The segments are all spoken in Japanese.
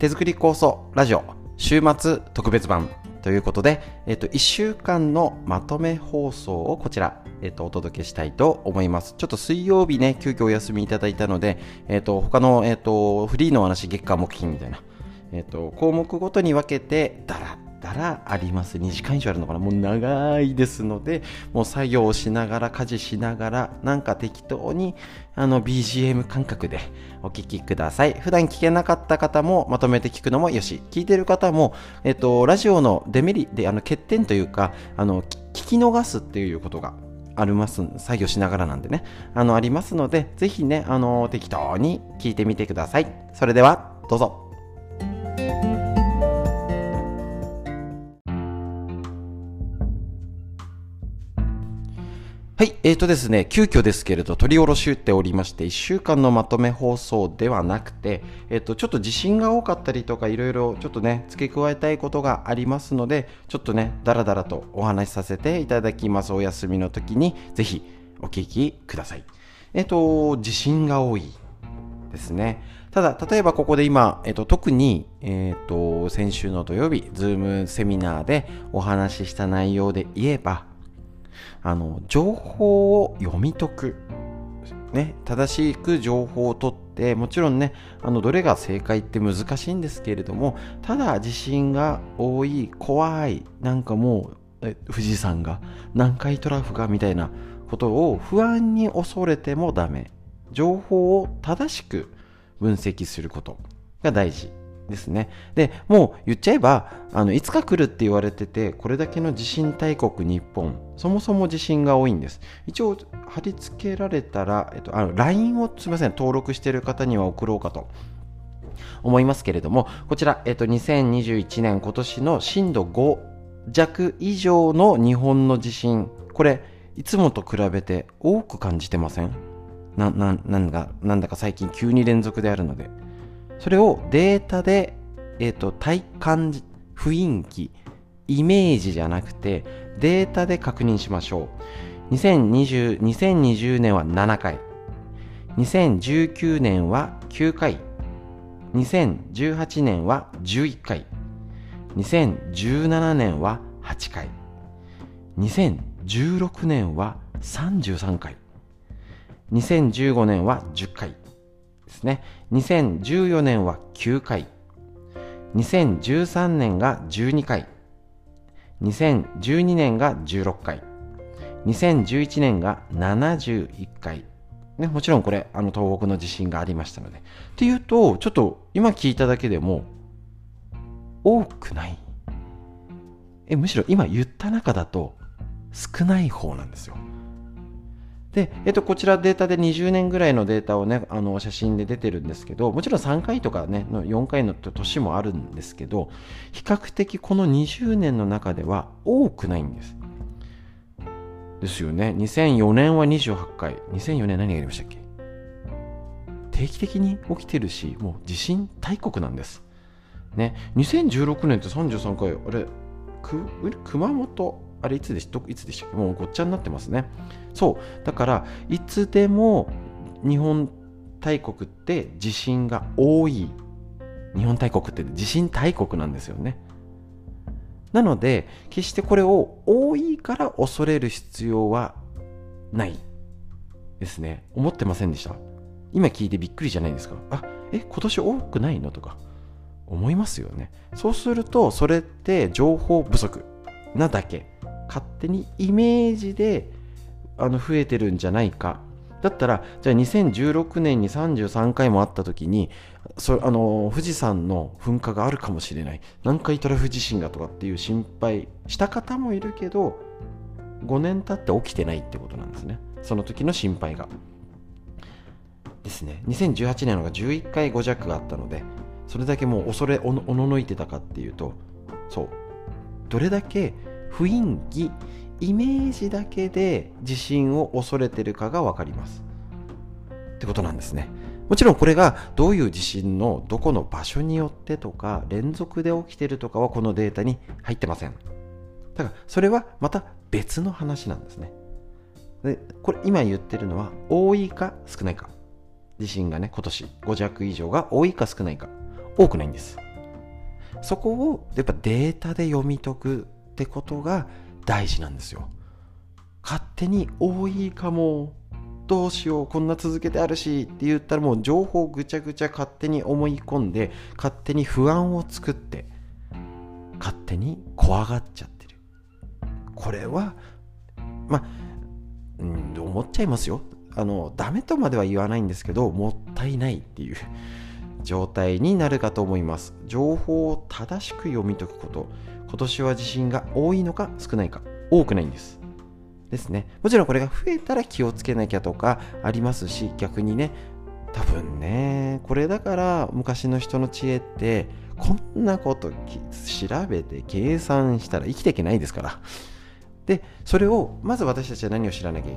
手作り構想ラジオ週末特別版ということで、えっと、1週間のまとめ放送をこちら、えっと、お届けしたいと思います。ちょっと水曜日ね、急遽お休みいただいたので、えっと、他の、えっと、フリーの話、月間目金みたいな、えっと、項目ごとに分けて、だらったらあります。2時間以上あるのかなもう長いですので、もう作業をしながら、家事しながら、なんか適当に、あの、BGM 感覚でお聞きください。普段聞けなかった方もまとめて聞くのもよし、聞いてる方も、えっと、ラジオのデメリで、あの、欠点というか、あの、聞き逃すっていうことがあります、作業しながらなんでね、あの、ありますので、ぜひね、あの、適当に聞いてみてください。それでは、どうぞ。はい、えーとですね、急遽ですけれど、取り下ろし打っておりまして、1週間のまとめ放送ではなくて、えっ、ー、と、ちょっと地震が多かったりとか、いろいろちょっとね、付け加えたいことがありますので、ちょっとね、だらだらとお話しさせていただきます。お休みの時に、ぜひお聞きください。えっ、ー、と、地震が多いですね。ただ、例えばここで今、えっと、特に、えっと、先週の土曜日、ズームセミナーでお話しした内容で言えば、あの情報を読み解く、ね、正しく情報を取ってもちろんねあのどれが正解って難しいんですけれどもただ地震が多い怖いなんかもう富士山が南海トラフがみたいなことを不安に恐れてもダメ。情報を正しく分析することが大事。ですね。で、もう言っちゃえば、あのいつか来るって言われてて、これだけの地震大国日本、そもそも地震が多いんです。一応、貼り付けられたら、えっと、あの LINE をすみません、登録している方には送ろうかと。思いますけれども、こちら、えっと、2021年今年の震度5弱以上の日本の地震、これ、いつもと比べて多く感じてません？な、な、なんだ、なんだか最近急に連続であるので。それをデータで、えっ、ー、と、体感、雰囲気、イメージじゃなくて、データで確認しましょう。2020, 2020年は7回。2019年は9回。2018年は11回。2017年は8回。2016年は33回。2015年は10回。ですね。2014年は9回。2013年が12回。2012年が16回。2011年が71回。ね、もちろんこれ、あの東北の地震がありましたので。っていうと、ちょっと今聞いただけでも、多くない。え、むしろ今言った中だと少ない方なんですよ。で、えっと、こちらデータで20年ぐらいのデータをね、あの写真で出てるんですけど、もちろん3回とかね、4回の年もあるんですけど、比較的この20年の中では多くないんです。ですよね。2004年は28回。2004年何がありましたっけ？定期的に起きてるし、もう地震大国なんです。ね。2016年って33回、あれ、熊本、あれいつでした？いつでしたっけ？もうごっちゃになってますね。そう。だから、いつでも日本大国って地震が多い。日本大国って地震大国なんですよね。なので、決してこれを多いから恐れる必要はないですね。思ってませんでした？今聞いてびっくりじゃないですか？あ、え、今年多くないの？とか思いますよね。そうすると、それって情報不足なだけ。勝手にイメージであの増えてるんじゃないか。だったらじゃあ2016年に33回もあった時にそあの富士山の噴火があるかもしれない。南海トラフ地震がとかっていう心配した方もいるけど5年経って起きてないってことなんですね。その時の心配が。ですね。2018年のが11回5弱があったのでそれだけもう恐れおのののいてたかっていうとそう。どれだけ雰囲気イメージだけで地震を恐れてるかが分かります。ってことなんですね。もちろんこれがどういう地震のどこの場所によってとか連続で起きてるとかはこのデータに入ってません。だからそれはまた別の話なんですね。でこれ今言ってるのは多いか少ないか。地震がね今年5弱以上が多いか少ないか。多くないんです。そこをやっぱデータで読み解くってことが大事なんですよ。勝手に多いかもどうしようこんな続けてあるしって言ったらもう情報ぐちゃぐちゃ勝手に思い込んで勝手に不安を作って勝手に怖がっちゃってる。これはまあ、うん、思っちゃいますよ。あのダメとまでは言わないんですけどもったいないっていう状態になるかと思います。情報を正しく読み解くこと。今年は地震が多いのか少ないか多くないんです。ですね。もちろんこれが増えたら気をつけなきゃとかありますし逆にね多分ねこれだから昔の人の知恵ってこんなこと調べて計算したら生きていけないですから。でそれをまず私たちは何を知らなきゃい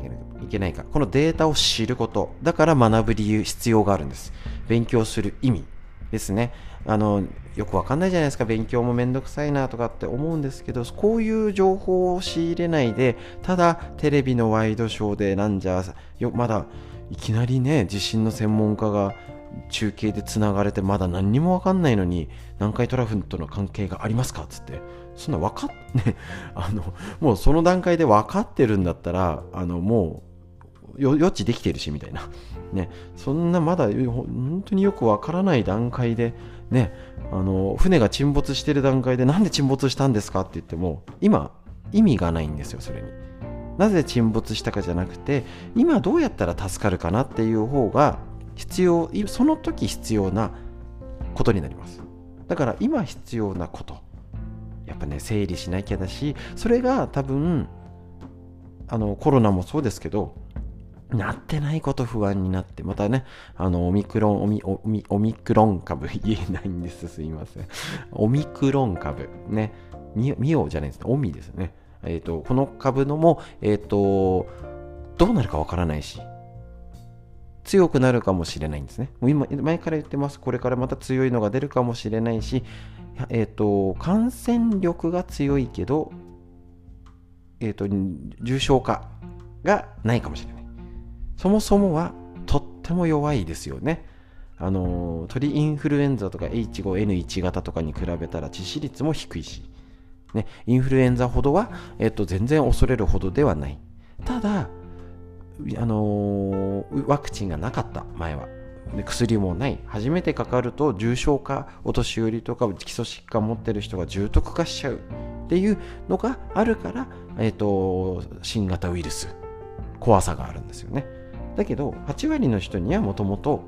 けないかこのデータを知ること。だから学ぶ理由必要があるんです。勉強する意味ですね。あのよくわかんないじゃないですか。勉強もめんどくさいなとかって思うんですけどこういう情報を仕入れないでただテレビのワイドショーでなんじゃよまだいきなりね地震の専門家が中継でつながれてまだ何にもわかんないのに南海トラフとの関係がありますかっつって。そんな分かっ ねあのもうその段階で分かってるんだったらあのもう予知できてるしみたいな。ね。そんなまだ本当によく分からない段階でねあの船が沈没してる段階でなんで沈没したんですかって言っても今意味がないんですよそれに。なぜ沈没したかじゃなくて今どうやったら助かるかなっていう方が必要その時必要なことになります。だから今必要なこと。やっぱね整理しなきゃだしそれが多分あのコロナもそうですけどなってないこと不安になって、またね、あの、オミクロン、オミ、オミ、オミクロン株、言えないんです。すいません。オミクロン株、ね、ミミオじゃないですね、オミですね。えっ、ー、と、この株のも、えっ、ー、と、どうなるかわからないし、強くなるかもしれないんですね。もう今、前から言ってます。これからまた強いのが出るかもしれないし、えっ、ー、と、感染力が強いけど、えっ、と、重症化がないかもしれない。そもそもはとっても弱いですよね。あの鳥インフルエンザとか H5N1 型とかに比べたら致死率も低いし、ね、インフルエンザほどは、えっと、全然恐れるほどではない。ただ、あの、ワクチンがなかった前はで薬もない初めてかかると重症化お年寄りとか基礎疾患持ってる人が重篤化しちゃうっていうのがあるから、えーと、新型ウイルス怖さがあるんですよねだけど8割の人にはもともと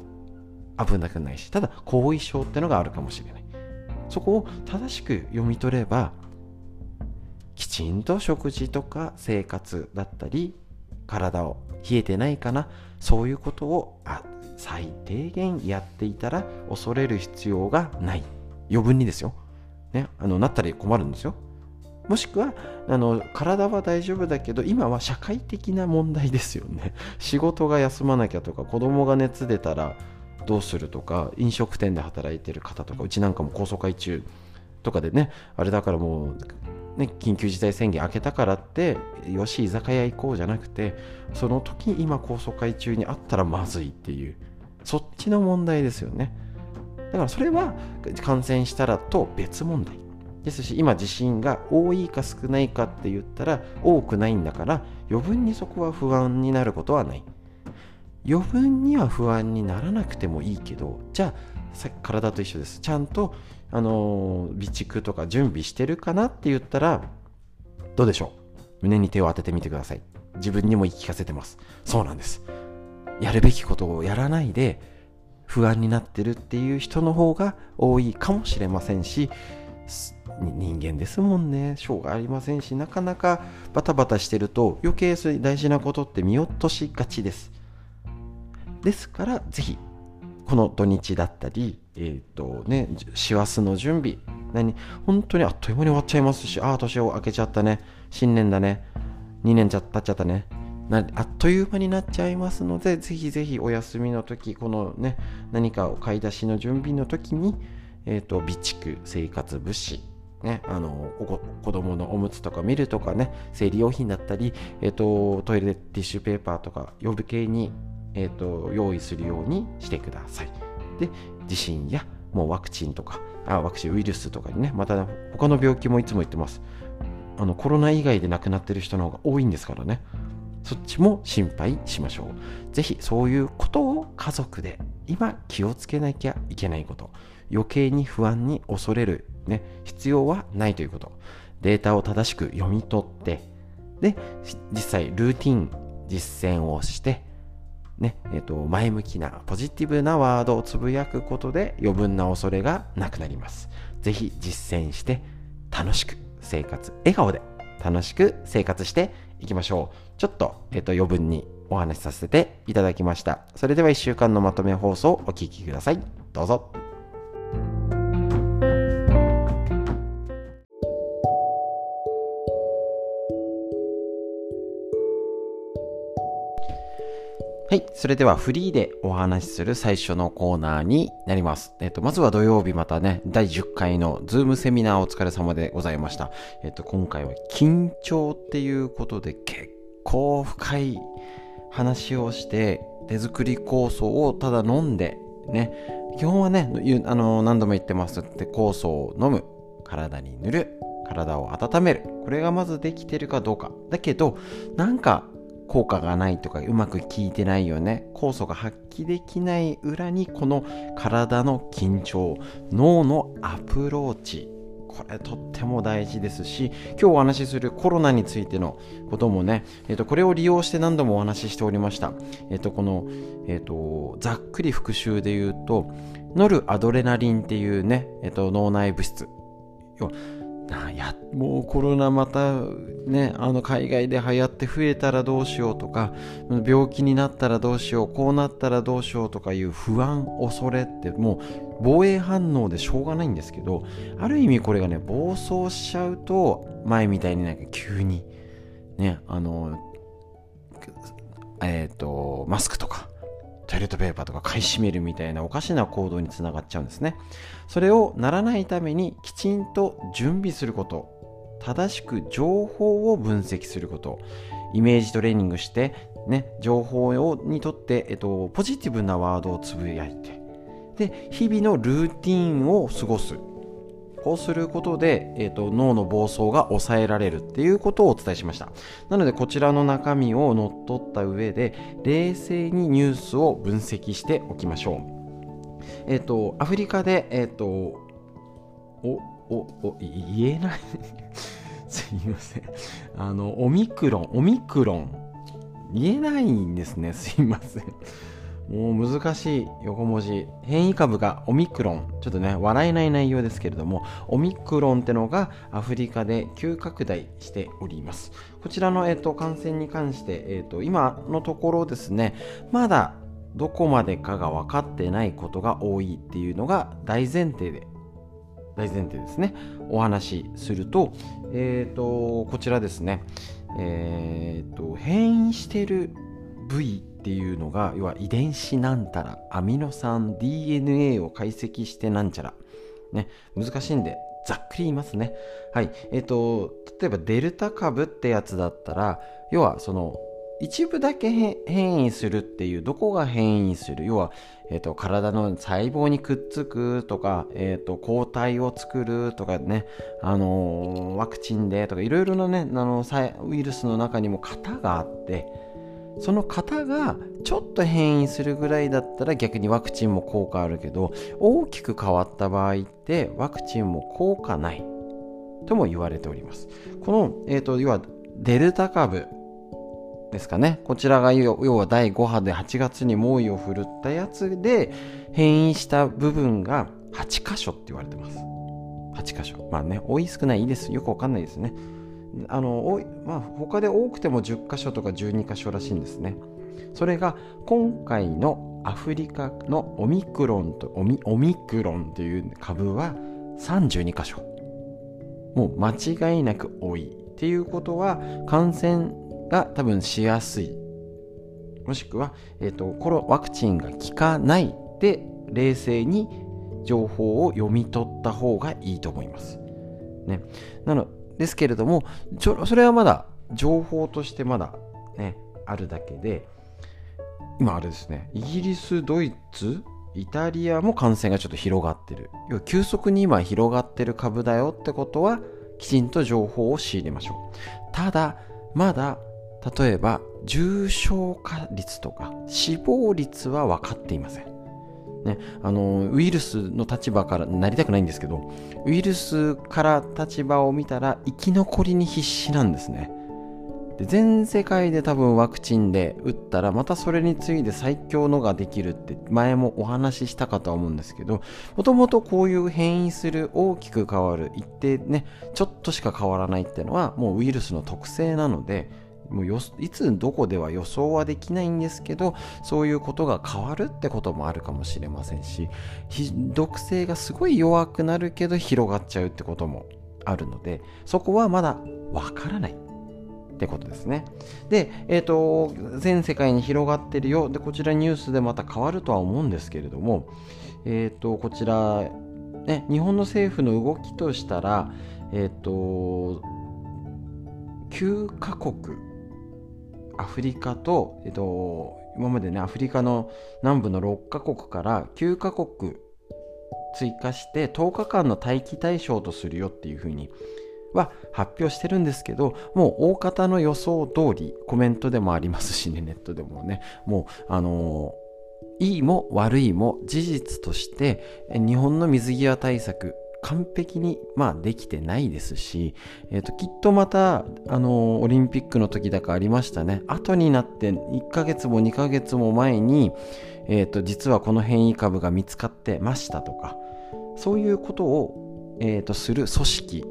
危なくないしただ後遺症ってのがあるかもしれない。そこを正しく読み取ればきちんと食事とか生活だったり体を冷えてないかなそういうことをあ最低限やっていたら恐れる必要がない。余分にですよ、ね、あのなったら困るんですよ。もしくはあの体は大丈夫だけど今は社会的な問題ですよね。仕事が休まなきゃとか子供が熱出たらどうするとか飲食店で働いてる方とかうちなんかも高層階中とかでねあれだからもうね、緊急事態宣言明けたからってよし居酒屋行こうじゃなくてその時今高層階中にあったらまずいっていうそっちの問題ですよね。だからそれは感染したらと別問題。ですし今地震が多いか少ないかって言ったら多くないんだから余分にそこは不安になることはない。余分には不安にならなくてもいいけどじゃあ体と一緒です。ちゃんとあの備蓄とか準備してるかなって言ったらどうでしょう？胸に手を当ててみてください。自分にも言い聞かせてます。そうなんです。やるべきことをやらないで不安になってるっていう人の方が多いかもしれませんし人間ですもんね。しょうがありませんしなかなかバタバタしてると余計大事なことって見落としがちです。ですからぜひこの土日だったりえっ、ー、とね師走の準備何本当にあっという間に終わっちゃいますしああ年を明けちゃったね新年だね2年経っちゃったねあっという間になっちゃいますので、ぜひぜひお休みの時、このね、何かを買い出しの準備の時に、え、ー、と、備蓄、生活物資、ね、あの子供のおむつとか見るとかね、生理用品だったり、え、ー、と、トイレティッシュペーパーとか、余計に、え、ー、と、用意するようにしてください。で、地震やもうワクチンとかあワクチンウイルスとかにねまた他の病気もいつも言ってます。あのコロナ以外で亡くなってる人の方が多いんですからね。そっちも心配しましょう。ぜひそういうことを家族で今気をつけなきゃいけないこと。余計に不安に恐れる、ね、必要はないということデータを正しく読み取ってで実際ルーティン実践をしてねえーと、前向きなポジティブなワードをつぶやくことで余分な恐れがなくなります。ぜひ実践して楽しく生活、笑顔で楽しく生活していきましょう。ちょっと,、えーと余分にお話しさせていただきました。それでは1週間のまとめ放送をお聴きください。どうぞ。はい。それではフリーでお話しする最初のコーナーになります。えっと、まずは土曜日またね、第10回のズームセミナーお疲れ様でございました。えっと、今回は緊張っていうことで結構深い話をして、手作り酵素をただ飲んで、ね、基本はね、あの、何度も言ってますって酵素を飲む、体に塗る、体を温める。これがまずできてるかどうか。だけど、なんか効果がないとかうまく効いてないよね。酵素が発揮できない裏にこの体の緊張脳のアプローチ。これとっても大事ですし今日お話しするコロナについてのこともね、えー、とこれを利用して何度もお話ししておりました、えー、とこの、えー、とざっくり復習で言うとノルアドレナリンっていうね、えー、と脳内物質。やもうコロナまたねあの海外で流行って増えたらどうしようとか病気になったらどうしようこうなったらどうしようとかいう不安恐れってもう防衛反応でしょうがないんですけどある意味これがね暴走しちゃうと前みたいになんか急にねあのえっ、ー、とマスクとかトイレットペーパーとか買い占めるみたいなおかしな行動につながっちゃうんですね。それをならないためにきちんと準備すること、正しく情報を分析すること、イメージトレーニングして、ね、情報をにとって、えっと、ポジティブなワードをつぶやいて、で、日々のルーティンを過ごす。こうすることで、えーと、脳の暴走が抑えられるっていうことをお伝えしました。なのでこちらの中身を乗っ取った上で冷静にニュースを分析しておきましょう。えっ、ー、とアフリカでえっ、ー、とおおお言えない すいませんあのオミクロンオミクロン言えないんですねすいませんもう難しい横文字。変異株がオミクロン。ちょっとね、笑えない内容ですけれども、オミクロンってのがアフリカで急拡大しております。こちらの、えっと、感染に関して、えっと、今のところですね、まだどこまでかが分かってないことが多いっていうのが大前提で、大前提ですね。お話しすると、えっ、と、こちらですね、えっ、と、変異してる部位っていうのが要は遺伝子なんたらアミノ酸 DNA を解析してなんちゃら。ね難しいんでざっくり言いますね。はい。えっ、ー、と例えばデルタ株ってやつだったら要はその一部だけ変異するっていうどこが変異する？要は、えーと、体の細胞にくっつくとか、えーと、抗体を作るとかね、あのー、ワクチンでとかいろいろなねあのウイルスの中にも型があってその型がちょっと変異するぐらいだったら逆にワクチンも効果あるけど大きく変わった場合ってワクチンも効果ないとも言われております。この、えーと、要はデルタ株ですかねこちらが要は第5波で8月に猛威を振るったやつで変異した部分が8箇所って言われてます8箇所まあね多い少ないいいですよくわかんないですねあのまあ、他で多くても10箇所とか12箇所らしいんですね。それが今回のアフリカのオミクロンとオミオミクロンという株は32箇所。もう間違いなく多い。っていうことは感染が多分しやすい。もしくは、えーと、コロワクチンが効かないで冷静に情報を読み取った方がいいと思います。ね、なのですけれどもそれはまだ情報としてまだねあるだけで今あれですねイギリスドイツイタリアも感染がちょっと広がってる要は急速に今広がってる株だよってことはきちんと情報を仕入れましょうただまだ例えば重症化率とか死亡率は分かっていません。ね、あのウイルスの立場からなりたくないんですけどウイルスから立場を見たら生き残りに必死なんですね。で全世界で多分ワクチンで打ったらまたそれに次いで最強のができるって前もお話ししたかとは思うんですけどもともとこういう変異する大きく変わる一定ねちょっとしか変わらないっていうのはもうウイルスの特性なのでもうよいつどこでは予想はできないんですけどそういうことが変わるってこともあるかもしれませんし毒性がすごい弱くなるけど広がっちゃうってこともあるのでそこはまだわからないってことですね。で、えっ、ー、と、全世界に広がってるよ。で、こちらニュースでまた変わるとは思うんですけれども、えっ、ー、と、こちら、ね、日本の政府の動きとしたら、えっ、ー、と、9カ国、アフリカと、えっと、今までね、アフリカの南部の6カ国から9カ国追加して10日間の待機対象とするよっていうふうには発表してるんですけど、もう大方の予想通り、コメントでもありますしね、ネットでもね、もう、あのー、いいも悪いも事実として、日本の水際対策、完璧に、まあ、できてないですし、えーと、きっとまた、あの、オリンピックの時だかありましたね。後になって1ヶ月も2ヶ月も前に、えーと、実はこの変異株が見つかってましたとかそういうことを、えーとする組織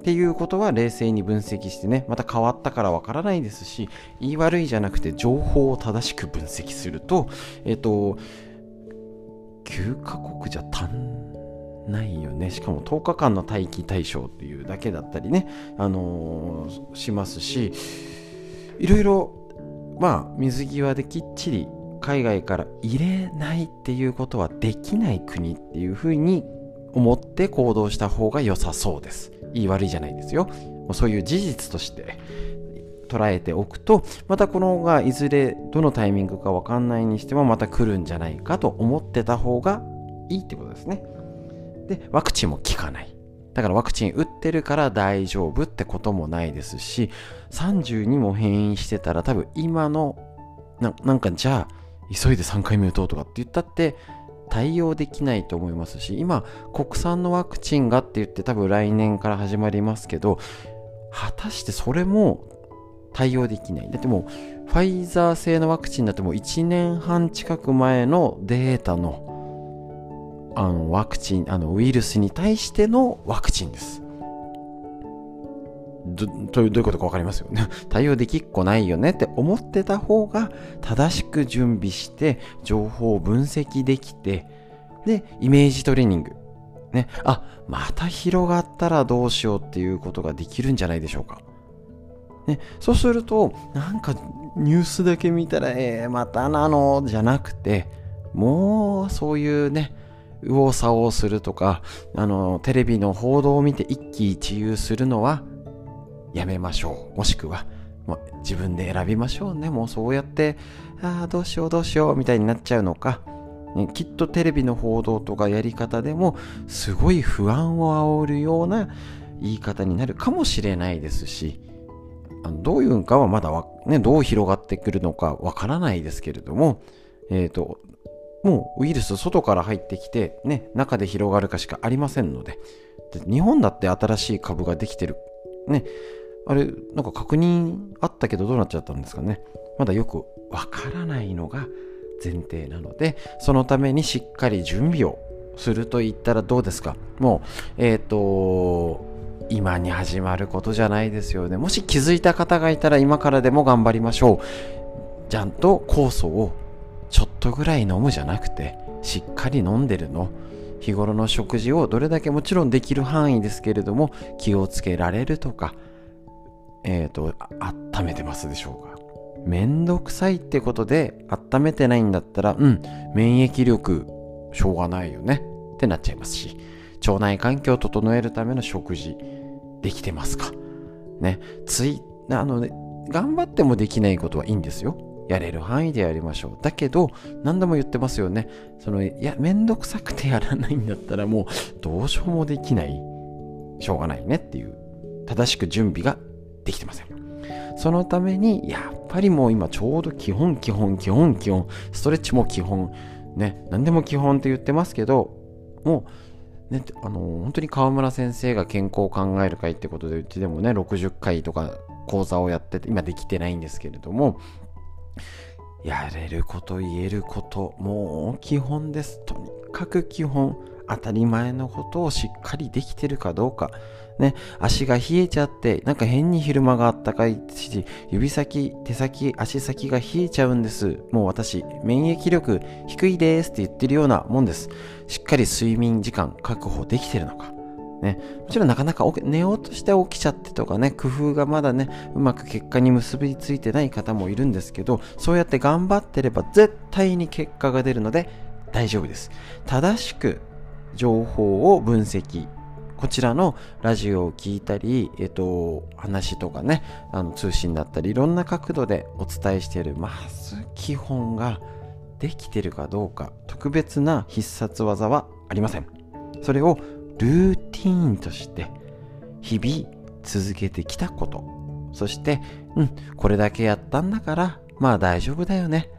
っていうことは冷静に分析してねまた変わったからわからないですし言い悪いじゃなくて情報を正しく分析するとえっ、と9カ国じゃ足んないよねしかも10日間の待機対象っていうだけだったりねあのー、しますしいろいろまあ水際できっちり海外から入れないっていうことはできない国っていうふうに思って行動した方が良さそうです。いい悪いじゃないですよ。そういう事実として捉えておくと、またこのがいずれどのタイミングかわかんないにしてもまた来るんじゃないかと思ってた方がいいってことですね。で、ワクチンも効かない。だからワクチン打ってるから大丈夫ってこともないですし、32も変異してたら多分今のななんかじゃあ急いで3回目打とうとかって言ったって対応できないと思いますし今国産のワクチンがって言って多分来年から始まりますけど果たしてそれも対応できないだってもうファイザー製のワクチンだってもう1年半近く前のデータのあのワクチンあのウイルスに対してのワクチンですどどういうことか分かりますよね？対応できっこないよねって思ってた方が正しく準備して情報を分析できてでイメージトレーニングねあまた広がったらどうしようっていうことができるんじゃないでしょうか。ね、そうするとなんかニュースだけ見たらえー、またなのじゃなくてもうそういうね右往左往するとかあのテレビの報道を見て一喜一憂するのはやめましょう。もしくは、もう自分で選びましょうね。もうそうやって、ああ、どうしようどうしようみたいになっちゃうのか、ね、きっとテレビの報道とかやり方でも、すごい不安を煽るような言い方になるかもしれないですし、どういうんかはまだね、どう広がってくるのかわからないですけれども、えっ、ー、と、もうウイルス外から入ってきて、ね、中で広がるかしかありませんので、で日本だって新しい株ができてる、ね、あれ、なんか確認あったけどどうなっちゃったんですかね。まだよくわからないのが前提なので、そのためにしっかり準備をすると言ったらどうですかもう、えっ、ー、と、今に始まることじゃないですよね。もし気づいた方がいたら今からでも頑張りましょう。ちゃんと酵素をちょっとぐらい飲むじゃなくて、しっかり飲んでるの。日頃の食事をどれだけもちろんできる範囲ですけれども気をつけられるとかえっ、ー、と、温めてますでしょうか。めんどくさいってことで温めてないんだったら、うん、免疫力しょうがないよねってなっちゃいますし、腸内環境を整えるための食事できてますかね、つい、あのね、頑張ってもできないことはいいんですよ。やれる範囲でやりましょう。だけど、何度も言ってますよね。その、いや、めんどくさくてやらないんだったらもう、どうしようもできない。しょうがないねっていう、正しく準備ができてません。そのために、やっぱりもう今ちょうど基本、基本、基本、基本、ストレッチも基本、ね、何でも基本って言ってますけど、もう、ね、あの本当に川村先生が健康を考える会ってことでうちでもね60回とか講座をやってて今できてないんですけれどもやれること言えることもう基本ですとにかく基本当たり前のことをしっかりできてるかどうかね、足が冷えちゃって、なんか変に昼間があったかいし、指先、手先、足先が冷えちゃうんです。もう私、免疫力低いですって言ってるようなもんです。しっかり睡眠時間確保できてるのか。ね、もちろんなかなか寝ようとして起きちゃってとかね、工夫がまだね、うまく結果に結びついてない方もいるんですけど、そうやって頑張ってれば絶対に結果が出るので大丈夫です。正しく情報を分析、こちらのラジオを聞いたり、えっと、話とかね、あの通信だったり、いろんな角度でお伝えしている、まず基本ができてるかどうか、特別な必殺技はありません。それをルーティーンとして日々続けてきたこと。そしてうんこれだけやったんだからまあ大丈夫だよね。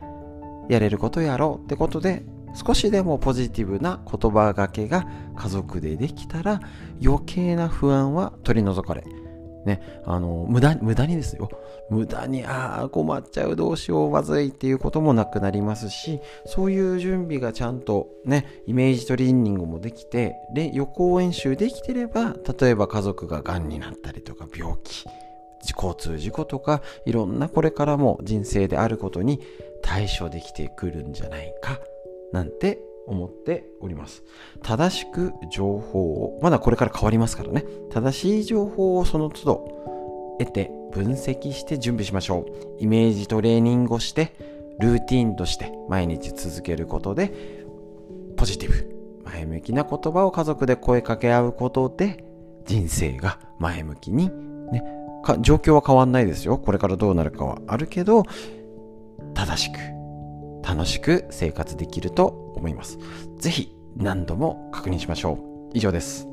やれることやろうってことで少しでもポジティブな言葉がけが家族でできたら余計な不安は取り除かれね、あの、無駄、無駄にですよ。無駄に、ああ、困っちゃう、どうしよう、まずいっていうこともなくなりますし、そういう準備がちゃんとね、イメージトレーニングもできて、で、予行演習できてれば、例えば家族が癌になったりとか、病気、交通事故とか、いろんなこれからも人生であることに対処できてくるんじゃないか、なんて思っております。正しく情報を、まだこれから変わりますからね、正しい情報をその都度得て分析して準備しましょう。イメージトレーニングをして、ルーティンとして毎日続けることで、ポジティブ、前向きな言葉を家族で声かけ合うことで、人生が前向きに、ね、状況は変わんないですよ。これからどうなるかはあるけど、正しく楽しく生活できると思います。ぜひ何度も確認しましょう。以上です。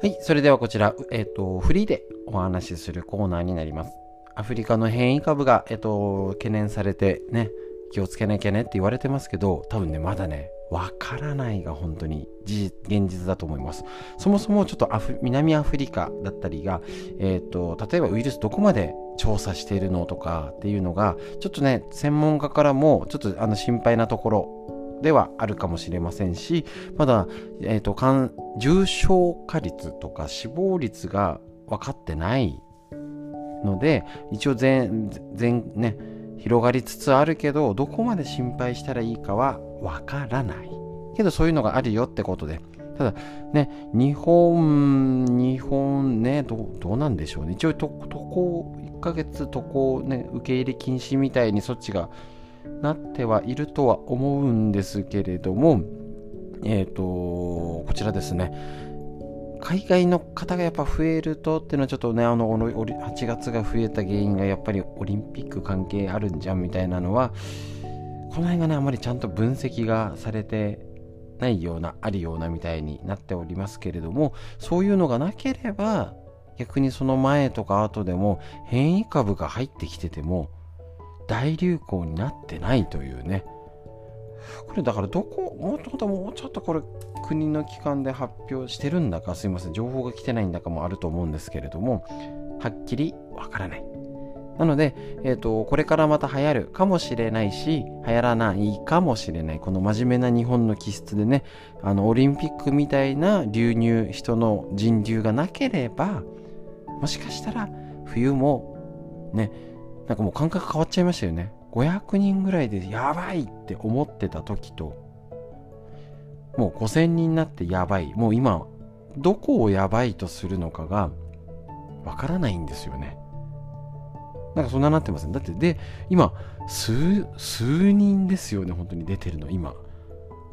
はい、それではこちら、えっ、ー、と、フリーでお話しするコーナーになります。アフリカの変異株が、えっ、ー、と、懸念されてね、気をつけなきゃねって言われてますけど、多分ね、まだね、わからないが本当に現実だと思います。そもそもちょっと南アフリカだったりが、えーと、例えばウイルスどこまで調査しているのとかっていうのがちょっとね専門家からもちょっとあの心配なところではあるかもしれませんしまだ、えー、と重症化率とか死亡率が分かってないので一応全全ね広がりつつあるけどどこまで心配したらいいかはわからない。けどそういうのがあるよってことで。ただね日本日本ねどどうなんでしょうね。一応渡航1ヶ月渡航ね受け入れ禁止みたいに措置がなってはいるとは思うんですけれどもえっ、ー、とこちらですね。海外の方がやっぱ増えるとっていうのはちょっとねあの8月が増えた原因がやっぱりオリンピック関係あるんじゃんみたいなのはこの辺がねあまりちゃんと分析がされてないようなあるようなみたいになっておりますけれどもそういうのがなければ逆にその前とか後でも変異株が入ってきてても大流行になってないというね。これだからどこもっともうちょっとこれ国の機関で発表してるんだかすいません情報が来てないんだかもあると思うんですけれどもはっきりわからない。なので、えーと、これからまた流行るかもしれないし流行らないかもしれない。この真面目な日本の気質でねあのオリンピックみたいな流入人の人流がなければもしかしたら冬もねなんかもう感覚変わっちゃいましたよね。500人ぐらいでやばいって思ってた時ともう5000人になってやばい。もう今どこをやばいとするのかがわからないんですよね。なんかそんななってません。だってで今数数人ですよね本当に出てるの今。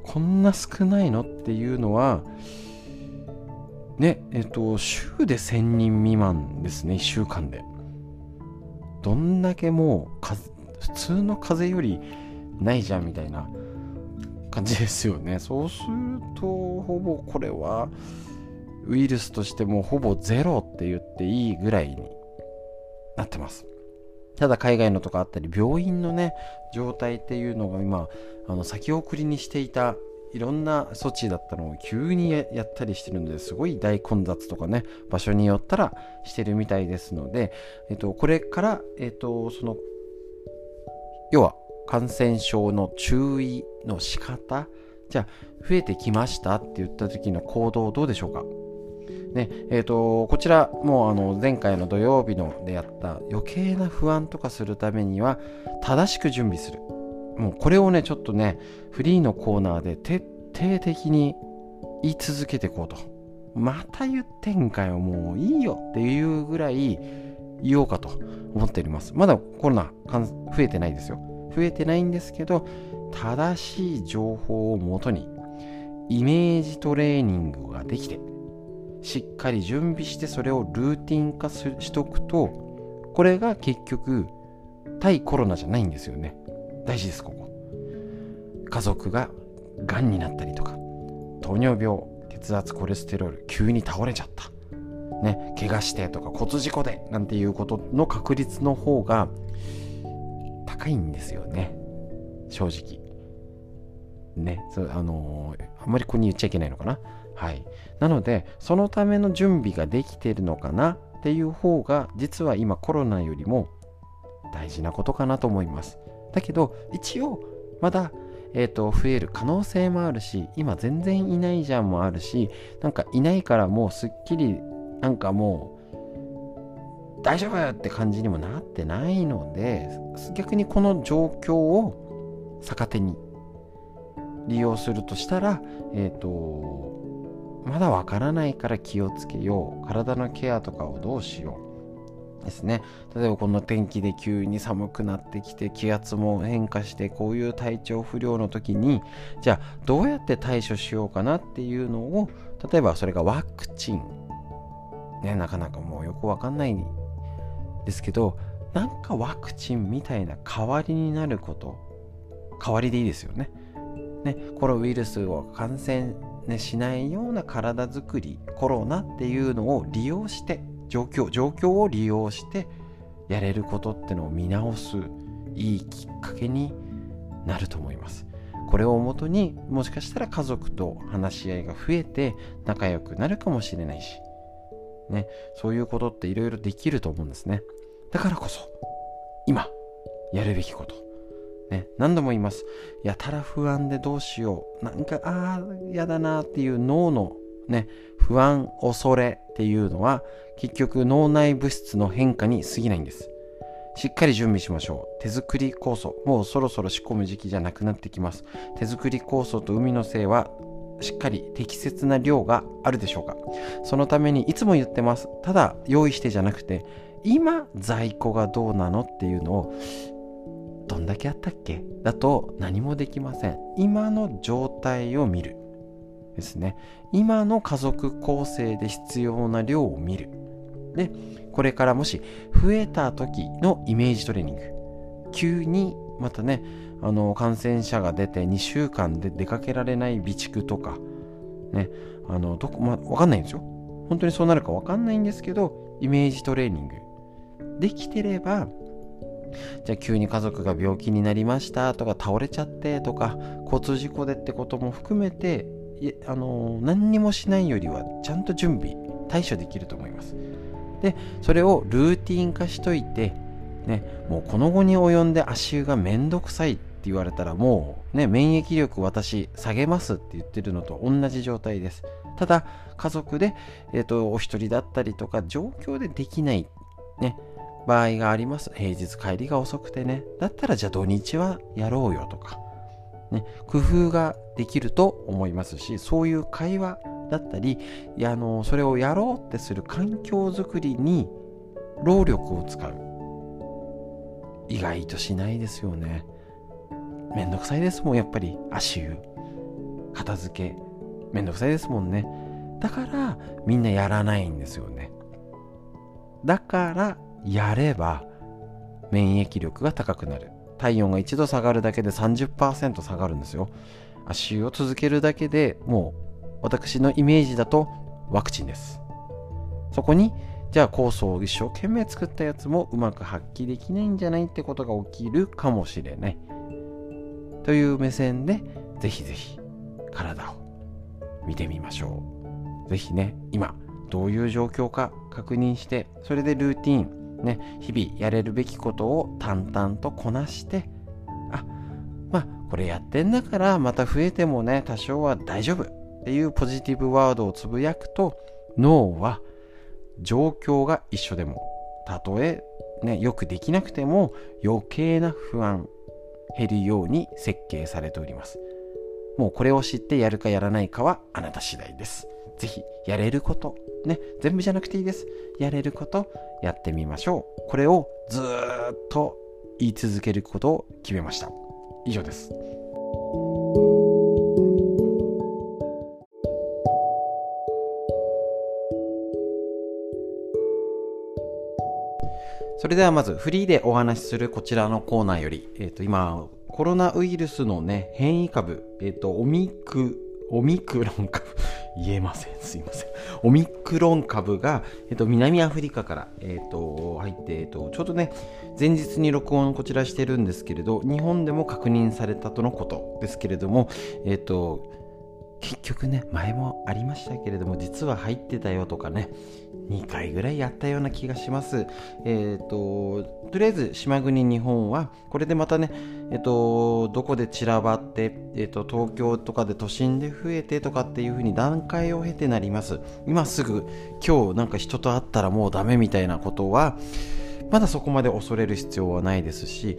こんな少ないのっていうのはねえっと週で1000人未満ですね1週間で。どんだけもう普通の風邪よりないじゃんみたいな感じですよね。そうするとほぼこれはウイルスとしてもほぼゼロって言っていいぐらいになってます。ただ海外のとかあったり病院のね状態っていうのが今あの先送りにしていたいろんな措置だったのを急にやったりしてるのですごい大混雑とかね場所によったらしてるみたいですので、えっと、これから、えっと、その要は感染症の注意の仕方じゃあ増えてきましたって言った時の行動どうでしょうか？ねえーと、こちらもうあの前回の土曜日のでやった余計な不安とかするためには正しく準備する。もうこれをねちょっとねフリーのコーナーで徹底的に言い続けていこうと。また言ってんかよもういいよっていうぐらい言おうかと思っております。まだコロナ増えてないですよ。増えてないんですけど正しい情報をもとにイメージトレーニングができてしっかり準備してそれをルーティン化しとくとこれが結局対コロナじゃないんですよね。大事ですここ。家族ががんになったりとか糖尿病血圧コレステロール急に倒れちゃった。ね怪我してとか骨事故でなんていうことの確率の方が高いんですよね。正直。ねそあのー、あんまりここに言っちゃいけないのかな。はい、なのでそのための準備ができているのかなっていう方が実は今コロナよりも大事なことかなと思います。だけど一応まだえーと、増える可能性もあるし今全然いないじゃんもあるしなんかいないからもうすっきりなんかもう大丈夫よって感じにもなってないので逆にこの状況を逆手に利用するとしたらえっ、ー、とまだわからないから気をつけよう。体のケアとかをどうしようですね。例えばこの天気で急に寒くなってきて気圧も変化してこういう体調不良の時にじゃあどうやって対処しようかなっていうのを例えばそれがワクチンねなかなかもうよくわかんないですけどなんかワクチンみたいな代わりになること代わりでいいですよね。ねこのウイルスを感染ね、しないような体づくりコロナっていうのを利用して状況状況を利用してやれることってのを見直すいいきっかけになると思います。これをもとにもしかしたら家族と話し合いが増えて仲良くなるかもしれないしねそういうことっていろいろできると思うんですね。だからこそ今やるべきこと。ね、何度も言います。やたら不安でどうしよう。なんか、ああ、嫌だなっていう脳のね、不安、恐れっていうのは、結局脳内物質の変化に過ぎないんです。しっかり準備しましょう。手作り酵素。もうそろそろ仕込む時期じゃなくなってきます。手作り酵素と海の精はしっかり適切な量があるでしょうかそのためにいつも言ってます。ただ用意してじゃなくて、今在庫がどうなのっていうのをどんだけあったっけ？だと何もできません。今の状態を見る。ですね。今の家族構成で必要な量を見る。でこれからもし増えた時のイメージトレーニング。急にまたねあの感染者が出て2週間で出かけられない備蓄とかねあのどこまあ分かんないんですよ。本当にそうなるか分かんないんですけどイメージトレーニング。できてればじゃあ急に家族が病気になりましたとか倒れちゃってとか交通事故でってことも含めてあの何にもしないよりはちゃんと準備対処できると思います。でそれをルーティン化しといてねもうこの後に及んで足湯がめんどくさいって言われたらもうね免疫力私下げますって言ってるのと同じ状態です。ただ家族で、えーとお一人だったりとか状況でできないね場合があります。平日帰りが遅くてね。だったらじゃあ土日はやろうよとか、ね、工夫ができると思いますし、そういう会話だったり、いやあのそれをやろうってする環境づくりに労力を使う。意外としないですよね。めんどくさいですもん、やっぱり足湯。片付けめんどくさいですもんねだからみんなやらないんですよねだからやれば免疫力が高くなる。体温が1度下がるだけで30%下がるんですよ。足湯を続けるだけでもう私のイメージだとワクチンです。そこにじゃあ酵素を一生懸命作ったやつもうまく発揮できないんじゃないってことが起きるかもしれない。という目線でぜひぜひ体を見てみましょう。ぜひね今どういう状況か確認してそれでルーティンね日々やれるべきことを淡々とこなしてあまあこれやってんだからまた増えてもね多少は大丈夫。っていうポジティブワードをつぶやくと脳は状況が一緒でもたとえねよくできなくても余計な不安減るように設計されております。もうこれを知ってやるかやらないかはあなた次第です。ぜひやれること。ね全部じゃなくていいです。やれることやってみましょう。これをずっと言い続けることを決めました。以上です。それではまずフリーでお話しするこちらのコーナーより、えー、と今コロナウイルスのね変異株、えー、とオミクオミクロン株。言えません。すいません。オミクロン株が、えっと、南アフリカから、えっと、入って、えっと、ちょうどね前日に録音こちらしてるんですけれど日本でも確認されたとのことですけれどもえっと結局ね前もありましたけれども実は入ってたよとかね2回ぐらいやったような気がします。えっ、ー、ととりあえず島国日本はこれでまたねえっ、ー、とどこで散らばって、えっ、ー、と東京とかで都心で増えてとかっていう風に段階を経てなります。今すぐ今日なんか人と会ったらもうダメみたいなことはまだそこまで恐れる必要はないですし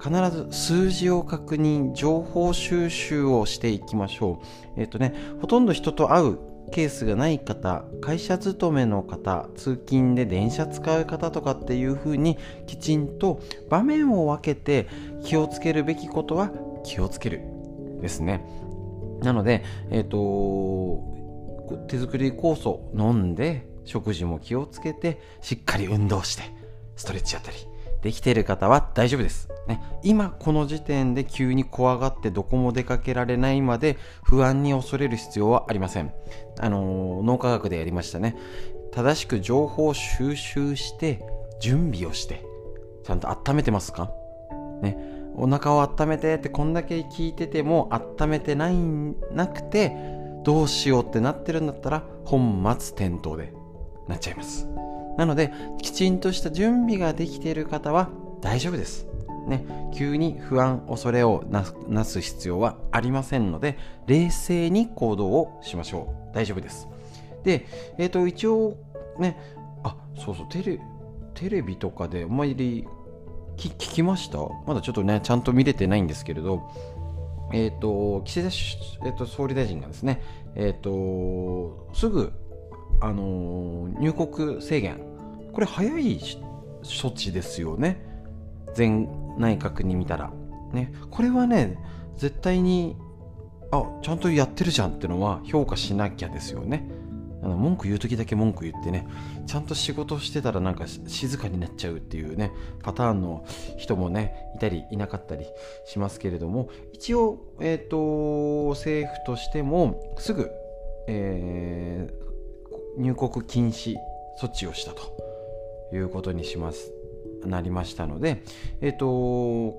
必ず数字を確認情報収集をしていきましょう。えっ、とねほとんど人と会うケースがない方会社勤めの方通勤で電車使う方とかっていう風にきちんと場面を分けて気をつけるべきことは気をつけるですね。なのでえっ、ー、と手作り酵素飲んで食事も気をつけてしっかり運動してストレッチやったりできてる方は大丈夫です。ね、今この時点で急に怖がってどこも出かけられないまで不安に恐れる必要はありません。あの、脳科学でやりましたね。正しく情報を収集して準備をしてちゃんと温めてますか？ね、お腹を温めてってこんだけ聞いてても温めてないなくてどうしようってなってるんだったら本末転倒でなっちゃいます。なので、きちんとした準備ができている方は大丈夫です。ね、急に不安、恐れをなす必要はありませんので、冷静に行動をしましょう。大丈夫です。で、えっ、ー、と、一応、ね、あ、そうそう、テレテレビとかであまり聞きました？まだちょっとね、ちゃんと見れてないんですけれど、えっ、ー、と、岸田、えーと、総理大臣がですね、えっ、ー、と、すぐ、あの入国制限。これ早い処置ですよね。前内閣に見たら。ね。これはね絶対にあちゃんとやってるじゃんってのは評価しなきゃですよね。あの文句言う時だけ文句言ってね。ちゃんと仕事してたらなんか静かになっちゃうっていうねパターンの人もねいたりいなかったりしますけれども。一応、えーと、政府としてもすぐ、えー、入国禁止措置をしたということにしますなりましたので、え、ー、と、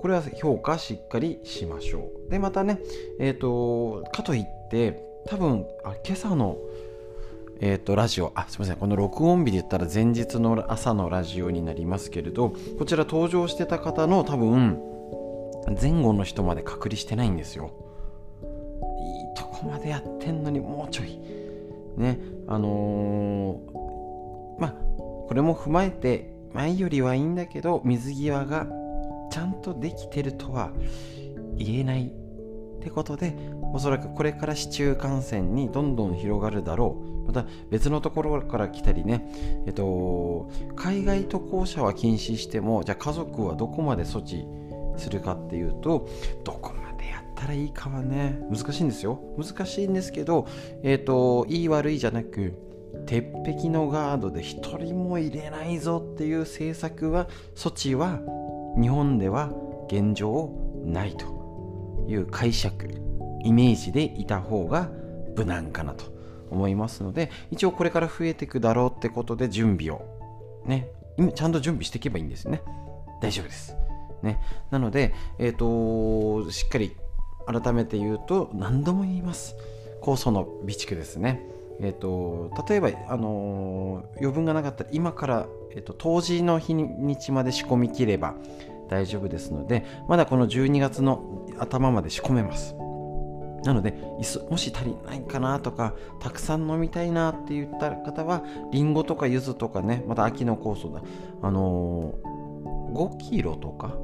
これは評価しっかりしましょう。で、またね、えっ、ー、と、かといって、多分、あ今朝の、えっ、ー、と、ラジオ、あ、すみません、この録音日で言ったら前日の朝のラジオになりますけれど、こちら登場してた方の多分、前後の人まで隔離してないんですよ。いいとこまでやってんのにもうちょい。ね、あのー、まあ、これも踏まえて前よりはいいんだけど水際がちゃんとできてるとは言えないってことでおそらくこれから市中感染にどんどん広がるだろう。また別のところから来たりねえっと海外渡航者は禁止してもじゃあ家族はどこまで措置するかっていうとどこまでったらいいかはね。難しいんですよ。難しいんですけどえっ、ー、といい悪いじゃなく鉄壁のガードで一人も入れないぞっていう政策は措置は日本では現状ないという解釈。イメージでいた方が無難かなと思いますので一応これから増えていくだろうってことで準備をねちゃんと準備していけばいいんですね。大丈夫です。ね。なのでえっ、ー、としっかり改めて言うと何度も言います。酵素の備蓄ですね。えーと、例えば、あのー、余分がなかったら今から、えーと、当時の日にちまで仕込み切れば大丈夫ですのでまだこの12月の頭まで仕込めます。なのでもし足りないかなとかたくさん飲みたいなって言った方はりんごとか柚子とかねまた秋の酵素だ。あのー、5キロとか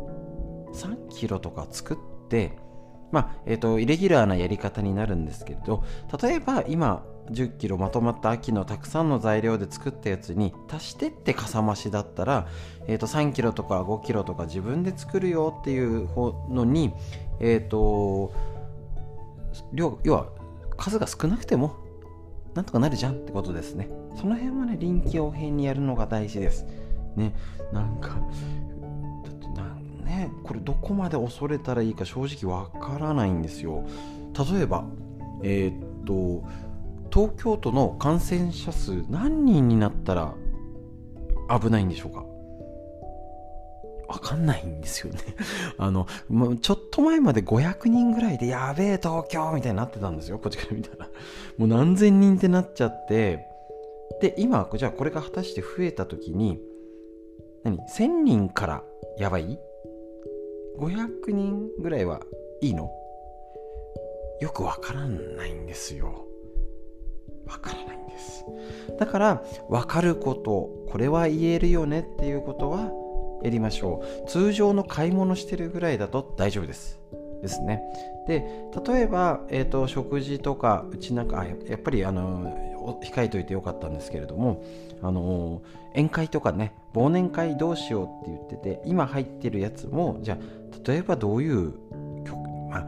3キロとか作ってまあえーとイレギュラーなやり方になるんですけれど例えば今10キロまとまった秋のたくさんの材料で作ったやつに足してってかさ増しだったら、えー、と3キロとか5キロとか自分で作るよっていうのに、えっ、ー、と量要は数が少なくてもなんとかなるじゃんってことですね。その辺はね臨機応変にやるのが大事です。ね。なんかねこれどこまで恐れたらいいか正直わからないんですよ例えばえっ、と東京都の感染者数何人になったら危ないんでしょうか？わかんないんですよね あの、もうちょっと前まで500人ぐらいでやべえ東京みたいになってたんですよ。こっちから見たら。もう何千人ってなっちゃって、で、今、じゃあこれが果たして増えた時に、何 ?1000 人からやばい？?500 人ぐらいはいいの？よくわからないんですよ。わからないんですだから分かることこれは言えるよねっていうことはやりましょう通常の買い物してるぐらいだと大丈夫ですですねで例えば、えーと、食事とかうちなんかやっぱりあの控えといてよかったんですけれどもあの宴会とかね忘年会どうしようって言ってて今入ってるやつもじゃあ例えばどういう曲まあ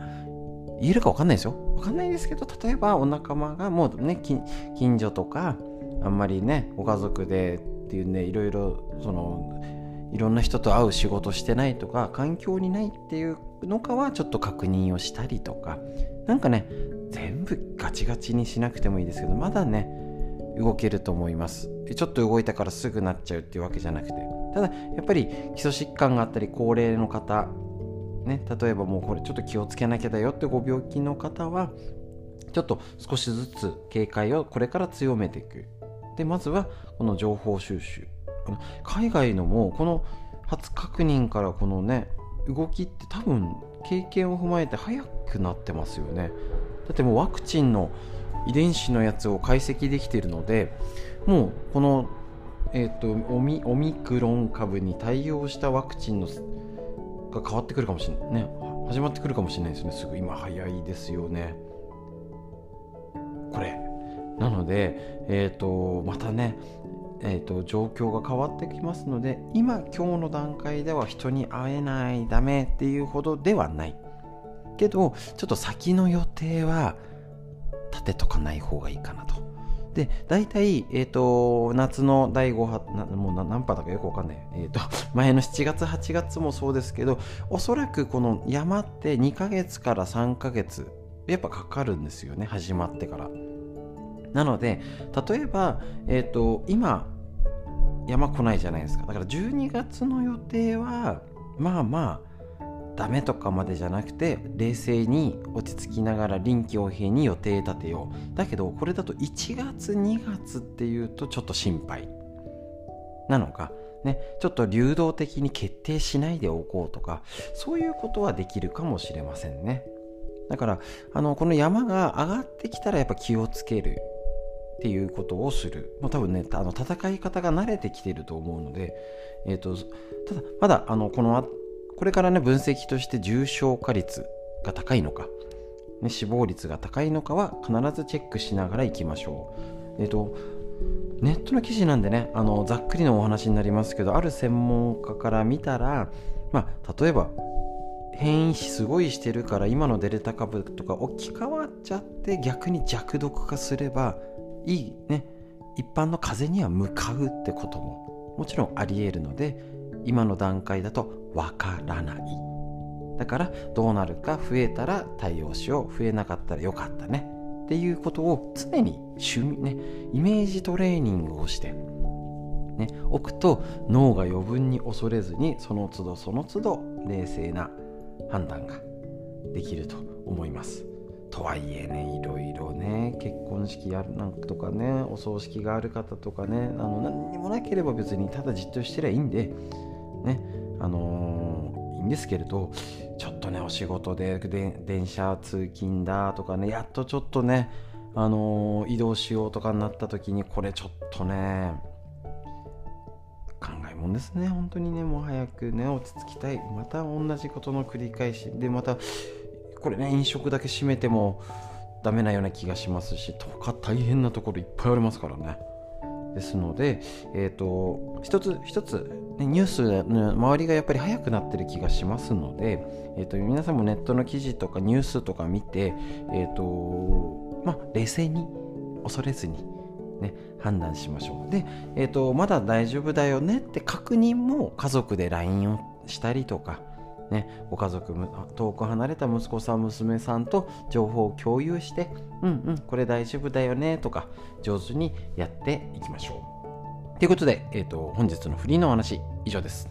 言えるか分かんないですよ。分かんないですけど例えばお仲間がもうね近所とかあんまりねご家族でっていうねいろいろそのいろんな人と会う仕事してないとか環境にないっていうのかはちょっと確認をしたりとか。なんかね全部ガチガチにしなくてもいいですけどまだね動けると思います。ちょっと動いたからすぐなっちゃうっていうわけじゃなくて。ただやっぱり基礎疾患があったり高齢の方ね、例えばもうこれちょっと気をつけなきゃだよってご病気の方はちょっと少しずつ警戒をこれから強めていく。でまずはこの情報収集。海外のもこの初確認からこのね動きって多分経験を踏まえて早くなってますよね。だってもうワクチンの遺伝子のやつを解析できているのでもうこの、えーと、オミオミクロン株に対応したワクチンのが変わってくるかもしれないね始まってくるかもしれないですね。すぐ今早いですよね。これ。なのでえっ、ー、とまたねえーと、状況が変わってきますので今今日の段階では人に会えないダメっていうほどではない。けどちょっと先の予定は立てとかない方がいいかなとで、大体、えっ、ー、と、夏の第5波、なもう何波だかよくわかんない。えっ、ー、と、前の7月、8月もそうですけど、おそらくこの山って2ヶ月から3ヶ月、やっぱかかるんですよね、始まってから。なので、例えば、えっ、ー、と、今、山来ないじゃないですか。だから12月の予定は、まあまあ、ダメとかまでじゃなくて冷静に落ち着きながら臨機応変に予定立てよう。だけどこれだと1月2月っていうとちょっと心配なのか。ね、ちょっと流動的に決定しないでおこうとか。そういうことはできるかもしれませんね。だからあのこの山が上がってきたらやっぱ気をつける。っていうことをする。もう多分ねあの戦い方が慣れてきてると思うので、えーと、とただまだあのこのこれからね分析として重症化率が高いのか、ね、死亡率が高いのかは必ずチェックしながらいきましょう。えっ、とネットの記事なんでねあのざっくりのお話になりますけどある専門家から見たら、まあ、例えば変異すごいしてるから今のデルタ株とか置き換わっちゃって逆に弱毒化すればいいね一般の風邪には向かうってことももちろんありえるので今の段階だとわからない。だからどうなるか増えたら対応しよう。増えなかったらよかったね。っていうことを常に趣味ねイメージトレーニングをしてね、置くと脳が余分に恐れずにその都度その都度冷静な判断ができると思います。とはいえねいろいろね結婚式やるなんとかねお葬式がある方とかねあの何にもなければ別にただじっとしてりゃいいんでねあの、いいんですけれどちょっとねお仕事で電車通勤だとかねやっとちょっとねあの、移動しようとかになった時にこれちょっとね考えもんですね。本当にねもう早くね落ち着きたい。また同じことの繰り返し。でまたこれね飲食だけ閉めてもダメなような気がしますしとか大変なところいっぱいありますからね。ですので、えーと、一つ一つ、ね、ニュースの周りがやっぱり早くなってる気がしますので、えーと、皆さんもネットの記事とかニュースとか見て、えーとまあ、冷静に恐れずにね、判断しましょう。で、えーと、まだ大丈夫だよねって確認も家族で LINE をしたりとか、ね、ご家族遠く離れた息子さん娘さんと情報を共有してうんうんこれ大丈夫だよねとか上手にやっていきましょうということで、えーと本日のフリーのお話以上です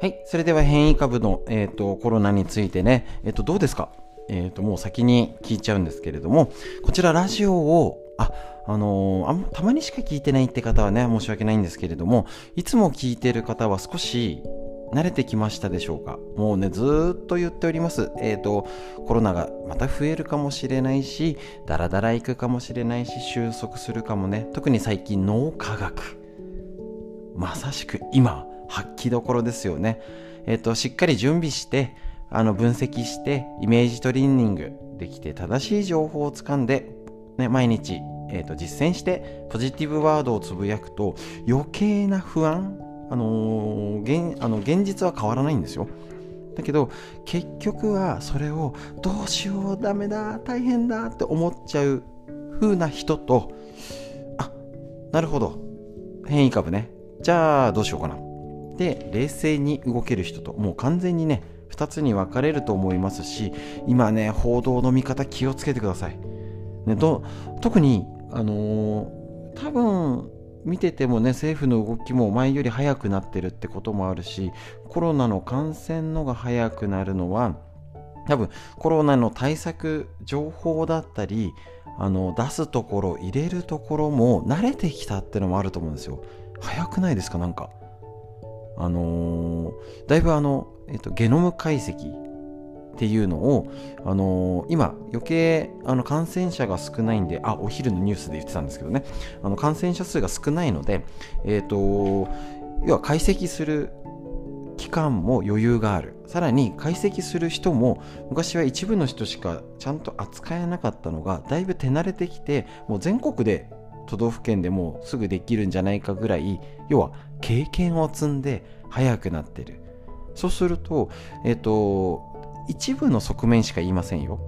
はい。それでは変異株の、えーと、コロナについてね、えーと、どうですか？えっ、ー、と、もう先に聞いちゃうんですけれども、こちらラジオを、あ、あのー、あたまにしか聞いてないって方はね、申し訳ないんですけれども、いつも聞いてる方は少し慣れてきましたでしょうか？もうね、ずっと言っております。えっ、ー、と、コロナがまた増えるかもしれないし、ダラダラ行くかもしれないし、収束するかもね。特に最近脳科学。まさしく今、発揮どころですよね。えっ、と、しっかり準備して、あの、分析して、イメージトレーニングできて、正しい情報をつかんで、ね、毎日、えーと、実践して、ポジティブワードをつぶやくと、余計な不安、あのー、現あの現実は変わらないんですよ。だけど結局はそれをどうしようダメだ大変だって思っちゃう風な人とあなるほど変異株ねじゃあどうしようかなで冷静に動ける人ともう完全にね2つに分かれると思いますし今ね報道の見方気をつけてください、ね、ど特にあのー、多分見ててもね政府の動きも前より早くなってるってこともあるしコロナの感染のが早くなるのは多分コロナの対策情報だったりあの出すところ入れるところも慣れてきたってのもあると思うんですよ。早くないですか？なんか。あのー、だいぶあの、えっと、ゲノム解析っていうのを、あのー、今余計あの感染者が少ないんであお昼のニュースで言ってたんですけどね。あの感染者数が少ないので、えっと要は解析する期間も余裕がある。さらに解析する人も昔は一部の人しかちゃんと扱えなかったのがだいぶ手慣れてきてもう全国で都道府県でもすぐできるんじゃないかぐらい要は経験を積んで速くなってる。そうするとえっ、ー、と一部の側面しか言いませんよ。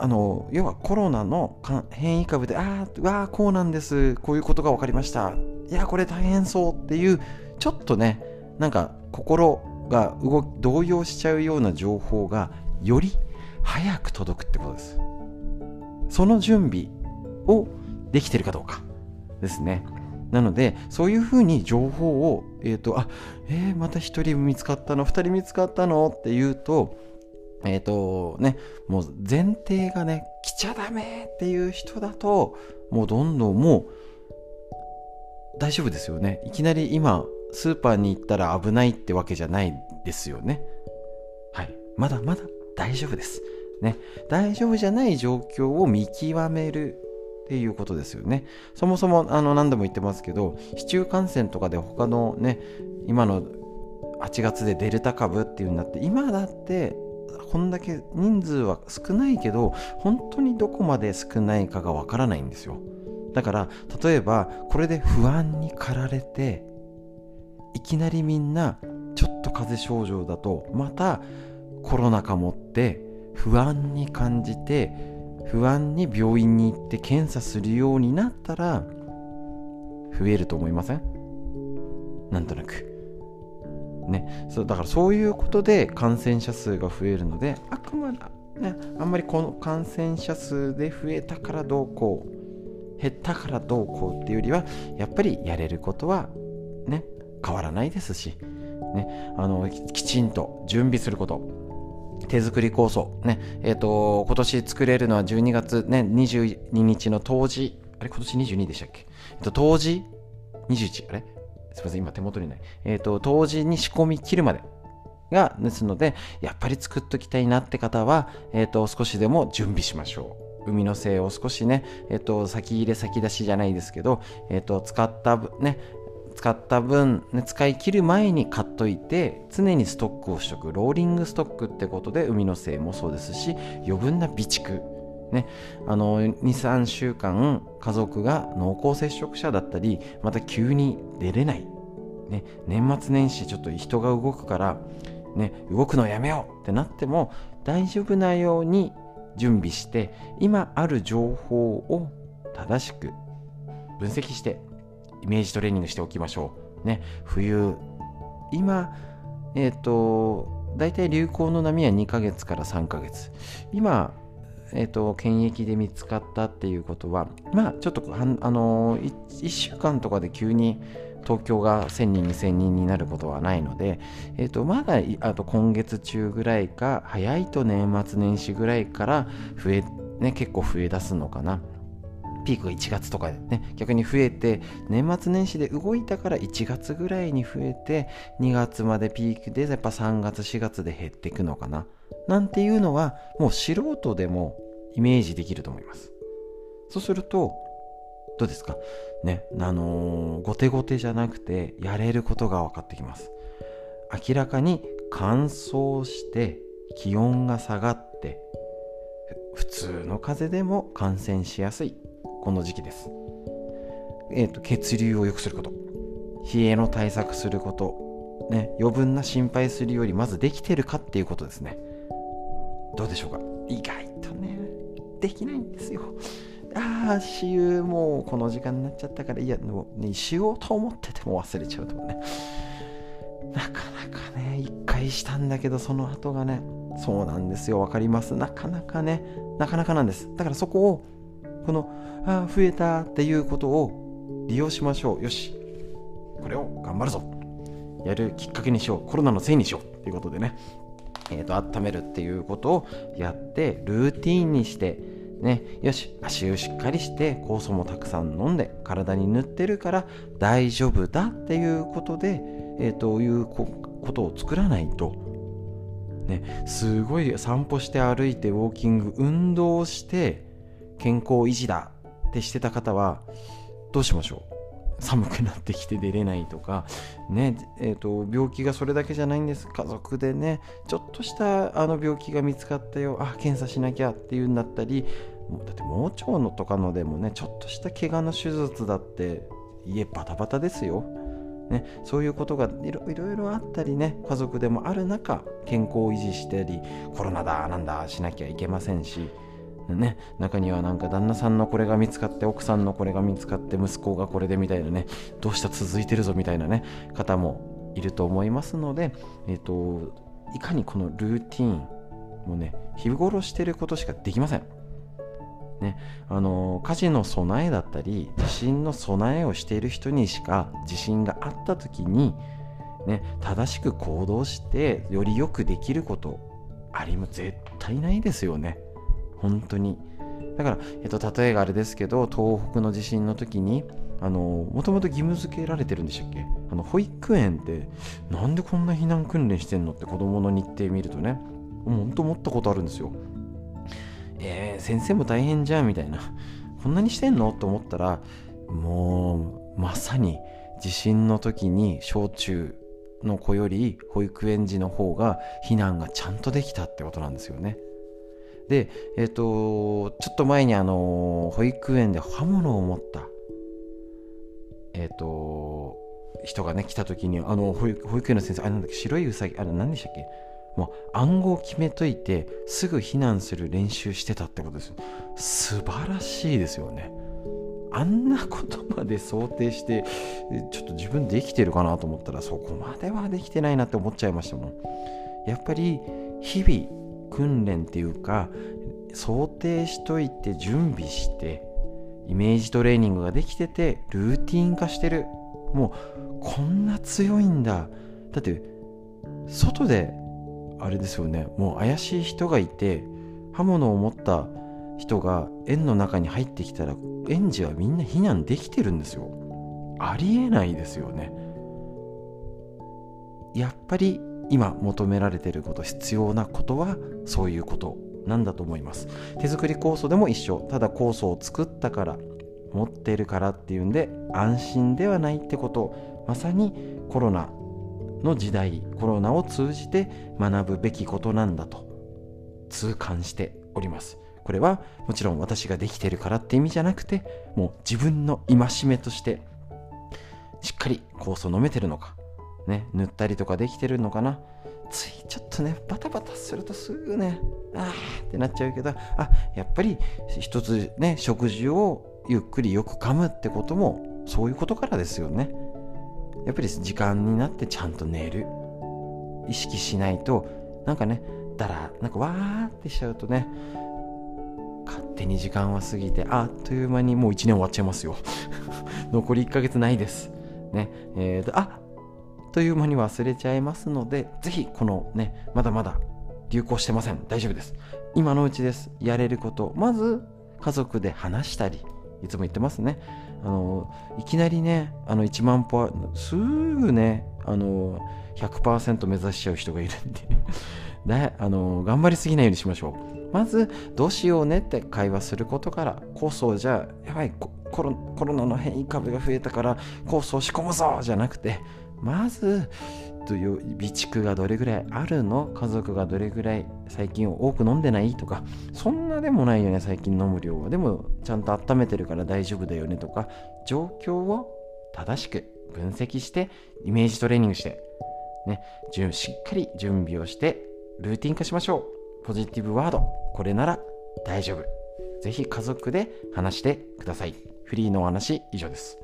あの要はコロナの変異株でああわあこうなんです。こういうことが分かりました。いやこれ大変そうっていうちょっとねなんか心が動動揺しちゃうような情報がより早く届くってことです。その準備をできてるかどうかですね。なので、そういうふうに情報を、えっ、ー、と、あ、えー、また1人見つかったの、2人見つかったの？っていうと、えっ、ー、と、ね、もう前提がね、来ちゃダメっていう人だと、もうどんどんもう、大丈夫ですよね。いきなり今、スーパーに行ったら危ないってわけじゃないですよね。はい。まだまだ大丈夫です。ね。大丈夫じゃない状況を見極めるっていうことですよね。そもそもあの何度も言ってますけど、市中感染とかで他のね、今の8月でデルタ株っていうになって、今だってこんだけ人数は少ないけど本当にどこまで少ないかがわからないんですよ。だから例えばこれで不安に駆られていきなりみんなちょっと風邪症状だとまたコロナかもって不安に感じて不安に病院に行って検査するようになったら増えると思いません？なんとなく。ね。そうだからそういうことで感染者数が増えるのであくまで、ね、あんまりこの感染者数で増えたからどうこう減ったからどうこうっていうよりはやっぱりやれることはね変わらないですし、ね、あのきちんと準備すること。手作り構想、ねえーと、今年作れるのは12月、ね、22日の冬至。あれ今年22でしたっけ、えっと、冬至？21あれ？すみません今手元にない。えっ、ー、と冬至に仕込み切るまでがですのでやっぱり作っときたいなって方は、えーと、少しでも準備しましょう。海の精を少しね、えっ、ー、と、先入れ先出しじゃないですけど、えっ、と、使ったね、使った分、ね、使い切る前に買っといて常にストックをしとく。ローリングストックってことで海の精もそうですし余分な備蓄ね、あの23週間家族が濃厚接触者だったりまた急に出れない、ね、年末年始ちょっと人が動くから、ね、動くのやめようってなっても大丈夫なように準備して今ある情報を正しく分析してイメージトレーニングしておきましょう。ね、冬、今、えっ、ー、と、大体流行の波は2ヶ月から3ヶ月。今、え、ー、と、検疫で見つかったっていうことは、まあ、ちょっと、あの1、1週間とかで急に東京が1000人、2000人になることはないので、えっ、ー、と、まだ、あと今月中ぐらいか、早いと年末年始ぐらいから増え、ね、結構増え出すのかな。ピークが1月とかでね、逆に増えて、年末年始で動いたから1月ぐらいに増えて、2月までピークで、やっぱ3月、4月で減っていくのかな。なんていうのは、もう素人でもイメージできると思います。そうすると、どうですか？ね、あのー、後手後手じゃなくて、やれることが分かってきます。明らかに乾燥して、気温が下がって、普通の風邪でも感染しやすいこの時期です。えっ、ー、と、血流を良くすること。冷えの対策すること。ね、余分な心配するよりまずできてるかっていうことですね。どうでしょうか？意外とね、できないんですよ。ああ、私有もうこの時間になっちゃったから、いや、もうね、しようと思ってても忘れちゃうとかね。なかなかね、一回したんだけど、その後がね、そうなんですよ。わかります？なかなかね、なかなかなんです。だからそこをこのあ増えたっていうことを利用しましょうよしこれを頑張るぞやるきっかけにしようコロナのせいにしようっていうことでねえーと、温めるっていうことをやってルーティンにしてねよし足をしっかりして酵素もたくさん飲んで体に塗ってるから大丈夫だっていうことでえー、ということを作らないと。ねすごい散歩して歩いてウォーキング運動して健康維持だってしてた方はどうしましょう？寒くなってきて出れないとか、ねえーと、病気がそれだけじゃないんです家族でねちょっとしたあの病気が見つかったよあ検査しなきゃっていうんだったりだって盲腸のとかのでもねちょっとした怪我の手術だって家バタバタですよ。ね、そういうことがいろいろあったりね家族でもある中健康を維持したりコロナだなんだしなきゃいけませんしね、中にはなんか旦那さんのこれが見つかって奥さんのこれが見つかって息子がこれでみたいなねどうした続いてるぞみたいなね方もいると思いますので、えーと、いかにこのルーティンもね日頃してることしかできません。ね、あの火事の備えだったり地震の備えをしている人にしか地震があった時に、ね、正しく行動してよりよくできることありも絶対ないですよね。本当に。だから、えっと、例えがあれですけど東北の地震の時にもともと義務付けられてるんでしたっけ？あの保育園ってなんでこんな避難訓練してんのって子供の日程見るとね。本当思ったことあるんですよ。えー、先生も大変じゃんみたいな。こんなにしてんの？と思ったらもうまさに地震の時に小中の子より保育園児の方が避難がちゃんとできたってことなんですよね。で、えっ、ー、と、ちょっと前にあの、保育園で刃物を持った、えっ、ー、と、人がね、来た時に、あの、保育園の先生、あれなんだっけ、白いウサギ、あれ何でしたっけもう暗号を決めといて、すぐ避難する練習してたってことですよ。素晴らしいですよね。あんなことまで想定してちょっと自分できてるかなと思ったらそこまではできてないなって思っちゃいましたもんやっぱり日々訓練っていうか想定しといて準備してイメージトレーニングができててルーティン化してる。もうこんな強いんだ。だって外であれですよね。もう怪しい人がいて刃物を持った人が園の中に入ってきたら園児はみんな避難できてるんですよ。ありえないですよね。やっぱり今求められていること必要なことはそういうことなんだと思います。手作り酵素でも一緒。ただ酵素を作ったから持っているからっていうんで安心ではないってこと。まさにコロナの時代コロナを通じて学ぶべきことなんだと痛感しております。これはもちろん私ができてるからって意味じゃなくてもう自分の戒めとしてしっかり酵素飲めてるのか、ね、塗ったりとかできてるのかな。ついちょっとねバタバタするとすぐねあーってなっちゃうけどあやっぱり一つね食事をゆっくりよく噛むってこともそういうことからですよね。やっぱり時間になってちゃんと寝る。意識しないとなんかねだらなんかわーってしちゃうとね勝手に時間は過ぎてあっという間にもう1年終わっちゃいますよ。残り1ヶ月ないです。ねえーと、あという間に忘れちゃいますのでぜひこのねまだまだ流行してません。大丈夫です。今のうちです。やれること。まず家族で話したりいつも言ってますね。あのいきなりねあの1万歩すぐねあの100%目指しちゃう人がいるんで。であの頑張りすぎないようにしましょう。まずどうしようねって会話することから酵素じゃやばいコロコロナの変異株が増えたから酵素を仕込むぞじゃなくてまず備蓄がどれぐらいあるの？家族がどれぐらい最近多く飲んでない？とかそんなでもないよね最近飲む量はでもちゃんと温めてるから大丈夫だよねとか状況を正しく分析してイメージトレーニングしてねしっかり準備をしてルーティン化しましょうポジティブワードこれなら大丈夫。ぜひ家族で話してください。フリーのお話以上です。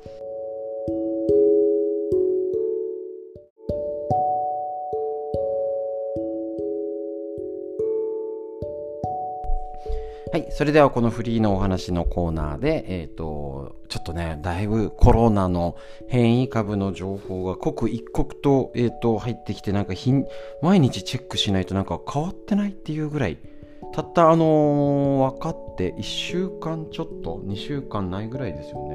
はい。それではこのフリーのお話のコーナーで、えっ、ー、と、ちょっとね、だいぶコロナの変異株の情報が刻一刻と、えっ、ー、と、入ってきて、なんか毎日チェックしないとなんか変わってないっていうぐらい、たったあのー、分かって1週間ちょっと2週間ないぐらいですよ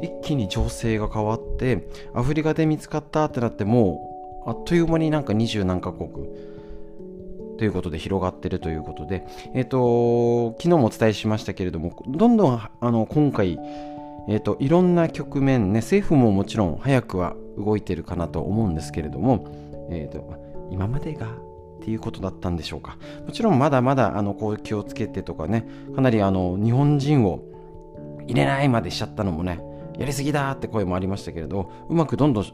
ね一気に情勢が変わってアフリカで見つかったってなってもうあっという間になんか二十何カ国ということで広がってるということで、えっ、ー、と、昨日もお伝えしましたけれども、どんどんあの今回、えっ、ー、と、いろんな局面ね、政府ももちろん早くは動いてるかなと思うんですけれども、えっ、と、今までがっていうことだったんでしょうか。もちろんまだまだあのこう気をつけてとかねかなりあの日本人を入れないまでしちゃったのもねやりすぎだって声もありましたけれどうまくどんどん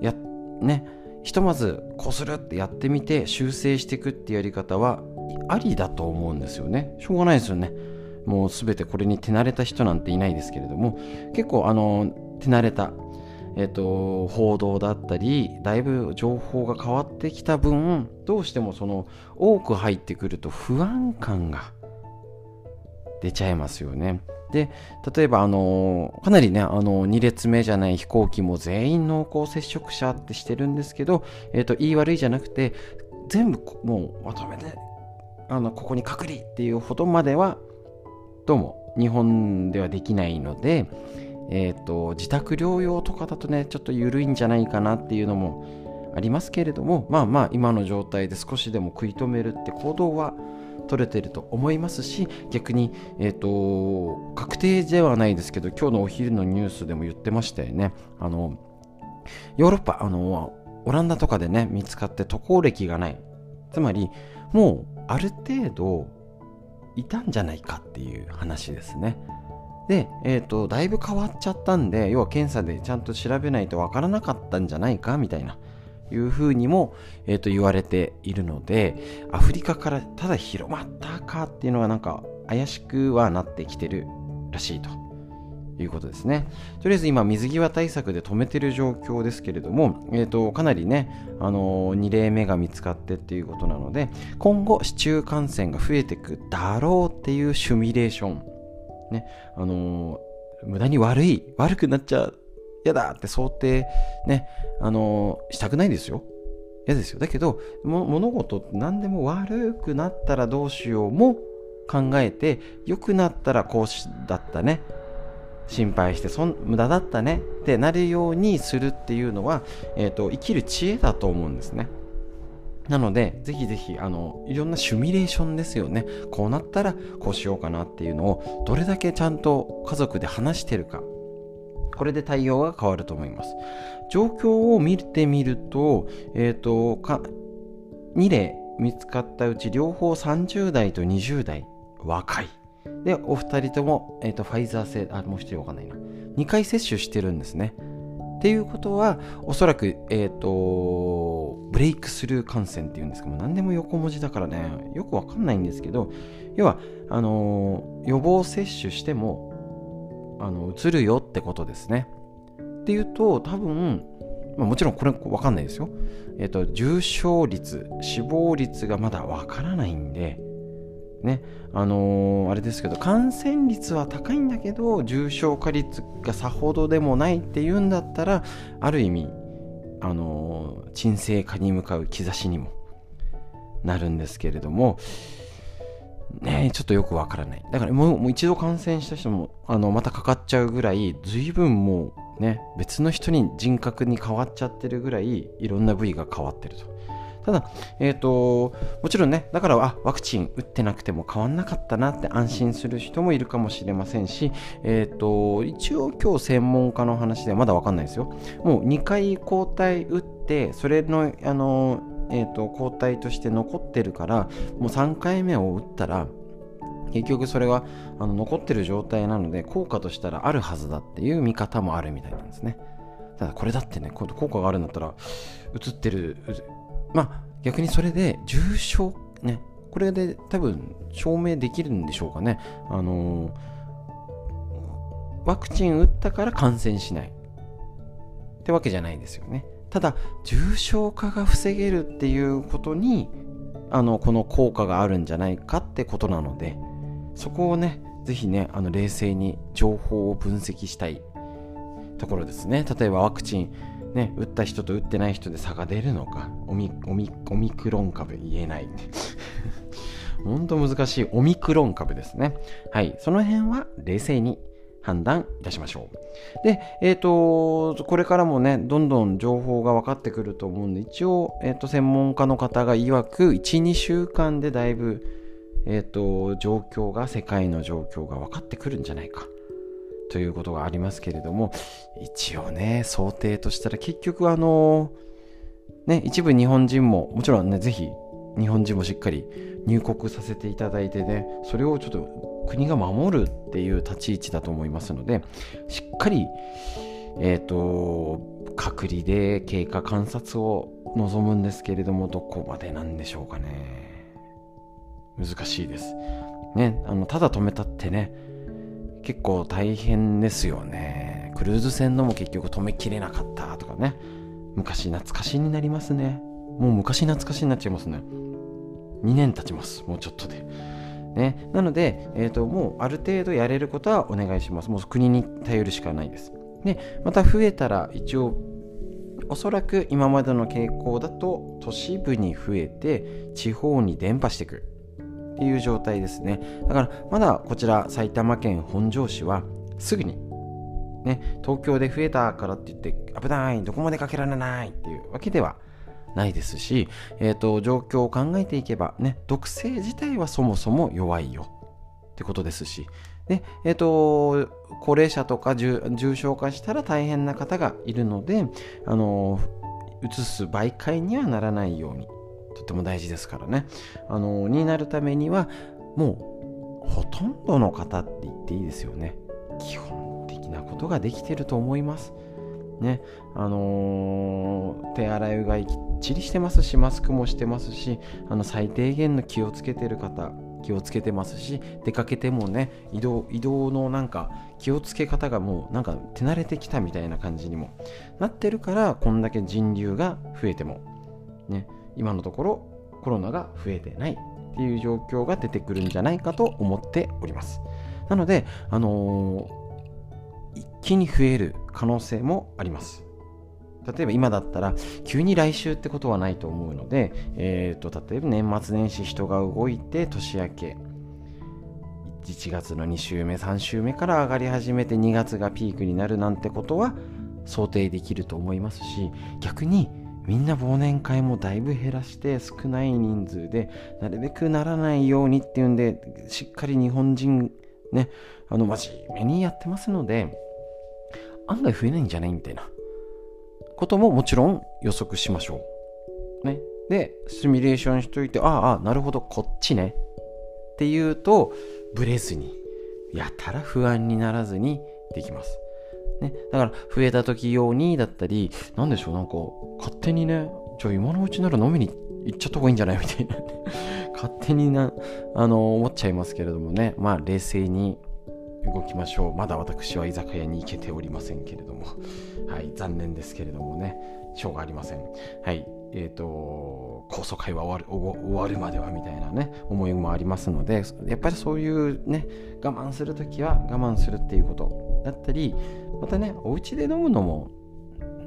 やねひとまずこするってやってみて修正していくってやり方はありだと思うんですよね。しょうがないですよね。もう全てこれに手慣れた人なんていないですけれども。結構あの手慣れたえっと、報道だったりだいぶ情報が変わってきた分どうしてもその多く入ってくると不安感が出ちゃいますよね。で例えばあのかなりねあの2列目じゃない飛行機も全員濃厚接触者ってしてるんですけど、えっと、言い悪いじゃなくて全部もうまとめてあのここに隔離っていうほどまではどうも日本ではできないので、えーと、自宅療養とかだとねちょっと緩いんじゃないかなっていうのもありますけれどもまあまあ今の状態で少しでも食い止めるって行動は取れてると思いますし逆に、えーと、確定ではないですけど今日のお昼のニュースでも言ってましたよね。あのヨーロッパあのオランダとかでね見つかって渡航歴がない。つまりもうある程度いたんじゃないかっていう話ですね。で、えっ、ー、とだいぶ変わっちゃったんで要は検査でちゃんと調べないとわからなかったんじゃないかみたいな。いうふうにも、えー、と言われているのでアフリカからただ広まったかっていうのはなんか怪しくはなってきてるらしいということですね。とりあえず今、水際対策で止めてる状況ですけれども、えーと、かなりね、あのー、2例目が見つかってっていうことなので、今後、市中感染が増えていくだろうっていうシミュレーション、ね、あのー、無駄に悪い、悪くなっちゃう、嫌だって想定、ね、あのー、したくないですよ。嫌ですよ。だけど、物事って何でも悪くなったらどうしようも考えて、良くなったらこうしだったね。心配してそん無駄だったねってなるようにするっていうのは、えーと、生きる知恵だと思うんですね。なので、ぜひぜひ、あの、いろんなシミュレーションですよね。こうなったらこうしようかなっていうのを、どれだけちゃんと家族で話してるか。これで対応が変わると思います。状況を見てみると、えっ、ー、と、か、2例見つかったうち両方30代と20代。若い。で、お二人とも、えーと、ファイザー製、あ、もう一人わかんないな。2回接種してるんですね。っていうことは、おそらく、えっ、ー、と、ブレイクスルー感染っていうんですけども、何でも横文字だからね、よくわかんないんですけど、要は、あのー、予防接種しても、あの、移るよってことですね。っていうと、多分、まあ、もちろんこれわかんないですよ。えっ、と、重症率、死亡率がまだわからないんで、ねあのー、あれですけど感染率は高いんだけど重症化率がさほどでもないっていうんだったらある意味あのー、沈静化に向かう兆しにもなるんですけれどもねちょっとよくわからないだからもうもう一度感染した人もあのまたかかっちゃうぐらい随分もうね別の人に人格に変わっちゃってるぐらいいろんな部位が変わってるとただ、えっ、ー、と、もちろんね、だから、あ、ワクチン打ってなくても変わんなかったなって安心する人もいるかもしれませんし、えっ、ー、と、一応今日専門家の話ではまだわかんないですよ。もう2回抗体打って、それの、あの、え、ー、と、抗体として残ってるから、もう3回目を打ったら、結局それはあの残ってる状態なので効果としたらあるはずだっていう見方もあるみたいなんですね。ただこれだってね、効果があるんだったら、映ってるまあ逆にそれで重症ねこれで多分証明できるんでしょうかね。あのワクチン打ったから感染しない。ってわけじゃないですよね。ただ重症化が防げるっていうことにあのこの効果があるんじゃないかってことなのでそこをねぜひねあの冷静に情報を分析したいところですね例えばワクチンね、打った人と打ってない人で差が出るのか、オミクロン株言えない。本当難しいオミクロン株ですね。はい、その辺は冷静に判断いたしましょう。で、えっ、ー、と、これからもね、どんどん情報が分かってくると思うんで、一応、えっ、ー、と、専門家の方が曰く、1、2週間でだいぶ、えっ、ー、と、状況が、世界の状況が分かってくるんじゃないか。ということがありますけれども、一応ね、想定としたら結局あの、ね、一部日本人も、もちろんね、ぜひ日本人もしっかり入国させていただいてね、それをちょっと国が守るっていう立ち位置だと思いますので、しっかり、えっ、ー、と、隔離で経過観察を望むんですけれども、どこまでなんでしょうかね。難しいです。ね、あのただ止めたってね、結構大変ですよね。クルーズ船のも結局止めきれなかったとかね。昔懐かしになりますね。もう昔懐かしになっちゃいますね。2年経ちます。もうちょっとで。ね、なので、えーと、もうある程度やれることはお願いします。もう国に頼るしかないです。で、また増えたら一応、おそらく今までの傾向だと都市部に増えて地方に伝播してくる。っていう状態ですね。だからまだこちら埼玉県本庄市はすぐにね、東京で増えたからって言って危ないどこも出かけられないっていうわけではないですし、えーと、状況を考えていけばね毒性自体はそもそも弱いよってことですしで、えーと、高齢者とか重症化したら大変な方がいるので、あの移す媒介にはならないようにとても大事ですからね。あのになるためにはもうほとんどの方って言っていいですよね。基本的なことができてると思います。ねあのー、手洗いうがいきっちりしてますしマスクもしてますしあの最低限の気をつけてる方気をつけてますし出かけてもね移動移動のなんか気をつけ方がもうなんか手慣れてきたみたいな感じにもなってるからこんだけ人流が増えてもね今のところコロナが増えてないっていう状況が出てくるんじゃないかと思っております。なのであのー、一気に増える可能性もあります。例えば今だったら急に来週ってことはないと思うので、えーと、例えば年末年始人が動いて年明け1月の2週目3週目から上がり始めて2月がピークになるなんてことは想定できると思いますし逆にみんな忘年会もだいぶ減らして少ない人数でなるべくならないようにっていうんでしっかり日本人ねあの真面目にやってますので案外増えないんじゃない？みたいなことももちろん予測しましょう。ね。で、シミュレーションしといて、ああ、なるほど、こっちね。っていうと、ブレずに、やたら不安にならずにできます。ね。だから、増えた時用にだったり、なんでしょう、なんか、勝手にね、じゃあ今のうちなら飲みに行っちゃった方がいいんじゃない？みたいな、勝手にな、あの、思っちゃいますけれどもね、まあ、冷静に動きましょう。まだ私は居酒屋に行けておりませんけれども。はい、残念ですけれどもね、しょうがありません。はい、え、ー、と、高層会は終わる終わるまではみたいなね、思いもありますので、やっぱりそういうね、我慢するときは我慢するっていうことだったり、またね、お家で飲むのも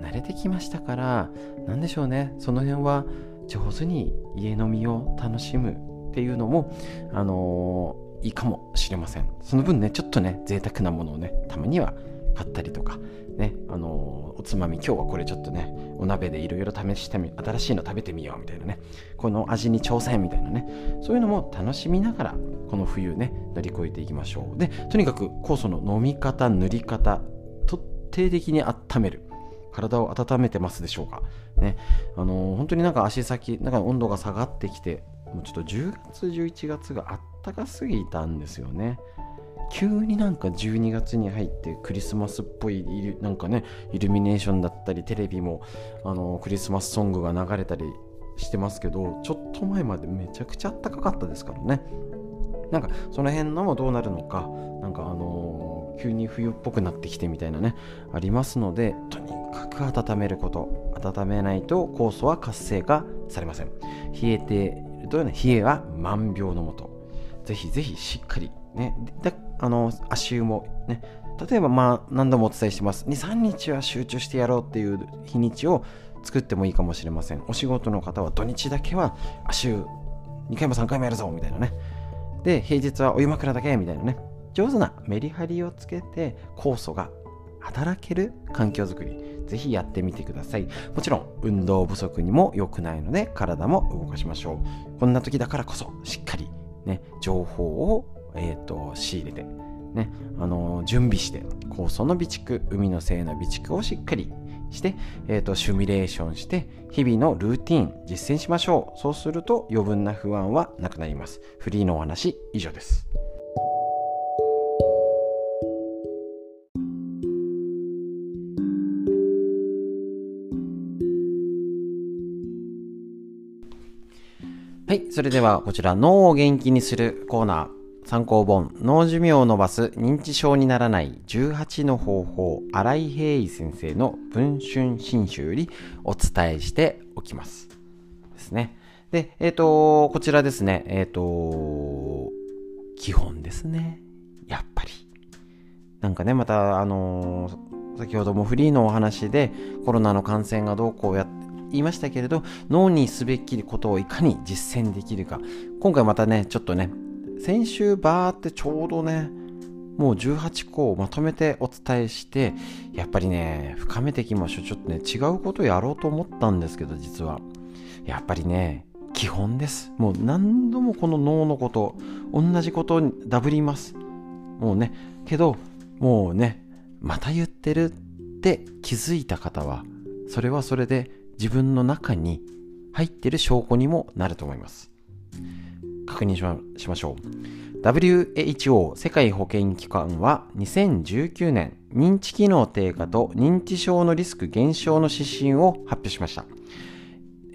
慣れてきましたから、なんでしょうね、その辺は上手に家飲みを楽しむっていうのも、あのーいいかもしれません。その分ね、ちょっとね、贅沢なものをね、たまには買ったりとか、ね、あのー、おつまみ、今日はこれちょっとね、お鍋でいろいろ試してみ、新しいの食べてみようみたいなね、この味に挑戦みたいなね、そういうのも楽しみながら、この冬ね、乗り越えていきましょう。で、とにかく酵素の飲み方、塗り方、徹底的に温める。体を温めてますでしょうかね、あのー、本当になんか足先、なんか温度が下がってきて、もうちょっと10月、11月があったかすぎたんですよね。急になんか12月に入ってクリスマスっぽいなんかねイルミネーションだったりテレビもあのクリスマスソングが流れたりしてますけどちょっと前までめちゃくちゃ暖かかったですからね。なんかその辺のもどうなるのかなんかあのー、急に冬っぽくなってきてみたいなねありますのでとにかく温めること温めないと酵素は活性化されません。冷えているとね冷えは万病のもと。ぜひぜひしっかりね、であの足湯もね例えばまあ何度もお伝えしてます。23日は集中してやろうっていう日にちを作ってもいいかもしれません。お仕事の方は土日だけは足湯2回も3回もやるぞみたいなね。で平日はお湯枕だけみたいなね。上手なメリハリをつけて酵素が働ける環境づくりぜひやってみてください。もちろん運動不足にも良くないので体も動かしましょう。こんな時だからこそしっかりね、情報を、えーと、仕入れて、ねあの、準備して酵素の備蓄海の精の備蓄をしっかりして、えーと、シミュレーションして日々のルーティン実践しましょう。そうすると余分な不安はなくなります。フリーのお話以上です。はい。それでは、こちら、脳を元気にするコーナー。参考本、脳寿命を伸ばす認知症にならない18の方法、新井平伊先生の文春新書よりお伝えしておきます。ですね。で、えっ、ー、と、こちらですね、えっ、ー、と、基本ですね。やっぱり。なんかね、また、あのー、先ほどもフリーのお話でコロナの感染がどうこうやって言いましたけれど脳にすべきことをいかに実践できるか。今回またねちょっとね先週バーってちょうどねもう18個をまとめてお伝えしてやっぱりね深めていきましょう。ちょっとね違うことやろうと思ったんですけど実は。やっぱりね基本です。もう何度もこの脳のこと同じことにダブります。もうねけどもうねまた言ってるって気づいた方はそれはそれで自分の中に入ってる証拠にもなると思います。確認しましましょう WHO 世界保健機関は2019年認知機能低下と認知症のリスク減少の指針を発表しました。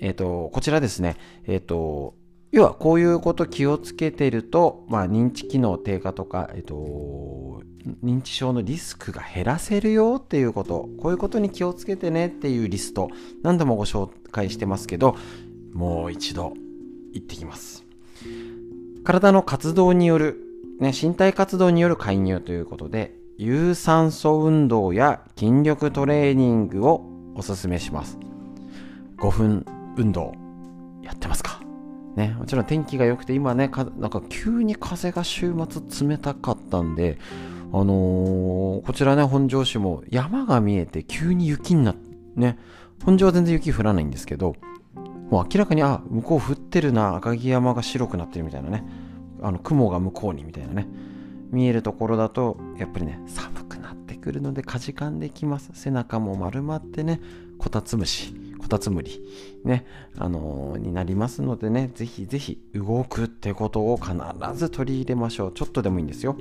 えっ、ー、と、こちらですね、えっ、ー、と、要はこういうこと気をつけてると、まあ、認知機能低下とか、えっ、と、認知症のリスクが減らせるよっていうこと、こういうことに気をつけてねっていうリスト、何度もご紹介してますけど、もう一度言ってきます。体の活動による、ね、身体活動による介入ということで、有酸素運動や筋力トレーニングをおすすめします。5分運動やってますか？ね、もちろん天気が良くて今ね、なんか急に風が週末冷たかったんで、あのー、こちらね、本庄市も山が見えて急に雪になって、ね、本庄は全然雪降らないんですけど、もう明らかに、あ、向こう降ってるな、赤城山が白くなってるみたいなね、あの雲が向こうにみたいなね、見えるところだとやっぱりね寒くなってくるのでかじかんできます。背中も丸まってねこたつむしこたつむり。ねあのー、になりますのでねぜひぜひ動くってことを必ず取り入れましょう。ちょっとでもいいんですよ。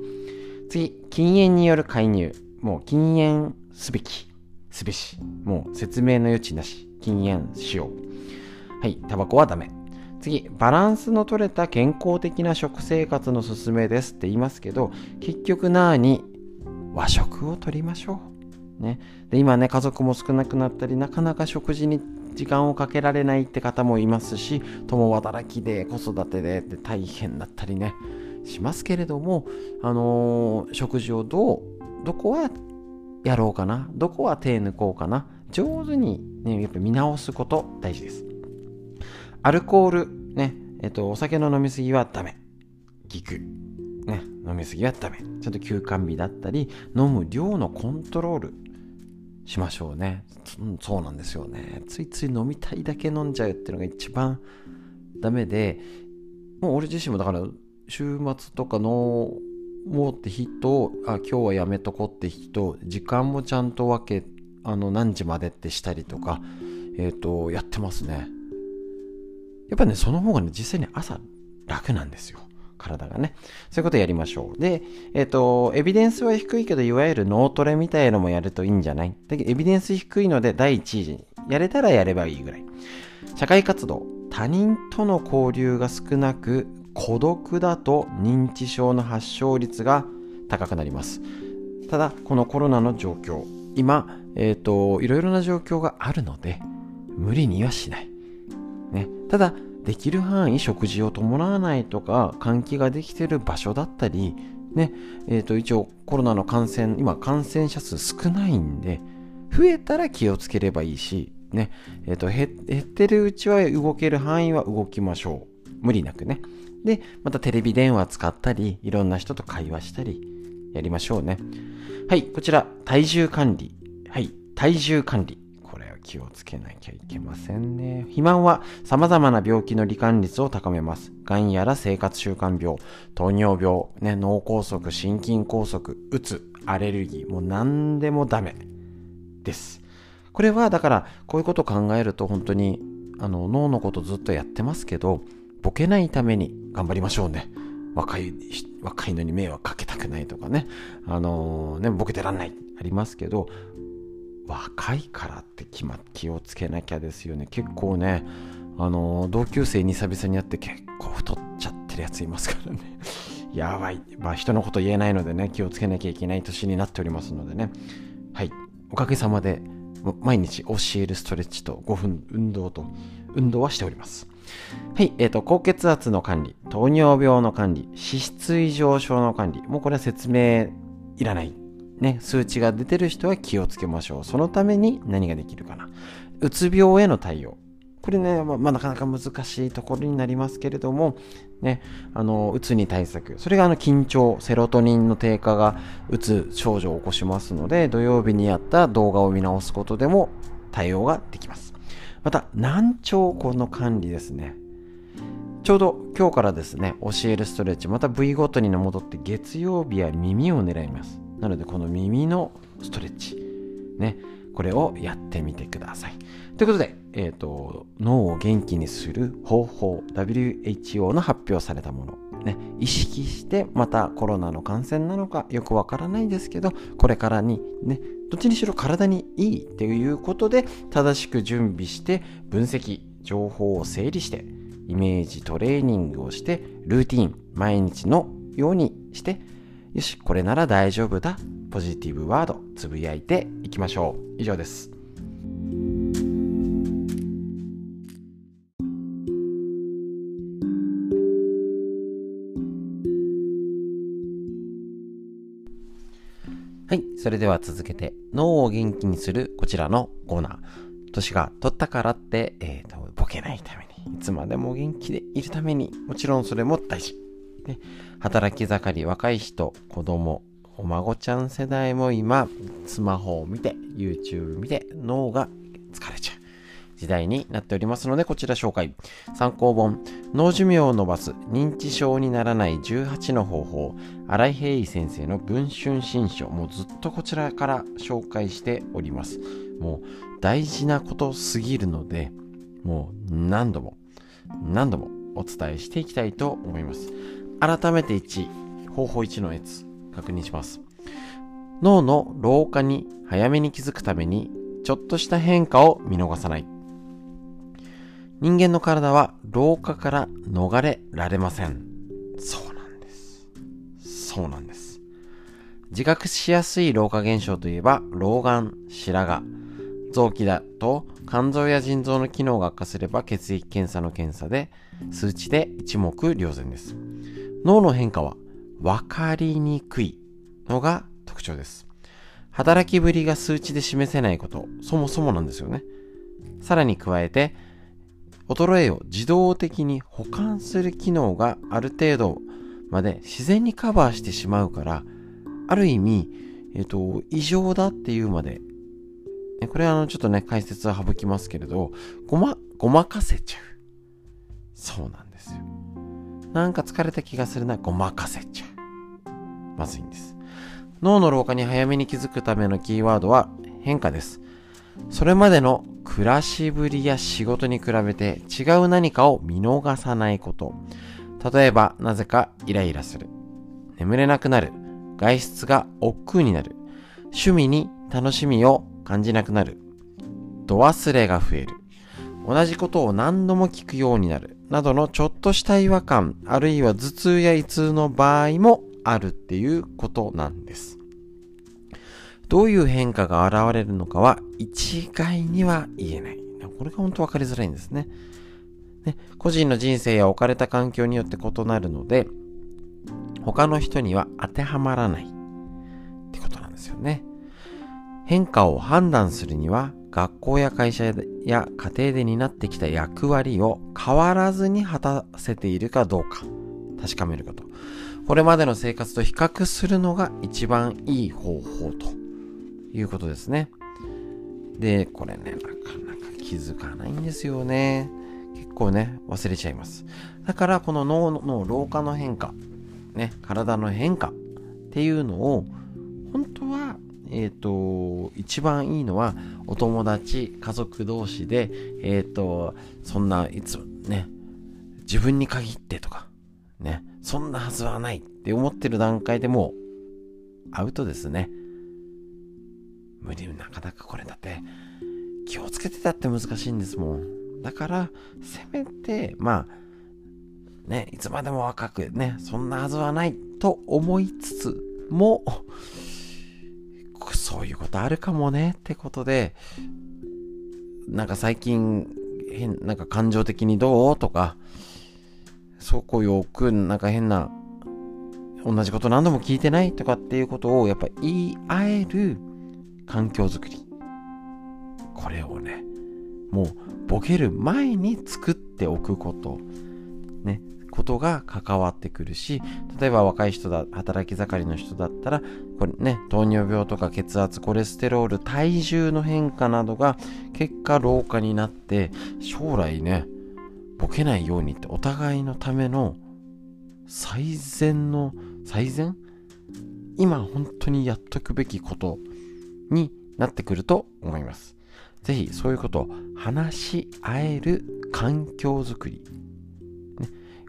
次禁煙による介入。もう禁煙すべき。すべし。もう説明の余地なし。禁煙しよう。はいタバコはダメ。次、バランスの取れた健康的な食生活のすすめですって言いますけど、結局なに和食をとりましょう。ね。で、今ね、家族も少なくなったり、なかなか食事に時間をかけられないって方もいますし、共働きで子育てでって大変だったりね、しますけれども、あのー、食事をどう、どこはやろうかな、どこは手抜こうかな、上手にね、やっぱ見直すこと大事です。アルコール、ね、えっと、お酒の飲みすぎはダメ。ギク。ね、飲みすぎはダメ。ちゃんと休館日だったり、飲む量のコントロールしましょうね。そうなんですよね。ついつい飲みたいだけ飲んじゃうっていうのが一番ダメで、もう俺自身もだから週末とかのもうって人あ今日はやめとこって人時間もちゃんと分けあの何時までってしたりとかえっ、ー、とやってますねやっぱね、その方がね、実際に朝楽なんですよ。体がね。そういうことやりましょう。で、えっ、ー、と、エビデンスは低いけど、いわゆる脳トレみたいのもやるといいんじゃない？だけど、エビデンス低いので、第一位やれたらやればいいぐらい。社会活動。他人との交流が少なく、孤独だと認知症の発症率が高くなります。ただ、このコロナの状況、今、えっ、ー、と、いろいろな状況があるので、無理にはしない。ね、ただできる範囲食事を伴わないとか換気ができてる場所だったりねえー、と一応コロナの感染今感染者数少ないんで増えたら気をつければいいしねえー、と減ってるうちは動ける範囲は動きましょう。無理なくね。でまたテレビ電話使ったりいろんな人と会話したりやりましょうね。はいこちら体重管理。はい体重管理。気をつけなきゃいけませんね。肥満は様々な病気の罹患率を高めます。癌やら生活習慣病、糖尿病、ね、脳梗塞、心筋梗塞、うつ、アレルギー、もう何でもダメです。これはだからこういうことを考えると本当にあの脳のことずっとやってますけど、ボケないために頑張りましょうね。若い、若いのに迷惑かけたくないとかね。あのー、ね、ボケてらんない。ありますけど、若いからって気,、ま、気をつけなきゃですよね。結構ねあの同級生に久々に会って結構太っちゃってるやついますからね。やばい、まあ、人のこと言えないのでね気をつけなきゃいけない年になっておりますのでね。はい。おかげさまで毎日教えるストレッチと5分運動と運動はしております。はい、えっ、ー、と、高血圧の管理、糖尿病の管理、脂質異常症の管理、もうこれは説明いらない。ね、数値が出てる人は気をつけましょう。そのために何ができるかな。うつ病への対応。これね、ま、ま、なかなか難しいところになりますけれども、ね、あの、うつに対策。それがあの、緊張、セロトニンの低下がうつ症状を起こしますので、土曜日にやった動画を見直すことでも対応ができます。また、難聴この管理ですね。ちょうど今日からですね、教えるストレッチ、また部位ごとに戻って月曜日は耳を狙います。なのでこの耳のストレッチねこれをやってみてください。ということで、えっ、ー、と、脳を元気にする方法、WHO の発表されたもの、ね、意識してまたコロナの感染なのかよくわからないですけど、これからにね、どっちにしろ体にいいっていうことで正しく準備して分析、情報を整理してイメージトレーニングをしてルーティン毎日のようにしてよしこれなら大丈夫だポジティブワードつぶやいていきましょう以上ですはい。それでは続けて、脳を元気にするこちらのコーナー。年が取ったからって、えーと、ボケないために、いつまでも元気でいるために、もちろんそれも大事。ね、働き盛り、若い人、子供、お孫ちゃん世代も今、スマホを見て、YouTube 見て、脳が疲れちゃう。時代になっておりますので、こちら紹介。参考本、脳寿命を伸ばす認知症にならない18の方法、新井平井先生の文春新書、もうずっとこちらから紹介しております。もう大事なことすぎるので、もう何度も、何度もお伝えしていきたいと思います。改めて1、方法1のやつ、確認します。脳の老化に早めに気づくために、ちょっとした変化を見逃さない。人間の体は老化から逃れられません。そうなんです。そうなんです。自覚しやすい老化現象といえば、老眼、白髪。臓器だと肝臓や腎臓の機能が悪化すれば血液検査の検査で数値で一目瞭然です。脳の変化は分かりにくいのが特徴です。働きぶりが数値で示せないこと、そもそもなんですよね。さらに加えて、衰えを自動的に保管する機能がある程度まで自然にカバーしてしまうから、ある意味、えっ、と、異常だっていうまで、これはあの、ちょっとね、解説は省きますけれど、ごま、ごまかせちゃう。そうなんです。なんか疲れた気がするな、ごまかせちゃう。まずいんです。脳の老化に早めに気づくためのキーワードは変化です。それまでの暮らしぶりや仕事に比べて違う何かを見逃さないこと。例えば、なぜかイライラする。眠れなくなる。外出が億劫になる。趣味に楽しみを感じなくなる。度忘れが増える。同じことを何度も聞くようになる。などのちょっとした違和感、あるいは頭痛や胃痛の場合もあるっていうことなんです。どういう変化が現れるのかは一概には言えない。これが本当分かりづらいんですね。ね個人の人生や置かれた環境によって異なるので、他の人には当てはまらないってことなんですよね。変化を判断するには、学校や会社や家庭で担ってきた役割を変わらずに果たせているかどうか確かめること。これまでの生活と比較するのが一番いい方法ということですね。で、これね、なかなか気づかないんですよね。結構ね、忘れちゃいます。だから、この脳の老化の変化、ね、体の変化っていうのを、本当は、えっ、ー、と、一番いいのは、お友達、家族同士で、えっ、ー、と、そんな、いつも、ね、自分に限ってとか、ね、そんなはずはないって思ってる段階でもうアウトですね。無理、なかなかこれだって、気をつけてたって難しいんですもん。だから、せめて、まあ、ね、いつまでも若くね、そんなはずはないと思いつつも、そういうことあるかもねってことで、なんか最近、変、なんか感情的にどうとか、そこうよく、なんか変な、同じこと何度も聞いてないとかっていうことをやっぱ言い合える環境づくり。これをね、もうボケる前に作っておくこと、ね、ことが関わってくるし、例えば若い人だ、働き盛りの人だったら、これね、糖尿病とか血圧、コレステロール、体重の変化などが結果老化になって、将来ね、ボケないようにってお互いのための最善の、最善？今本当にやっとくべきことになってくると思います。ぜひそういうことを話し合える環境づくり。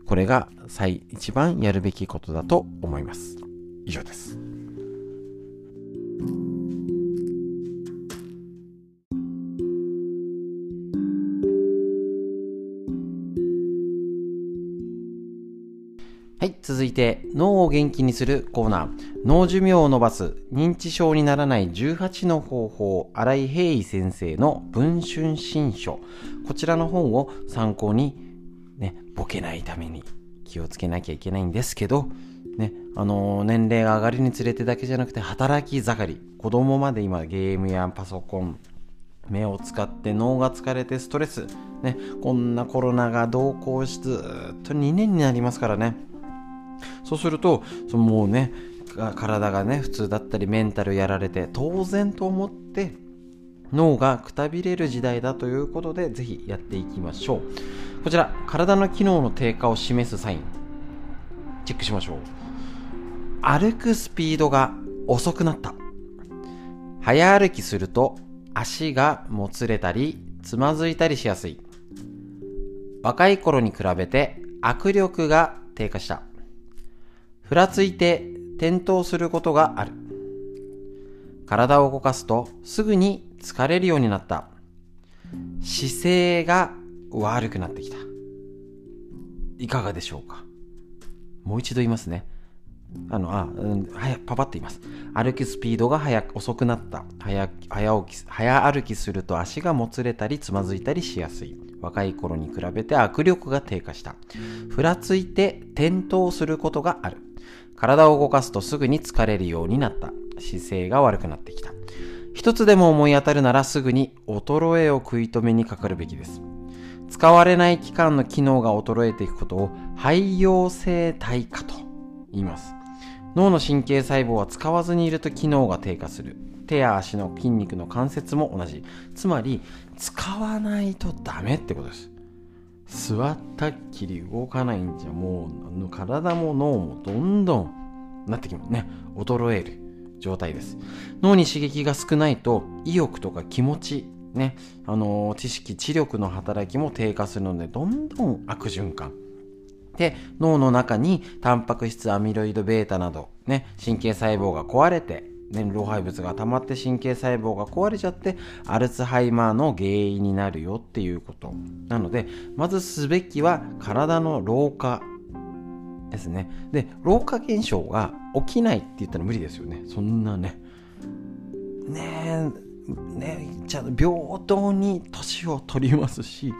これが最一番やるべきことだと思います。以上です。はい、続いて脳を元気にするコーナー脳寿命を伸ばす認知症にならない18の方法新井平井先生の文春新書こちらの本を参考にねボケないために気をつけなきゃいけないんですけどねあの、年齢が上がるにつれてだけじゃなくて働き盛り子供まで今ゲームやパソコン目を使って脳が疲れてストレスねこんなコロナが同行しずっと2年になりますからね。そうするとそのもうね体がね普通だったりメンタルやられて当然と思って脳がくたびれる時代だということでぜひやっていきましょう。こちら体の機能の低下を示すサイン。チェックしましょう。歩くスピードが遅くなった。早歩きすると足がもつれたりつまずいたりしやすい。若い頃に比べて握力が低下した。ふらついて転倒することがある。体を動かすとすぐに疲れるようになった。姿勢が悪くなってきた。いかがでしょうか？もう一度言いますね。あの、あ、うん、早パパって言います。歩きスピードが早く、遅くなった。早、早起き、早歩きすると足がもつれたりつまずいたりしやすい。若い頃に比べて握力が低下した。ふらついて転倒することがある。体を動かすとすぐに疲れるようになった。姿勢が悪くなってきた。一つでも思い当たるならすぐに衰えを食い止めにかかるべきです。使われない期間の機能が衰えていくことを肺陽性退化と言います。脳の神経細胞は使わずにいると機能が低下する。手や足の筋肉の関節も同じ。つまり、使わないとダメってことです。座ったっきり動かないんじゃもう体も脳もどんどんなってきますね衰える状態です脳に刺激が少ないと意欲とか気持ちねあの、知識知力の働きも低下するのでどんどん悪循環。で脳の中にタンパク質アミロイド β などね神経細胞が壊れてね、老廃物が溜まって神経細胞が壊れちゃってアルツハイマーの原因になるよっていうこと。なのでまずすべきは体の老化。ですね。で老化現象が起きないって言ったら無理ですよね。そんなね。ねえねじゃん平等に年を取りますし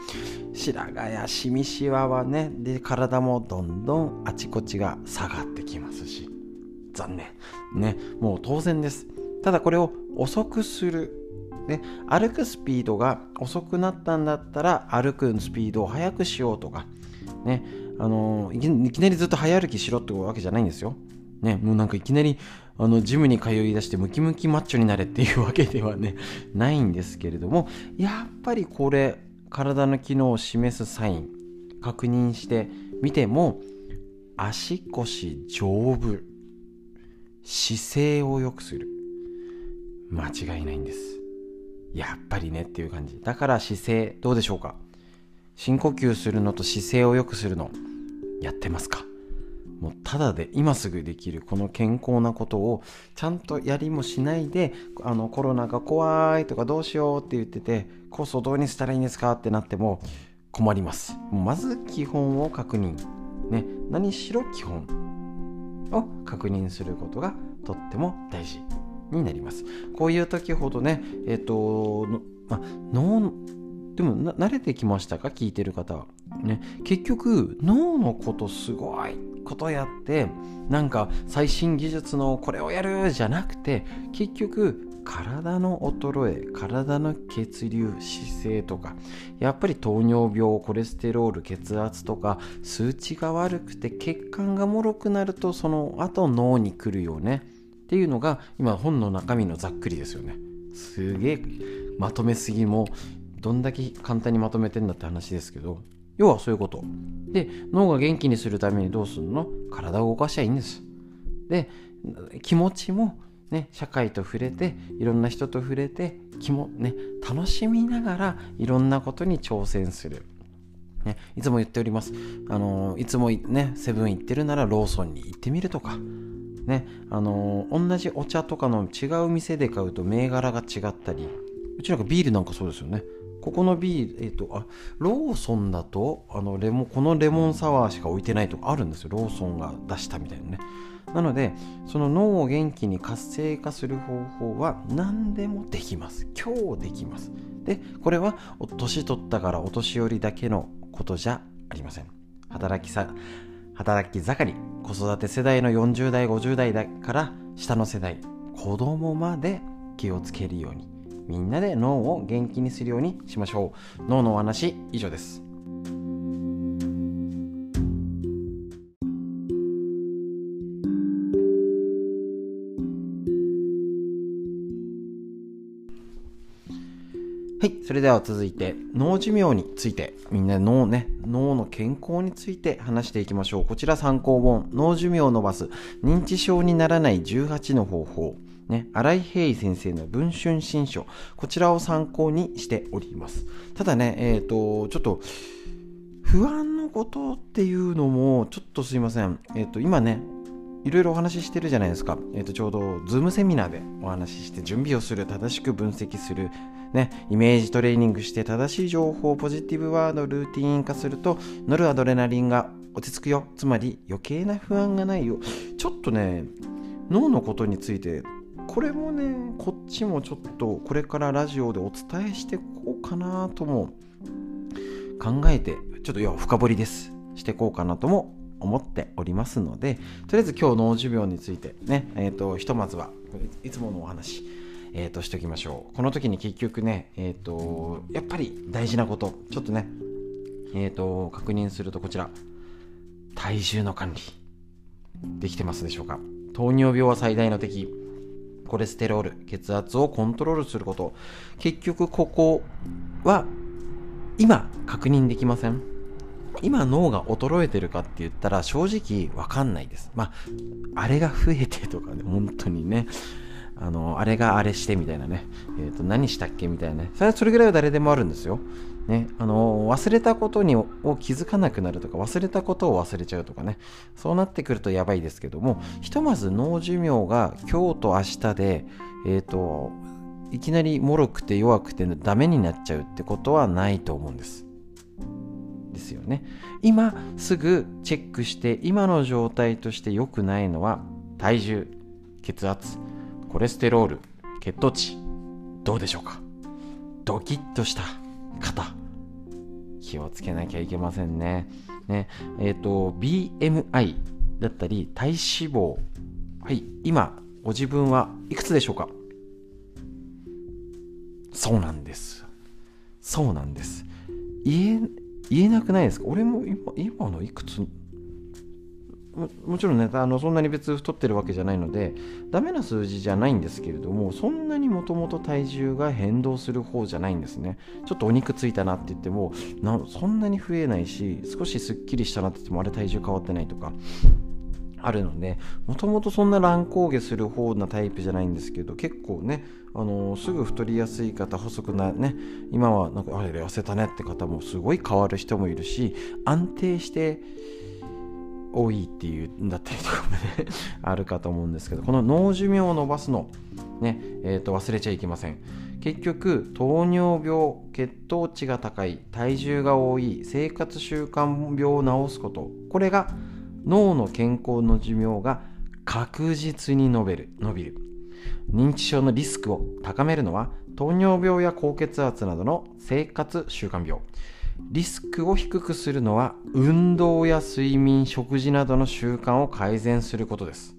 白髪やしみしわはねで体もどんどんあちこちが下がってきますし残念。ね、もう当然です。ただこれを遅くする。ね、歩くスピードが遅くなったんだったら歩くスピードを速くしようとか、ね、あのいきなりずっと早歩きしろってわけじゃないんですよ。ね、もうなんかいきなりあのジムに通い出してムキムキマッチョになれっていうわけではね ないんですけれどもやっぱりこれ体の機能を示すサイン確認してみても足腰丈夫姿勢を良くする。間違いないんです。やっぱりねっていう感じ。だから姿勢どうでしょうか？深呼吸するのと姿勢を良くするのやってますか？もうただで今すぐできるこの健康なことをちゃんとやりもしないであのコロナが怖いとかどうしようって言っててコスをどうにしたらいいんですかってなっても困りますまず基本を確認ね何しろ基本を確認することがとっても大事になります。こういう時ほどね、えっ、ー、と、ま、脳でも慣れてきましたか？聞いてる方は。ね、結局脳のことすごいことやってなんか最新技術のこれをやるじゃなくて結局体の衰え体の血流姿勢とかやっぱり糖尿病コレステロール血圧とか数値が悪くて血管がもろくなるとその後脳に来るよねっていうのが今本の中身のざっくりですよね。すげえまとめすぎもどんだけ簡単にまとめてんだって話ですけど要はそういうことで脳が元気にするためにどうするの？体を動かしゃいいんですで気持ちもね、社会と触れていろんな人と触れて気も、ね、楽しみながらいろんなことに挑戦する。ね、いつも言っております。あのいつもね、セブン行ってるならローソンに行ってみるとか、ね、あの同じお茶とかの違う店で買うと銘柄が違ったり、うちなんかビールなんかそうですよね。ここのビール、えっ、ー、と、あ、ローソンだと、あの、レモン、このレモンサワーしか置いてないとかあるんですよ。ローソンが出したみたいなね。なので、その脳を元気に活性化する方法は何でもできます。今日できます。で、これは年取ったからお年寄りだけのことじゃありません。働きさ、働き盛り、子育て世代の40代、50代から下の世代、子供まで気をつけるようにみんなで脳を元気にするようにしましょう脳のお話以上ですはい。それでは続いて、脳寿命について、みんな脳ね、脳の健康について話していきましょう。こちら参考本、脳寿命を伸ばす、認知症にならない18の方法。ね、新井平井先生の文春新書、こちらを参考にしております。ただね、えっ、ー、と、ちょっと、不安のことっていうのも、ちょっとすいません。えっ、ー、と、今ね、いろいろお話ししてるじゃないですか。えっ、ー、と、ちょうど、ズームセミナーでお話しして、準備をする、正しく分析する、ね、イメージトレーニングして正しい情報ポジティブワードルーティン化するとノルアドレナリンが落ち着くよつまり余計な不安がないよちょっとね脳のことについてこれもねこっちもちょっとこれからラジオでお伝えしていこうかなとも考えてちょっと要は深掘りです。していこうかなとも思っておりますのでとりあえず今日脳寿命についてねえっ、ー、とひとまずはいつものお話えー、としておきましょう。この時に結局ねえっ、ー、とやっぱり大事なことちょっとねえっ、ー、と確認するとこちら。体重の管理できてますでしょうか。糖尿病は最大の敵。コレステロール、血圧をコントロールすること。結局ここは今確認できません今脳が衰えてるかって言ったら正直わかんないです。まあ、あれが増えてとかね、本当にね。あの、あれがあれしてみたいなね。えっ、ー、と、何したっけみたいなね。それはそれぐらいは誰でもあるんですよ。ね、あの忘れたことにを気づかなくなるとか忘れたことを忘れちゃうとかね。そうなってくるとやばいですけどもひとまず脳寿命が今日と明日でえ、ー、といきなり脆くて弱くてダメになっちゃうってことはないと思うんです。ですよね。今すぐチェックして今の状態として良くないのは体重血圧コレステロール血糖値どうでしょうか？ドキッとした。方気をつけなきゃいけませんね。ねえっ、ー、と BMI だったり体脂肪。はい今ご自分はいくつでしょうか？そうなんです。そうなんです。言え言えなくないですか？俺も今今のいくつもちろんねあのそんなに別太ってるわけじゃないのでダメな数字じゃないんですけれどもそんなにもともと体重が変動する方じゃないんですね。ちょっとお肉ついたなって言ってもなそんなに増えないし少しすっきりしたなって言ってもあれ体重変わってないとかあるのでもともとそんな乱高下する方なタイプじゃないんですけど結構ねあのすぐ太りやすい方細くなね今はなんかあれ痩せたねって方もすごい変わる人もいるし安定して多いっていうんだったりとかもね あるかと思うんですけどこの脳寿命を伸ばすのねえー、と忘れちゃいけません。結局糖尿病血糖値が高い体重が多い生活習慣病を治すこと。これが脳の健康の寿命が確実に伸びる伸びる。認知症のリスクを高めるのは糖尿病や高血圧などの生活習慣病。リスクを低くするのは運動や睡眠食事などの習慣を改善することです。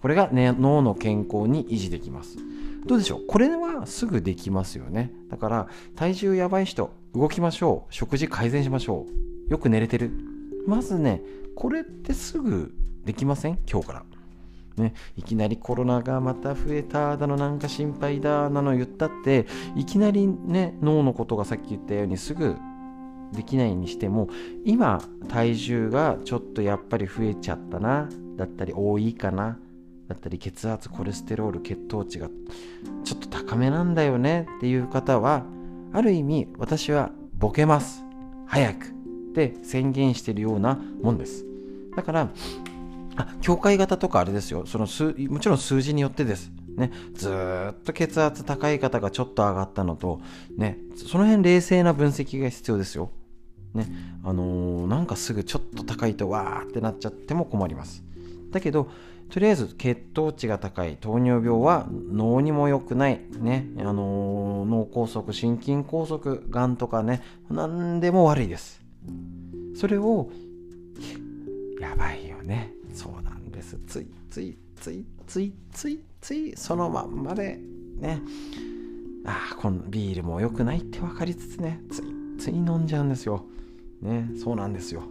これが、ね、脳の健康に維持できます。どうでしょう？これはすぐできますよね。だから体重やばい人動きましょう。食事改善しましょう。よく寝れてる。まずねこれってすぐできません？今日から。ね、いきなりコロナがまた増えただのなんか心配だなの言ったっていきなりね脳のことがさっき言ったようにすぐできないにしても今体重がちょっとやっぱり増えちゃったなだったり多いかなだったり血圧コレステロール血糖値がちょっと高めなんだよねっていう方はある意味私はボケます。早く。って宣言してるようなもんです。だからあ境界型とかあれですよ。その数もちろん数字によってです。ね、ずっと血圧高い方がちょっと上がったのと、ね、その辺冷静な分析が必要ですよ。ね、あのー、なんかすぐちょっと高いとわーってなっちゃっても困ります。だけど、とりあえず血糖値が高い糖尿病は脳にも良くない、ねあのー、脳梗塞心筋梗塞がんとかね何でも悪いです。それをやばいよね。そうなんです。ついついついついついついそのまんまでね。ああこのビールも良くないって分かりつつねついつい飲んじゃうんですよ。ねそうなんですよ、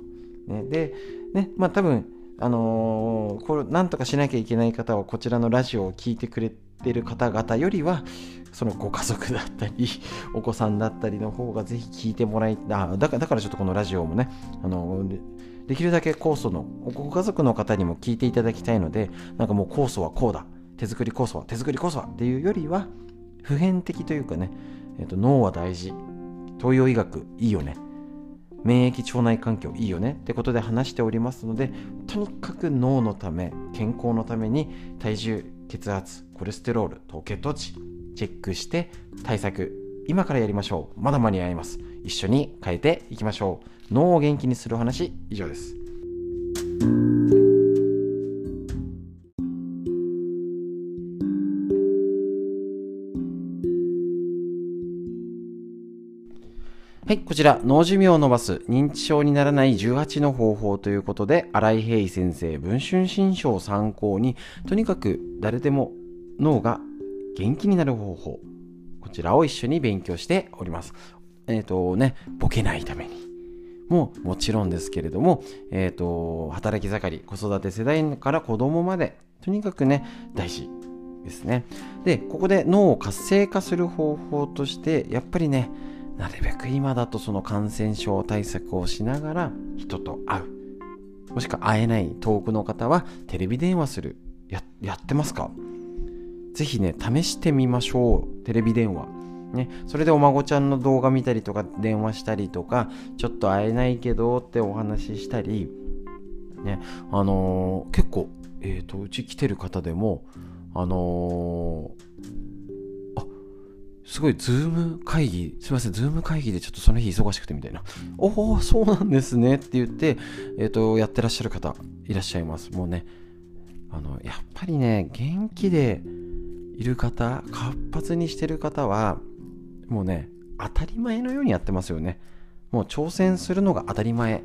ね、でねまあ多分あのー、これなんとかしなきゃいけない方はこちらのラジオを聴いてくれてる方々よりはそのご家族だったり お子さんだったりの方がぜひ聞いてもらいあだからだからちょっとこのラジオもねあのできるだけ酵素のご家族の方にも聞いていただきたいのでなんかもう酵素はこうだ手作り酵素は手作り酵素はっていうよりは普遍的というかね、えーと脳は大事東洋医学いいよね免疫腸内環境いいよねってことで話しておりますのでとにかく脳のため健康のために体重血圧コレステロール糖血糖値チェックして対策今からやりましょう。まだ間に合います。一緒に変えていきましょう。脳を元気にする話以上です。はい、こちら、脳寿命を伸ばす認知症にならない18の方法ということで、新井平井先生、文春新書を参考に、とにかく誰でも脳が元気になる方法、こちらを一緒に勉強しております。えっ、ー、とね、ボケないために。ももちろんですけれども、えっ、ー、と、働き盛り、子育て世代から子供まで、とにかくね、大事ですね。で、ここで脳を活性化する方法として、やっぱりね、なるべく今だとその感染症対策をしながら人と会う。もしくは会えない遠くの方はテレビ電話する。や、やってますか？ぜひね試してみましょう。テレビ電話。ね、それでお孫ちゃんの動画見たりとか電話したりとかちょっと会えないけどってお話ししたり。ね。あのー、結構、えーとうち来てる方でもあのーすごい、ズーム会議、すいません、ズーム会議でちょっとその日忙しくてみたいな。おお、そうなんですねって言って、えっ、ー、と、やってらっしゃる方いらっしゃいます。もうね、あの、やっぱりね、元気でいる方、活発にしてる方は、もうね、当たり前のようにやってますよね。もう挑戦するのが当たり前。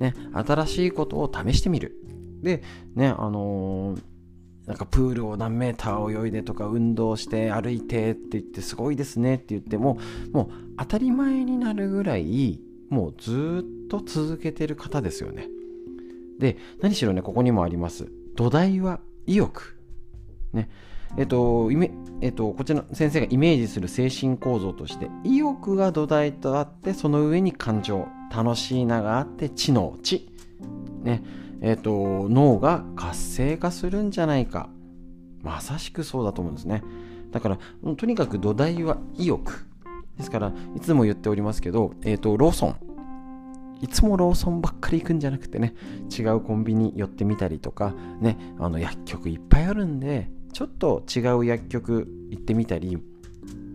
ね、新しいことを試してみる。で、ね、あのーなんかプールを何メーター泳いでとか運動して歩いてって言ってすごいですねって言ってももう当たり前になるぐらいもうずっと続けてる方ですよね。で何しろねここにもあります。土台は意欲。ね。えっと、えっと、こちら先生がイメージする精神構造として意欲が土台とあってその上に感情。楽しいながあって知能。知。ね。えーと、脳が活性化するんじゃないか。まさしくそうだと思うんですね。だからとにかく土台は意欲。ですからいつも言っておりますけど、えーと、ローソン。いつもローソンばっかり行くんじゃなくてね違うコンビニ寄ってみたりとかねあの薬局いっぱいあるんでちょっと違う薬局行ってみたり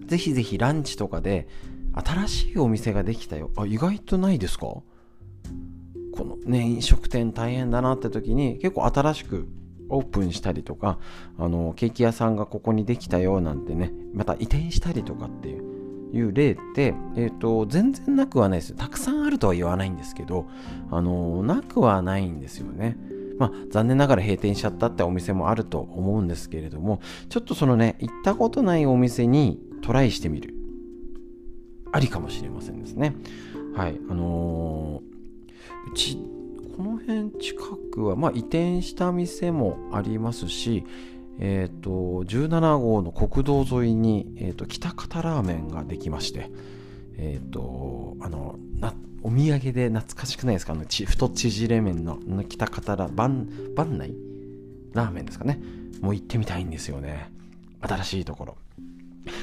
ぜひぜひランチとかで新しいお店ができたよ。あ意外とないですか？このね、飲食店大変だなって時に結構新しくオープンしたりとか、あの、ケーキ屋さんがここにできたよなんてね、また移転したりとかっていう、いう例って、え、ー、と、全然なくはないです。たくさんあるとは言わないんですけど、あの、なくはないんですよね。まあ、残念ながら閉店しちゃったってお店もあると思うんですけれども、ちょっとそのね、行ったことないお店にトライしてみる。ありかもしれませんですね。はい。あのーちこの辺近くは、まあ、移転した店もありますし、えーと、17号の国道沿いに、えーと、北方ラーメンができまして、えーと、あのなお土産で懐かしくないですか？あのち太縮れ麺の北方ラ番番内ラーメンですかね？もう行ってみたいんですよね。新しいところ。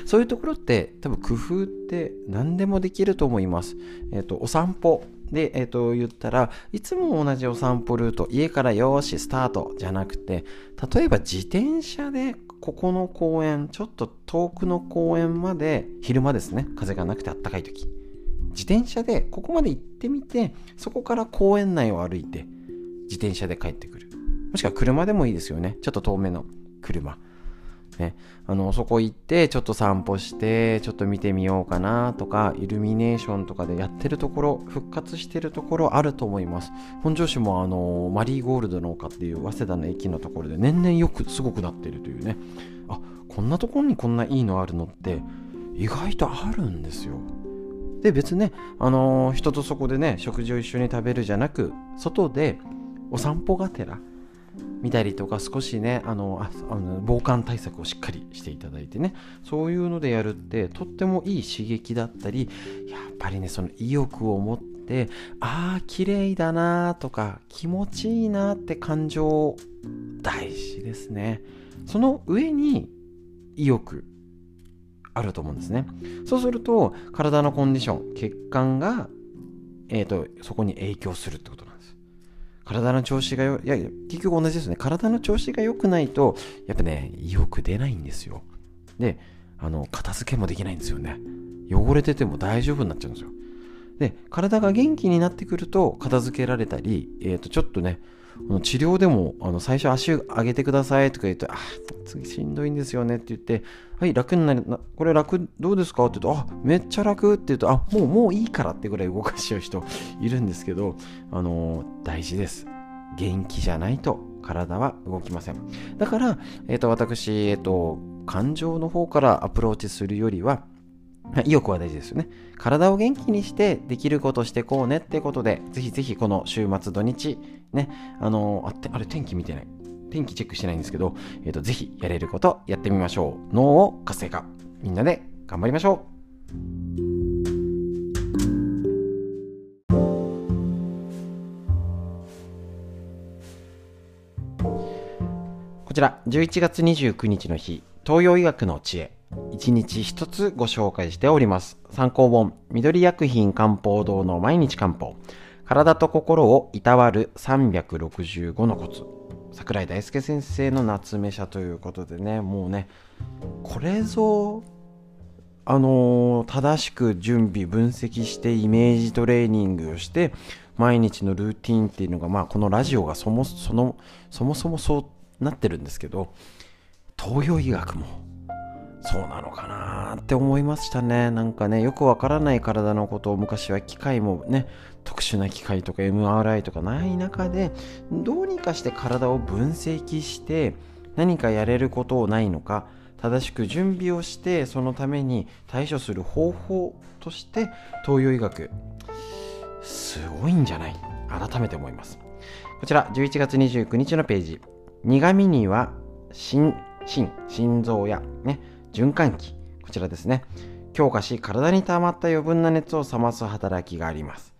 そういうところって多分工夫って何でもできると思います。えっ、ー、と、お散歩で、えっ、ー、と、言ったらいつも同じお散歩ルート、家からよーし、スタートじゃなくて、例えば自転車でここの公園、ちょっと遠くの公園まで、昼間ですね、風がなくてあったかい時、自転車でここまで行ってみて、そこから公園内を歩いて、自転車で帰ってくる。もしくは車でもいいですよね。ちょっと遠めの車。ね、あのそこ行ってちょっと散歩してちょっと見てみようかなとかイルミネーションとかでやってるところ復活してるところあると思います。本庄市もあのマリーゴールドの丘っていう早稲田の駅のところで年々よくすごくなってるというね。あこんなところにこんないいのあるのって意外とあるんですよ。で別ねあの人とそこでね食事を一緒に食べるじゃなく外でお散歩がてら見たりとか少しねあのあの防寒対策をしっかりしていただいてね。そういうのでやるってとってもいい刺激だったりやっぱりねその意欲を持ってああ綺麗だなとか気持ちいいなって感情大事ですね。その上に意欲あると思うんですね。そうすると体のコンディション血管が、えーとそこに影響するってこと体の調子がよ、いや、結局同じですね。体の調子が良くないと、やっぱね、意欲出ないんですよ。で、あの、片付けもできないんですよね。汚れてても大丈夫になっちゃうんですよ。で、体が元気になってくると、片付けられたり、えっ、ー、と、ちょっとね、治療でもあの最初足上げてくださいとか言って、あ、次しんどいんですよねって言って、はい、楽になる、これ楽どうですかって言うと、あ、めっちゃ楽って言うと、あ、もうもういいからってぐらい動かしちゃう人いるんですけど、あの大事です。元気じゃないと体は動きません。だから、えっ、ー、と、私、えっ、ー、と、感情の方からアプローチするよりは、意欲は大事ですよね。体を元気にしてできることしてこうねってことで、ぜひぜひこの週末土日、ね、あのー、あって、あれ天気見てない。天気チェックしてないんですけど、えっ、ー、と、ぜひやれることやってみましょう。脳を活性化。みんなで頑張りましょう。こちら、11月29日の日、東洋医学の知恵。一日一つご紹介しております。参考本、緑薬品漢方堂の毎日漢方。体と心をいたわる365のコツ。桜井大輔先生の夏目社ということでね、もうね、これぞ、あのー、正しく準備、分析してイメージトレーニングをして、毎日のルーティンっていうのが、まあ、このラジオがそもそのそもそもそうなってるんですけど、東洋医学もそうなのかなって思いましたね。なんかね、よくわからない体のことを昔は機械もね、特殊な機械とか MRI とかない中で、どうにかして体を分析して、何かやれることをないのか、正しく準備をして、そのために対処する方法として、東洋医学、すごいんじゃない？改めて思います。こちら、11月29日のページ。苦味には、心、心、心臓や、ね、循環器、こちらですね。強化し、体に溜まった余分な熱を冷ます働きがあります。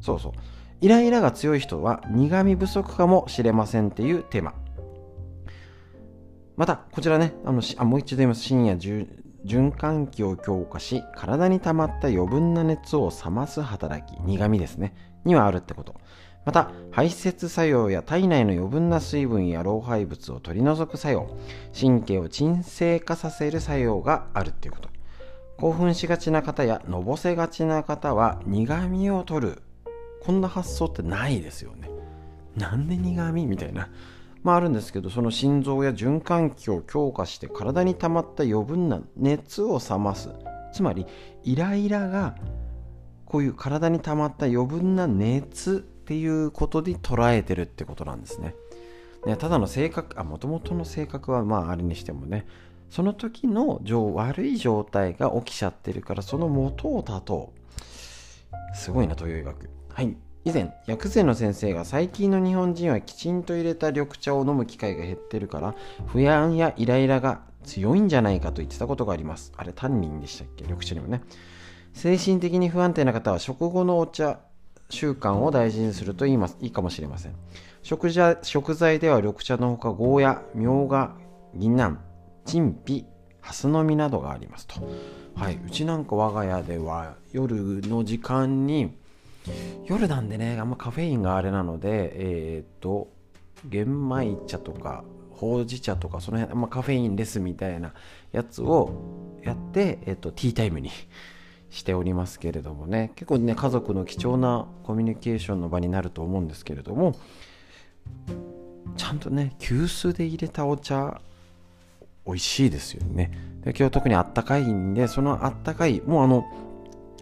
そうそう。イライラが強い人は苦味不足かもしれませんっていうテーマ。また、こちらね、あのあもう一度言います。深夜循環器を強化し、体に溜まった余分な熱を冷ます働き、苦味ですね、にはあるってこと。また排泄作用や体内の余分な水分や老廃物を取り除く作用神経を鎮静化させる作用があるっていうこと興奮しがちな方やのぼせがちな方は苦味を取るこんな発想ってないですよねなんで苦味みたいなまああるんですけどその心臓や循環器を強化して体に溜まった余分な熱を冷ますつまりイライラがこういう体に溜まった余分な熱っていうことで捉えてるってことなんですね。ねただの性格、あ、もともとの性格はまああれにしてもね、その時の悪い状態が起きちゃってるから、その元を断とう。すごいな、東洋医学。はい。以前、薬膳の先生が最近の日本人はきちんと入れた緑茶を飲む機会が減ってるから、不安やイライラが強いんじゃないかと言ってたことがあります。あれ、担任でしたっけ？緑茶にもね。精神的に不安定な方は食後のお茶習慣を大事にするといいますいいかもしれません食事食材では緑茶のほかゴーヤ、みょうが、銀杏、陳皮、ハスの実などがありますと。はい、うちなんか我が家では夜の時間に夜なんでねあんまカフェインがあれなのでえっ、と玄米茶とかほうじ茶とかその辺、まあ、カフェインレスみたいなやつをやって、えっ、とティータイムに しておりますけれどもね。結構ね家族の貴重なコミュニケーションの場になると思うんですけれどもちゃんとね急須で入れたお茶美味しいですよね。で今日特にあったかいんでそのあったかいもうあの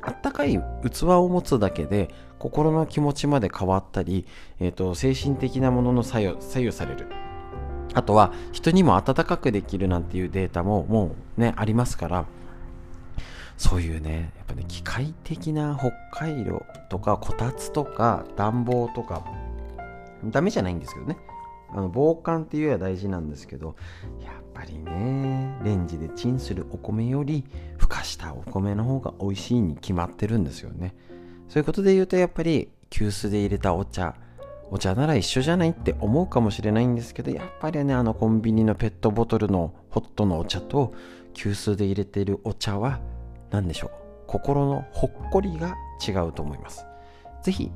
あったかい器を持つだけで心の気持ちまで変わったり、えーと、精神的なものの左右左右される。あとは人にも温かくできるなんていうデータももうねありますからそういうねやっぱね機械的な北海道とかこたつとか暖房とかダメじゃないんですけどね。あの防寒っていうのは大事なんですけどやぱりねレンジでチンするお米よりふかしたお米の方が美味しいに決まってるんですよね。そういうことで言うとやっぱり急須で入れたお茶。お茶なら一緒じゃないって思うかもしれないんですけどやっぱりねあのコンビニのペットボトルのホットのお茶と急須で入れてるお茶は何でしょう？心のほっこりが違うと思います。是非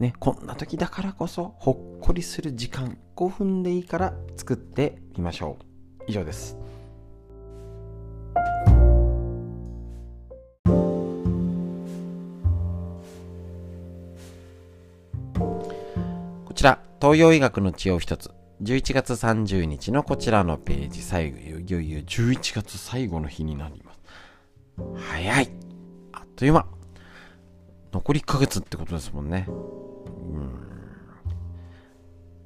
ね、こんな時だからこそほっこりする時間5分でいいから作ってみましょう。以上です。こちら東洋医学の知恵を一つ。11月30日のこちらのページ最後いよいよ11月最後の日になります。早い。あっという間。残り1ヶ月ってことですもんね。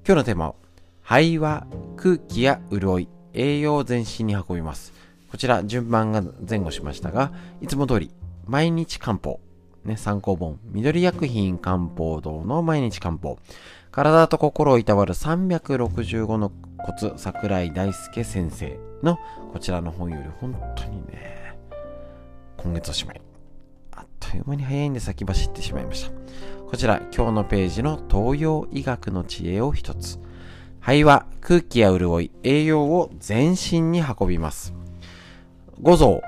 今日のテーマは、肺は空気や潤い、栄養全身に運びます。こちら順番が前後しましたが、いつも通り、毎日漢方、ね、参考本、緑薬品漢方堂の毎日漢方、体と心をいたわる365のコツ、桜井大輔先生のこちらの本より本当にね、今月おしまい。あっという間に早いんで先走ってしまいました。こちら今日のページの東洋医学の知恵を一つ。肺は空気や潤い、栄養を全身に運びます。五臓、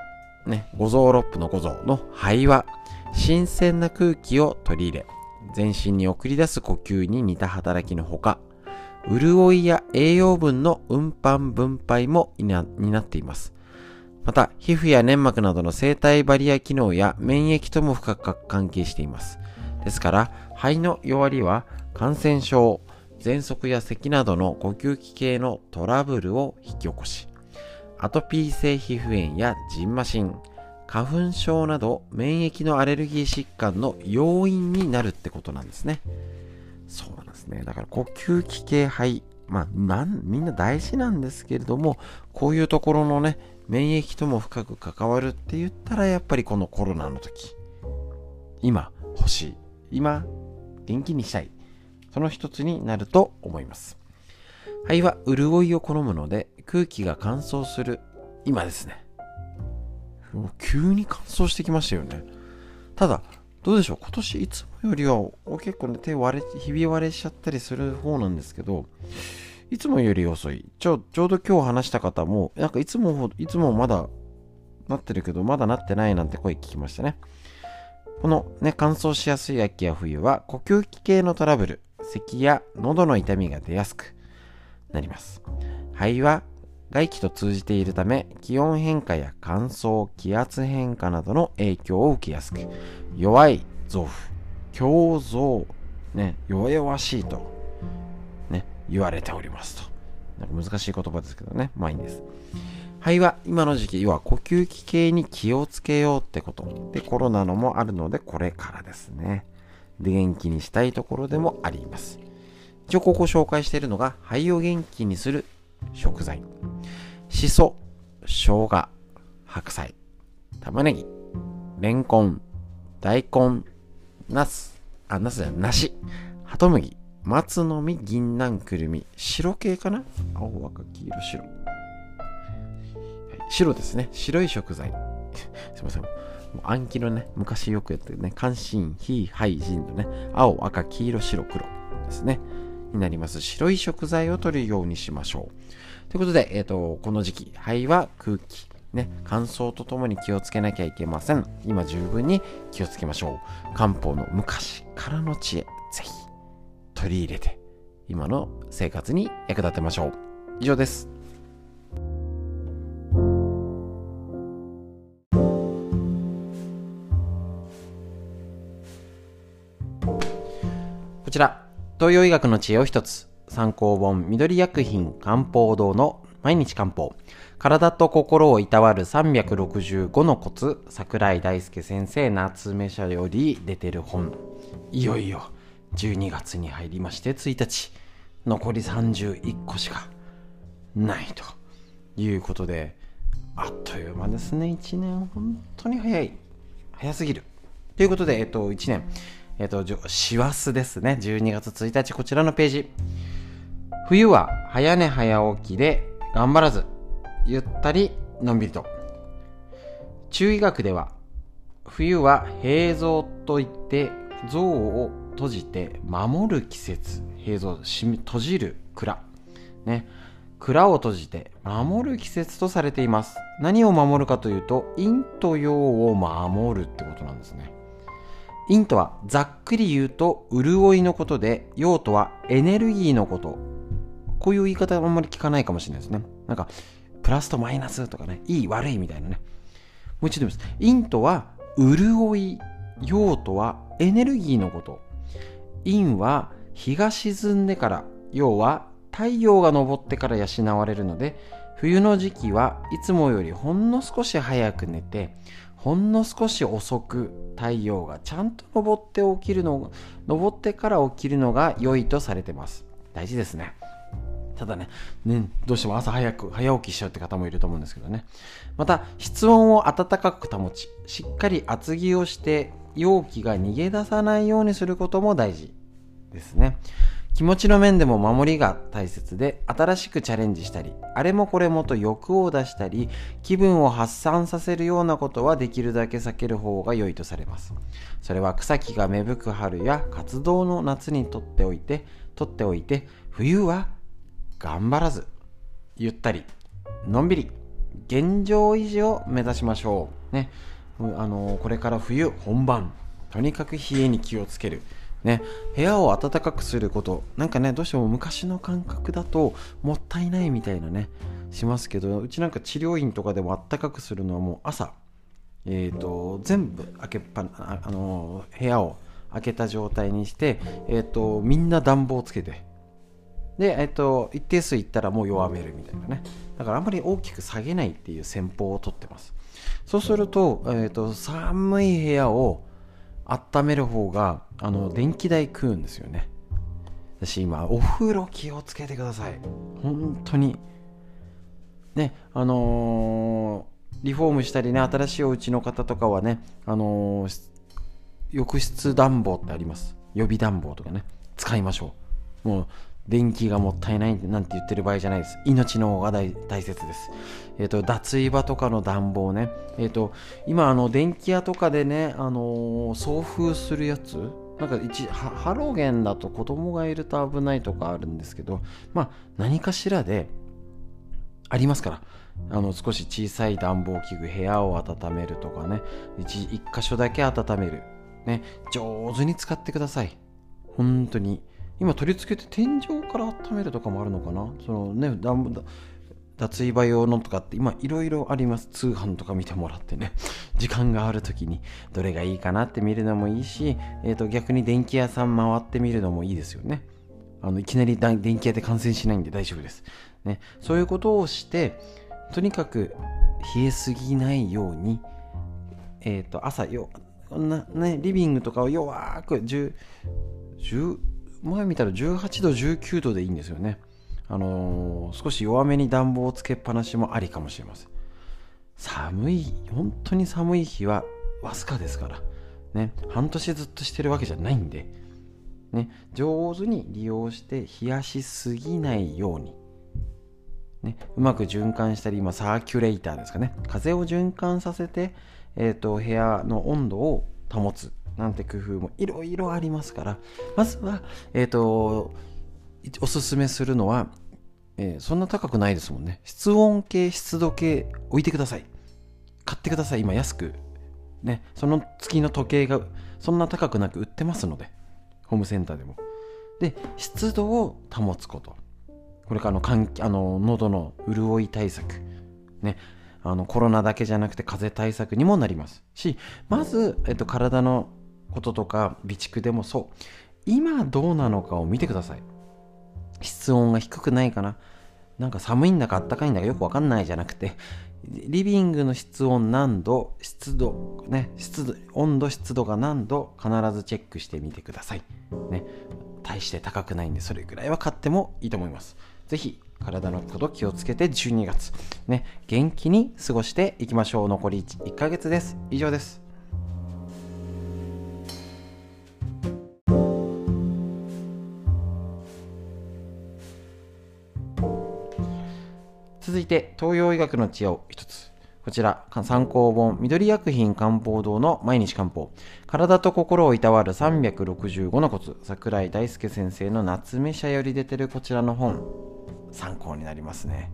ね、五臓六腑の五臓の肺は新鮮な空気を取り入れ、全身に送り出す呼吸に似た働きのほか、潤いや栄養分の運搬分配も担っています。また、皮膚や粘膜などの生体バリア機能や免疫とも深く関係しています。ですから、肺の弱りは感染症、喘息や咳などの呼吸器系のトラブルを引き起こし、アトピー性皮膚炎やジンマシン、花粉症など免疫のアレルギー疾患の要因になるってことなんですね。そうなんですね。だから呼吸器系肺、まあ、なんみんな大事なんですけれども、こういうところのね、免疫とも深く関わるって言ったら、やっぱりこのコロナの時、今欲しい。今、元気にしたい。その一つになると思います。肺は潤いを好むので、空気が乾燥する今ですね。急に乾燥してきましたよね。ただ、どうでしょう今年いつもよりは結構ね手割れ、ひび割れしちゃったりする方なんですけど、いつもより遅い。ちょ、ちょうど今日話した方も、なんかいつも、いつもまだなってるけど、まだなってないなんて声聞きましたね。このね、乾燥しやすい秋や冬は呼吸器系のトラブル、咳や喉の痛みが出やすくなります。肺は外気と通じているため、気温変化や乾燥、気圧変化などの影響を受けやすく、弱い臓腑、強臓、ね、弱々しいと、ね、言われておりますと。なんか難しい言葉ですけどね、まあいいんです。肺は今の時期、要は呼吸器系に気をつけようってこと。で、コロナのもあるので、これからですね。で、元気にしたいところでもあります。一応ここ紹介しているのが、肺を元気にする食材。しそ、生姜、白菜、玉ねぎ、レンコン、大根、ナス、あ、ナスじゃない、梨、ハトムギ、松の実、銀杏、くるみ、白系かな？青、赤、黄色、白。白ですね。白い食材。すいません。暗記のね、昔よくやってるね、関心、非、はい、人のね、青、赤、黄色、白、黒ですね。になります。白い食材を取るようにしましょう。ということで、えっ、ー、と、この時期、肺は空気、ね、乾燥とともに気をつけなきゃいけません。今十分に気をつけましょう。漢方の昔からの知恵、ぜひ取り入れて、今の生活に役立てましょう。以上です。こちら、東洋医学の知恵を一つ、参考本緑薬品漢方堂の毎日漢方。体と心をいたわる365のコツ、桜井大輔先生夏目社より出てる本。いよいよ12月に入りまして1日、残り31個しかないということで、あっという間ですね、1年。本当に早い。早すぎる。ということで、えっと、1年。えっ、と、師走ですね。12月1日、こちらのページ。冬は早寝早起きで頑張らず、ゆったりのんびりと。中医学では、冬は平蔵といって像を閉じて守る季節。平蔵、閉じる蔵。ね。蔵を閉じて守る季節とされています。何を守るかというと、陰と陽を守るってことなんですね。陰とはざっくり言うと潤いのことで、陽とはエネルギーのこと。こういう言い方あんまり聞かないかもしれないですね。なんか、プラスとマイナスとかね、いい悪いみたいなね。もう一度言います。陰とは潤い、陽とはエネルギーのこと。陰は日が沈んでから、陽は太陽が昇ってから養われるので、冬の時期はいつもよりほんの少し早く寝て、ほんの少し遅く太陽がちゃんと昇って起きるの昇ってから起きるのが良いとされてます。大事ですね。ただねねどうしても朝早く早起きしちゃうって方もいると思うんですけどね。また室温を暖かく保ちしっかり厚着をして容器が逃げ出さないようにすることも大事ですね。気持ちの面でも守りが大切で新しくチャレンジしたりあれもこれもと欲を出したり気分を発散させるようなことはできるだけ避ける方が良いとされます。それは草木が芽吹く春や活動の夏にとっておいてとっておいて冬は頑張らずゆったりのんびり現状維持を目指しましょう。ね。あのこれから冬本番。とにかく冷えに気をつける。ね、部屋を暖かくすること。なんかねどうしても昔の感覚だともったいないみたいなねしますけどうちなんか治療院とかでも暖かくするのはもう朝、えーと、全部開けっぱあ、あの部屋を開けた状態にして、えーと、みんな暖房つけて。で、えーと、一定数いったらもう弱めるみたいなね。だからあんまり大きく下げないっていう戦法をとってます。そうすると,、えー、と寒い部屋を温める方があの電気代食うんですよね。私今お風呂気をつけてください。本当に。ねあのー、リフォームしたりね新しいお家の方とかはねあのー、浴室暖房ってあります。予備暖房とかね。使いましょう。もう電気がもったいないなんて言ってる場合じゃないです。命の方が大切です。え、ー、と、脱衣場とかの暖房ね。え、ー、と、今、あの、電気屋とかでね、あのー、送風するやつ。なんか一ハロゲンだと子供がいると危ないとかあるんですけど、まあ、何かしらでありますから。あの少し小さい暖房器具部屋を温めるとかね。一一箇所だけ温める。ね。上手に使ってください。本当に。今取り付けて天井から温めるとかもあるのかな？そのね脱衣場用のとかって今いろいろあります。通販とか見てもらってね。時間がある時にどれがいいかなって見るのもいいし、えー、と逆に電気屋さん回ってみるのもいいですよね。あのいきなり電気屋で感染しないんで大丈夫です、ね、そういうことをしてとにかく冷えすぎないようにえっ、ー、と朝よな、ね、リビングとかを弱く10 10前見たら18度19度でいいんですよね。あのー、少し弱めに暖房をつけっぱなしもありかもしれません。寒い本当に寒い日はわずかですから。ね。半年ずっとしてるわけじゃないんで。ね。上手に利用して冷やしすぎないように。ね、うまく循環したり今サーキュレーターですかね。風を循環させて、えーと、部屋の温度を保つなんて工夫もいろいろありますから。まずは、えーと、おすすめするのは、えー、そんな高くないですもんね。室温計湿度計置いてください。買ってください。今安く。ね。その月の時計がそんな高くなく売ってますので。ホームセンターでも。で湿度を保つこと。これからの換気あの喉の潤い対策。ね。あのコロナだけじゃなくて風邪対策にもなります。しまず、えっと、体のこととか備蓄でもそう。今どうなのかを見てください。室温が低くないかな。なんか寒いんだか暖かいんだかよくわかんないじゃなくてリビングの室温何度湿度ね湿度温度湿度が何度必ずチェックしてみてください。ね。大して高くないんでそれぐらいは買ってもいいと思います。ぜひ体のこと気をつけて12月。ね。元気に過ごしていきましょう。残り1ヶ月です。以上です。続いて東洋医学の知恵を一つこちら、参考本、緑薬品漢方堂の毎日漢方。体と心をいたわる365のコツ。桜井大輔先生の夏目社より出てるこちらの本。参考になりますね。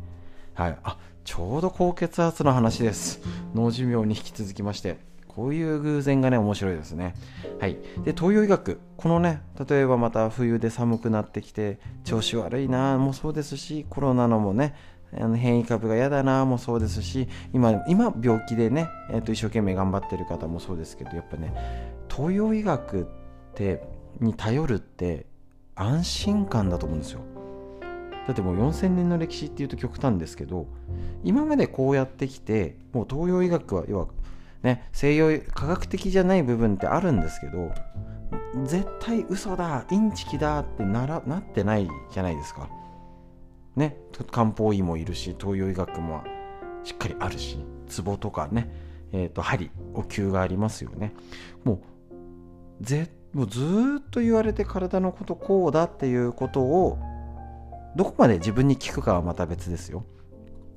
はい。あ、ちょうど高血圧の話です。脳寿命に引き続きまして。こういう偶然がね、面白いですね。はい。で、東洋医学。このね、例えばまた冬で寒くなってきて、調子悪いなもそうですし、コロナのもね、あの変異株が嫌だなもそうですし今今病気でね、えー、と一生懸命頑張ってる方もそうですけどやっぱね東洋医学ってに頼るって安心感だと思うんですよ。だってもう4000年の歴史っていうと極端ですけど今までこうやってきてもう東洋医学は要はね西洋科学的じゃない部分ってあるんですけど絶対嘘だインチキだってならなってないじゃないですか。ね漢方医もいるし東洋医学もしっかりあるしツボとかね、えーと、針お灸がありますよね。もうぜもうずっと言われて体のことこうだっていうことをどこまで自分に聞くかはまた別ですよ。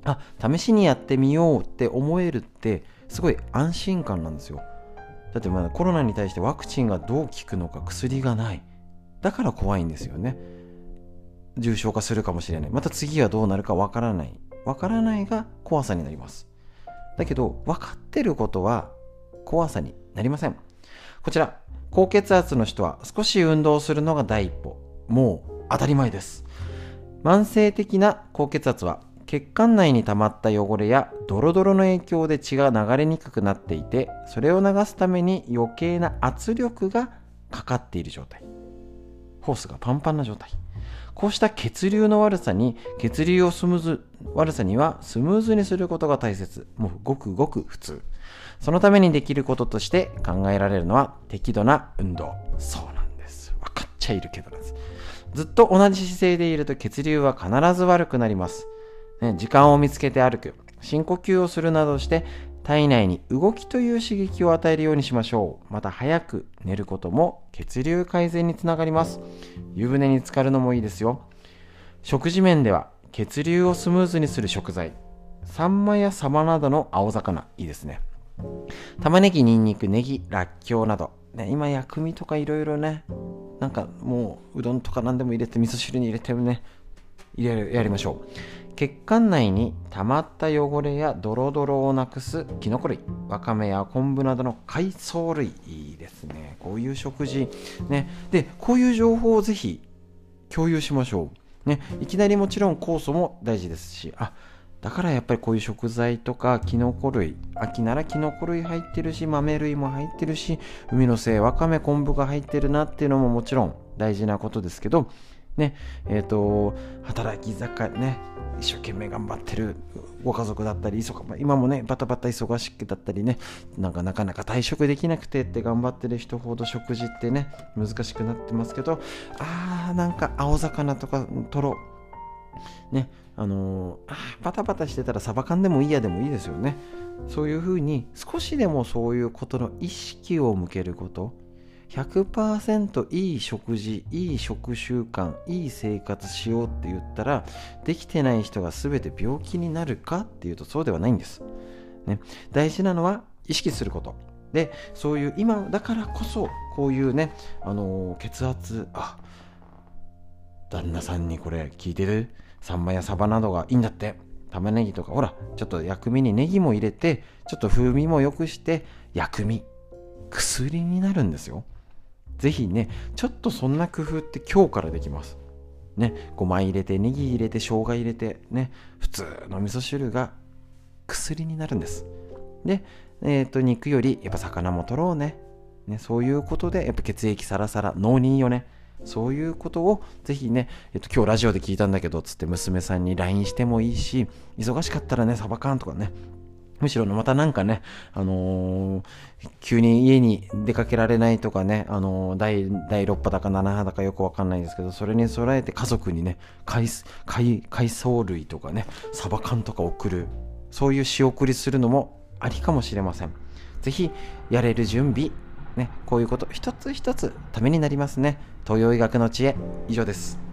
あ試しにやってみようって思えるってすごい安心感なんですよ。だってまだコロナに対してワクチンがどう効くのか薬がない。だから怖いんですよね。重症化するかもしれない。また次はどうなるかわからない。わからないが怖さになります。だけど、分かってることは怖さになりません。こちら、高血圧の人は少し運動するのが第一歩。もう当たり前です。慢性的な高血圧は血管内に溜まった汚れやドロドロの影響で血が流れにくくなっていてそれを流すために余計な圧力がかかっている状態ホースがパンパンな状態こうした血流の悪さに、血流をスムーズ、悪さにはスムーズにすることが大切。もうごくごく普通。そのためにできることとして考えられるのは適度な運動。そうなんです。分かっちゃいるけどです。ずっと同じ姿勢でいると血流は必ず悪くなります。ね、時間を見つけて歩く。深呼吸をするなどして体内に動きという刺激を与えるようにしましょう。また早く寝ることも血流改善につながります。湯船に浸かるのもいいですよ。食事面では血流をスムーズにする食材。サンマやサバなどの青魚、いいですね。玉ねぎ、にんにく、ネギ、らっきょうなど。ね、今薬味とかいろいろね、なんかもううどんとか何でも入れて味噌汁に入れてね、入れるやりましょう。血管内に溜まった汚れやドロドロをなくすキノコ類わかめや昆布などの海藻類いいですね。こういう食事。ね。でこういう情報をぜひ共有しましょう。ね。いきなりもちろん酵素も大事ですし。あだからやっぱりこういう食材とかキノコ類秋ならキノコ類入ってるし豆類も入ってるし海のせいわかめ昆布が入ってるなっていうのももちろん大事なことですけどねえっ、ー、と働き盛りね一生懸命頑張ってるご家族だったり今もねバタバタ忙しくだったりねなんかなかなか退職できなくてって頑張ってる人ほど食事ってね難しくなってますけどあーなんか青魚とかトロねあのー、あバタバタしてたらサバ缶でもいいやでもいいですよね。そういうふうに少しでもそういうことの意識を向けること100%いい食事、いい食習慣、いい生活しようって言ったら、できてない人が全て病気になるかっていうとそうではないんです。ね、大事なのは意識すること。でそういう今だからこそこういうねあの血圧あ旦那さんにこれ聞いてる？サンマやサバなどがいいんだって。玉ねぎとかほらちょっと薬味にネギも入れてちょっと風味も良くして薬味。薬になるんですよ。ぜひねちょっとそんな工夫って今日からできます。ねごま入れてネギ入れて生姜入れてね普通の味噌汁が薬になるんです。で、えっ、ー、と肉よりやっぱ魚も取ろうね。ねそういうことでやっぱ血液サラサラ脳にいいよね。そういうことをぜひね、えっと、今日ラジオで聞いたんだけど、つって娘さんに LINE してもいいし、忙しかったらね、サバ缶とかね、むしろまたなんかね、あのー、急に家に出かけられないとかね、あのー、第第6波だか7波だかよくわかんないですけど、それに備えて家族にね、海海海藻類とかね、サバ缶とか送る、そういう仕送りするのもありかもしれません。ぜひ、やれる準備、ね、こういうこと一つ一つためになりますね。東洋医学の知恵、以上です。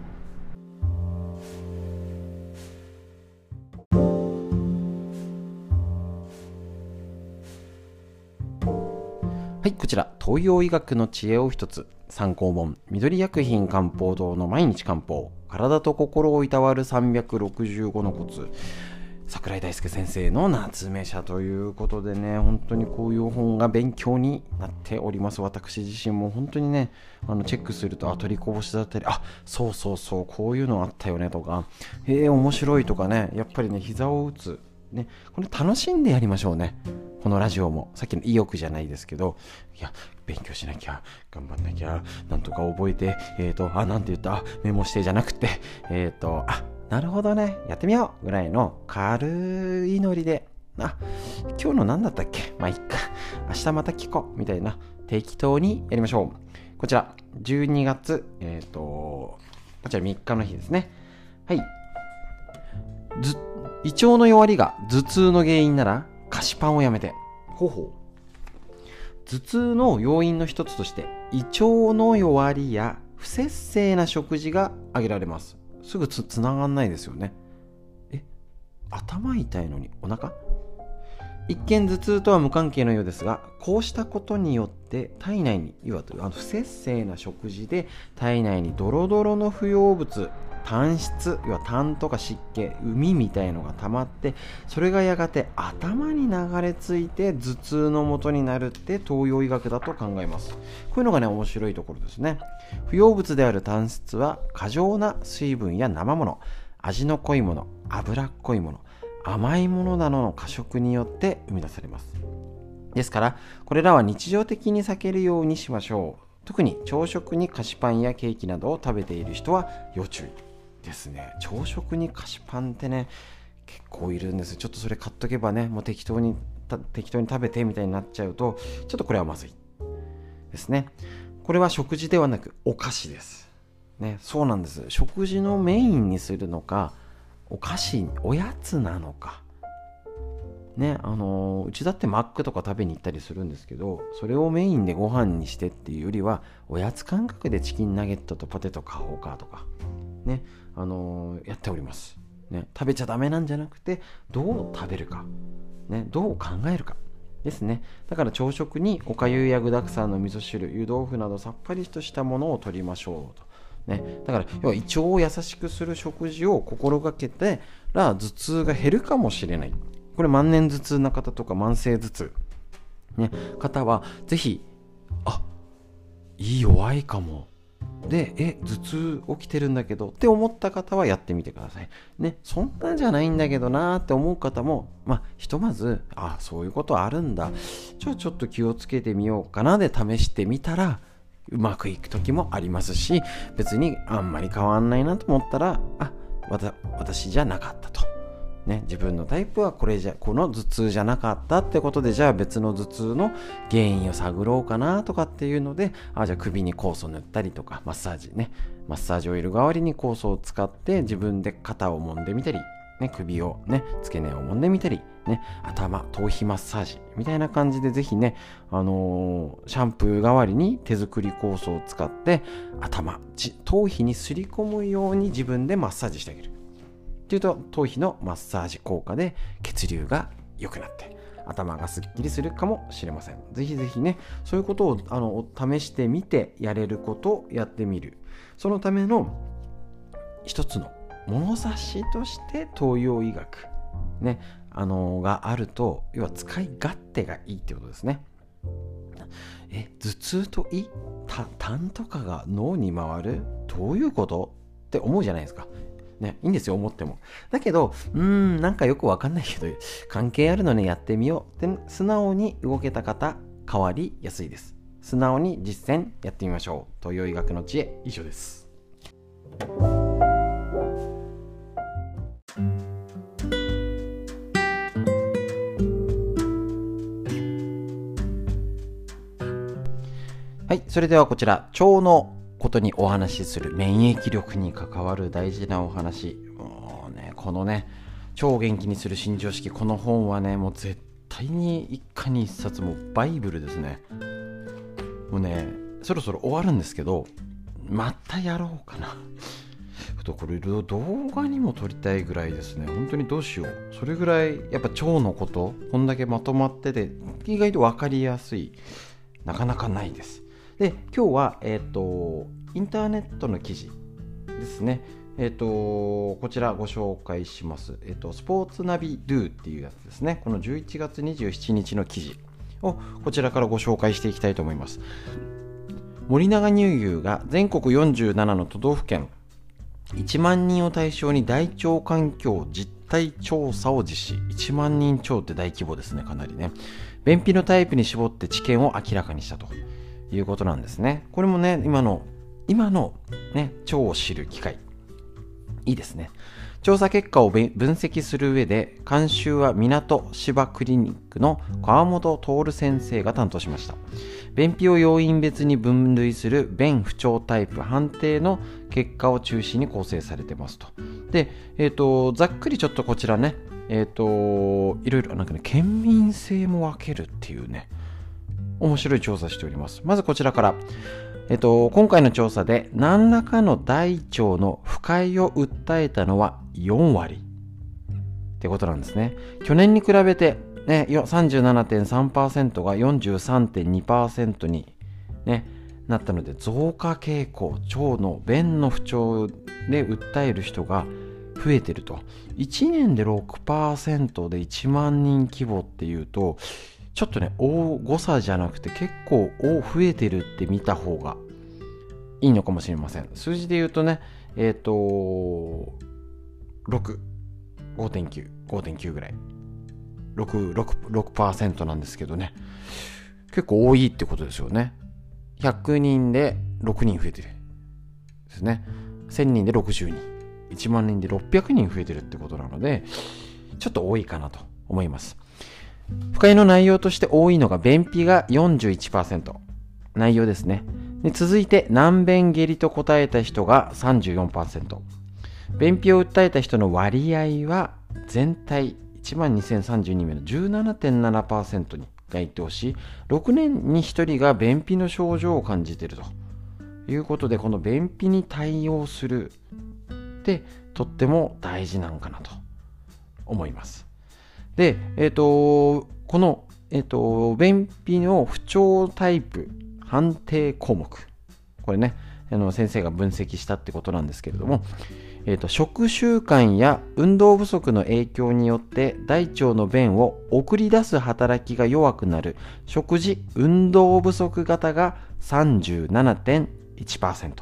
はい、こちら、東洋医学の知恵を一つ、参考本、緑薬品漢方堂の毎日漢方、体と心をいたわる365のコツ、桜井大輔先生の夏目社ということでね、本当にこういう本が勉強になっております。私自身も本当にね、あのチェックすると、あ、取りこぼしだったり、あ、そうそうそう、こういうのあったよねとか、へえ、面白いとかね、やっぱりね、膝を打つ。ね、これ楽しんでやりましょうね。このラジオも。さっきの意欲じゃないですけど、いや、勉強しなきゃ、頑張んなきゃ、なんとか覚えて、えっ、ー、と、あ、なんて言った、メモしてじゃなくて、えっ、ー、と、あ、なるほどね、やってみようぐらいの軽いノリで、あ、今日の何だったっけ？まあ、いっか。明日また聞こうみたいな、適当にやりましょう。こちら、12月、えっ、ー、と、こちら3日の日ですね。はい。ずっ、胃腸の弱りが頭痛の原因なら、菓子パンをやめて。ほうほう。頭痛の要因の一つとして、胃腸の弱りや不節制な食事が挙げられます。すぐつつながんないですよねえ頭痛いのにお腹？一見頭痛とは無関係のようですがこうしたことによって体内にいわゆる不節制な食事で体内にドロドロの不要物炭質要は痰とか湿気海みたいのが溜まってそれがやがて頭に流れ着いて頭痛の元になるって東洋医学だと考えます。こういうのがね面白いところですね。不要物である炭質は過剰な水分や生もの味の濃いもの脂っこいもの甘いものなどの過食によって生み出されます。ですからこれらは日常的に避けるようにしましょう。特に朝食に菓子パンやケーキなどを食べている人は要注意。ですね。朝食に菓子パンってね結構いるんです。ちょっとそれ買っとけばねもう適当に適当に食べてみたいになっちゃうとちょっとこれはまずいですね。これは食事ではなくお菓子です。ねそうなんです。食事のメインにするのかお菓子おやつなのか。ねあのうちだってマックとか食べに行ったりするんですけどそれをメインでご飯にしてっていうよりはおやつ感覚でチキンナゲットとポテト買おうかとか。ねあのー、やっております、ね、食べちゃダメなんじゃなくてどう食べるか、ね、どう考えるか。ですね。だから朝食におかゆや具だくさんの味噌汁湯豆腐などさっぱりとしたものを取りましょうと。ね、だから要は胃腸を優しくする食事を心がけてら頭痛が減るかもしれない。これ万年頭痛な方とか慢性頭痛、ね、方はぜひあいい弱いかも。で、え、頭痛起きてるんだけどって思った方はやってみてください。ね、そんなんじゃないんだけどなーって思う方も、まあ、ひとまず、あ、そういうことあるんだ。ちょ、ちょっと気をつけてみようかなで試してみたら、うまくいく時もありますし、別にあんまり変わんないなと思ったら、あ、私じゃなかったと。ね、自分のタイプはこれじゃこの頭痛じゃなかったってことでじゃあ別の頭痛の原因を探ろうかなとかっていうのであじゃあ首に酵素塗ったりとかマッサージね。マッサージオイル代わりに酵素を使って自分で肩を揉んでみたり、ね、首をね付け根を揉んでみたり、ね、頭頭皮マッサージみたいな感じでぜひね、あのー、シャンプー代わりに手作り酵素を使って頭頭皮にすり込むように自分でマッサージしてあげる。っていうと頭皮のマッサージ効果で血流が良くなって頭がすっきりするかもしれません。ぜひぜひね、そういうことをあの試してみてやれることをやってみる。そのための一つの物差しとして東洋医学、ね、あのがあると、要は使い勝手がいいってことですね。え、頭痛と胃痰とかが脳に回る？どういうこと？って思うじゃないですか。ね、いいんですよ、思っても。だけど、うーん、なんかよくわかんないけど、関係あるのね、やってみようって素直に動けた方、変わりやすいです。素直に実践やってみましょう。東洋医学の知恵、以上です。はい、それではこちら、腸のことにお話しする免疫力に関わる大事なお話。もうねこのね超元気にする新常識。この本はねもう絶対に一家に一冊もバイブルですね。もうねそろそろ終わるんですけどまたやろうかな。ふとこれ動画にも撮りたいぐらいですね。本当にどうしよう。それぐらいやっぱ腸のことこんだけまとまってて意外と分かりやすい。なかなかないです。で今日は、えーと、インターネットの記事ですね。え、ー、と、こちらご紹介します。えっ、ー、と、スポーツナビドゥっていうやつですね。この11月27日の記事をこちらからご紹介していきたいと思います。森永乳牛が全国47の都道府県1万人を対象に大腸環境実態調査を実施。1万人超って大規模ですね、かなりね。便秘のタイプに絞って知見を明らかにしたと。いうことなんですね。これもね、今の、今のね、腸を知る機会。いいですね。調査結果を分析する上で、監修は港芝クリニックの川本徹先生が担当しました。便秘を要因別に分類する便不調タイプ判定の結果を中心に構成されてますと。で、えっ、ー、と、ざっくりちょっとこちらね、えっ、ー、と、いろいろなんかね、県民性も分けるっていうね、面白い調査しております。まずこちらから。えっと、今回の調査で何らかの大腸の不快を訴えたのは4割ってことなんですね。去年に比べて、ね、37.3%が43.2%に、ね、なったので増加傾向腸の便の不調で訴える人が増えてると1年で6%で1万人規模っていうとちょっとね、大誤差じゃなくて結構増えてるって見た方がいいのかもしれません。数字で言うとね、えっ、ー、と、6、5.9、5.9ぐらい。6、6、6%なんですけどね。結構多いってことですよね。100人で6人増えてる。ですね。1000人で60人。1万人で600人増えてるってことなので、ちょっと多いかなと思います。不快の内容として多いのが便秘が41%。内容ですね。で続いて難便下痢と答えた人が34%。便秘を訴えた人の割合は全体1万2032名の17.7%に該当し、6年に1人が便秘の症状を感じているということで、この便秘に対応するってとっても大事なのかなと思います。で、えっ、ー、と、この、えっ、ー、と、便秘の不調タイプ判定項目。これね、あの先生が分析したってことなんですけれども、えーと、食習慣や運動不足の影響によって大腸の便を送り出す働きが弱くなる食事運動不足型が37.1%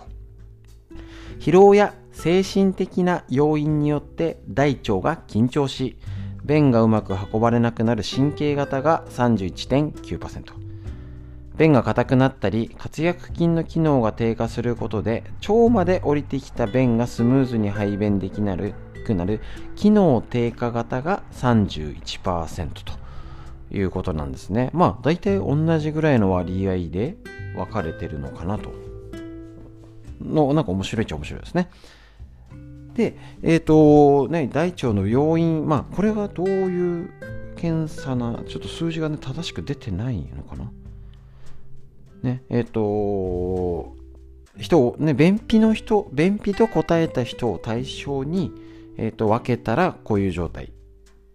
疲労や精神的な要因によって大腸が緊張し便がうまく運ばれなくなる神経型が31.9%便が硬くなったり活躍筋の機能が低下することで腸まで降りてきた便がスムーズに排便できなくなる機能低下型が31%ということなんですね。まあ大体同じぐらいの割合で分かれてるのかなと。のなんか面白いっちゃ面白いですね。で、えっ、ー、と、ね、大腸の要因、まあ、これがどういう検査な、ちょっと数字がね、正しく出てないのかな？ね、えっ、ー、と、人を、ね、便秘の人、便秘と答えた人を対象に、えっ、ー、と、分けたらこういう状態。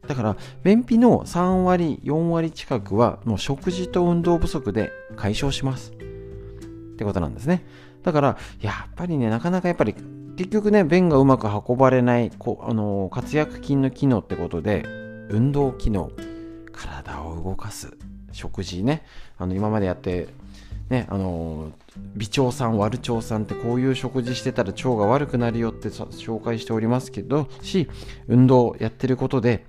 だから便秘の3割4割近くはもう食事と運動不足で解消します。ってことなんですね。だからやっぱりねなかなかやっぱり結局ね便がうまく運ばれないこあの活躍筋の機能ってことで運動機能体を動かす食事ねあの今までやってねあの微腸酸悪腸酸ってこういう食事してたら腸が悪くなるよって紹介しておりますけどし運動やってることで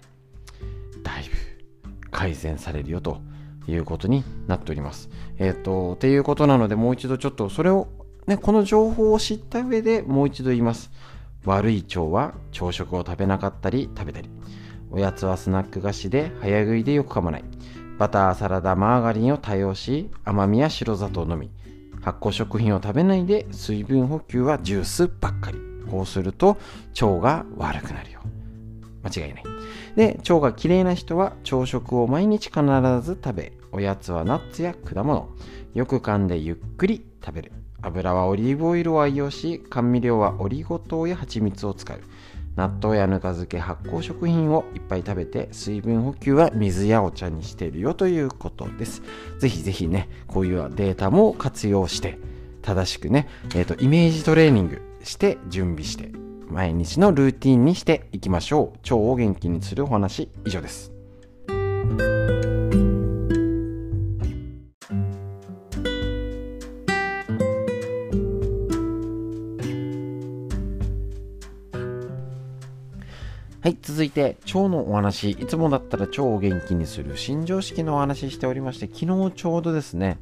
だいぶ改善されるよということになっております。えっ、ー、と、っていうことなので、もう一度ちょっとそれを、ね、この情報を知った上でもう一度言います。悪い腸は朝食を食べなかったり食べたり。おやつはスナック菓子で早食いでよく噛まない。バター、サラダ、マーガリンを多用し、甘みや白砂糖のみ。発酵食品を食べないで水分補給はジュースばっかり。こうすると腸が悪くなるよ。間違いない。で、腸がきれいな人は朝食を毎日必ず食べ、おやつはナッツや果物、よく噛んでゆっくり食べる。油はオリーブオイルを愛用し、甘味料はオリゴ糖や蜂蜜を使う。納豆やぬか漬け、発酵食品をいっぱい食べて、水分補給は水やお茶にしているよということです。ぜひぜひね、こういうデータも活用して、正しくね、えっ、ー、と、イメージトレーニングして準備して毎日のルーティンにしていきましょう腸を元気にするお話以上ですはい、続いて腸のお話。いつもだったら腸を元気にする新常識のお話しておりまして、昨日ちょうどですね、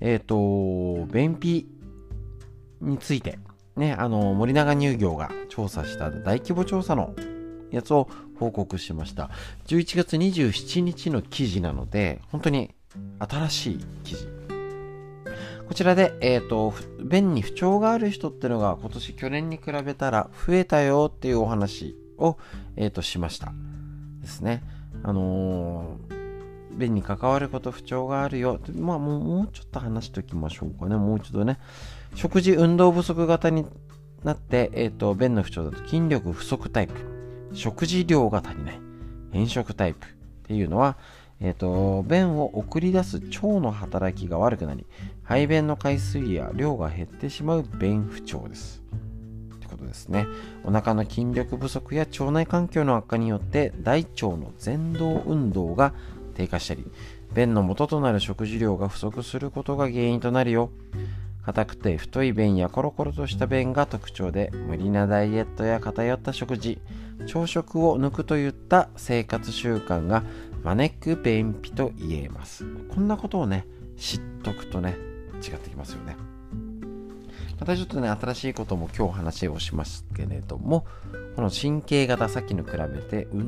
えっ、ー、と、便秘についてね、あの、森永乳業が調査した大規模調査のやつを報告しました。11月27日の記事なので、本当に新しい記事。こちらで、えっ、ー、と、便に不調がある人ってのが今年去年に比べたら増えたよっていうお話を、え、ー、と、しました。ですね。あのー、便に関わること不調があるよ。まあもう、もうちょっと話しておきましょうかね。もう一度ね。食事運動不足型になって、えっ、ー、と、便の不調だと筋力不足タイプ、食事量が足りない、変色タイプっていうのは、えっ、ー、と、便を送り出す腸の働きが悪くなり、排便の回数や量が減ってしまう便不調です。ことですね。お腹の筋力不足や腸内環境の悪化によって大腸の前動運動が低下したり、便の元となる食事量が不足することが原因となるよ。硬くて太い便やコロコロとした便が特徴で無理なダイエットや偏った食事朝食を抜くといった生活習慣が招く便秘と言えますこんなことをね知っとくとね違ってきますよねまたちょっとね新しいことも今日話をしますけれどもこの神経型さっきの比べて、うん、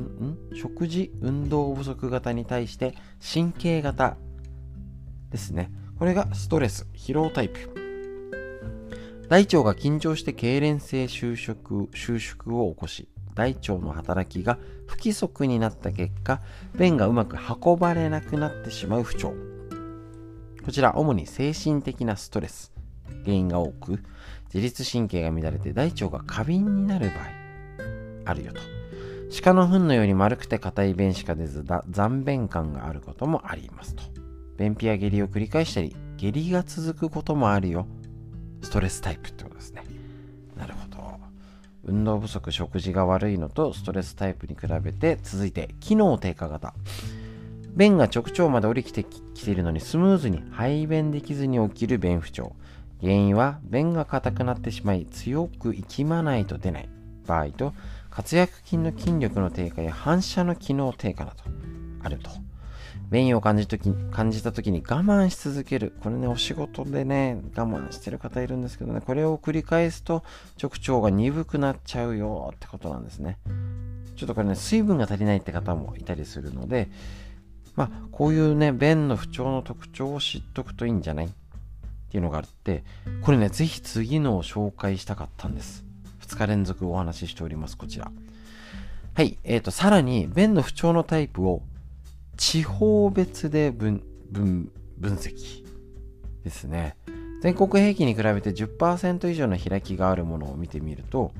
うん食事運動不足型に対して神経型ですね。これがストレス疲労タイプ。大腸が緊張して痙攣性収縮収縮を起こし大腸の働きが不規則になった結果便がうまく運ばれなくなってしまう不調。こちら主に精神的なストレス。原因が多く自律神経が乱れて大腸が過敏になる場合あるよと鹿の糞のように丸くて硬い便しか出ず残便感があることもありますと便秘や下痢を繰り返したり下痢が続くこともあるよストレスタイプってことですね。なるほど。運動不足、食事が悪いのとストレスタイプに比べて、続いて、機能低下型。便が直腸まで降りてきているのにスムーズに排便できずに起きる便不調。原因は便が硬くなってしまい強く息まないと出ない場合と活躍筋の筋力の低下や反射の機能低下などあると。便意を感じとき感じた時に我慢し続ける。これね、お仕事でね、我慢してる方いるんですけどね、これを繰り返すと直腸が鈍くなっちゃうよってことなんですね。ちょっとこれね、水分が足りないって方もいたりするので、まあ、こういうね、便の不調の特徴を知っとくといいんじゃない？っていうのがあって、これね、ぜひ次のを紹介したかったんです。2日連続お話ししております、こちら。はい、え、ー、と、さらに、便の不調のタイプを地方別で分分分析ですね。全国平均に比べて10%以上の開きがあるものを見てみると、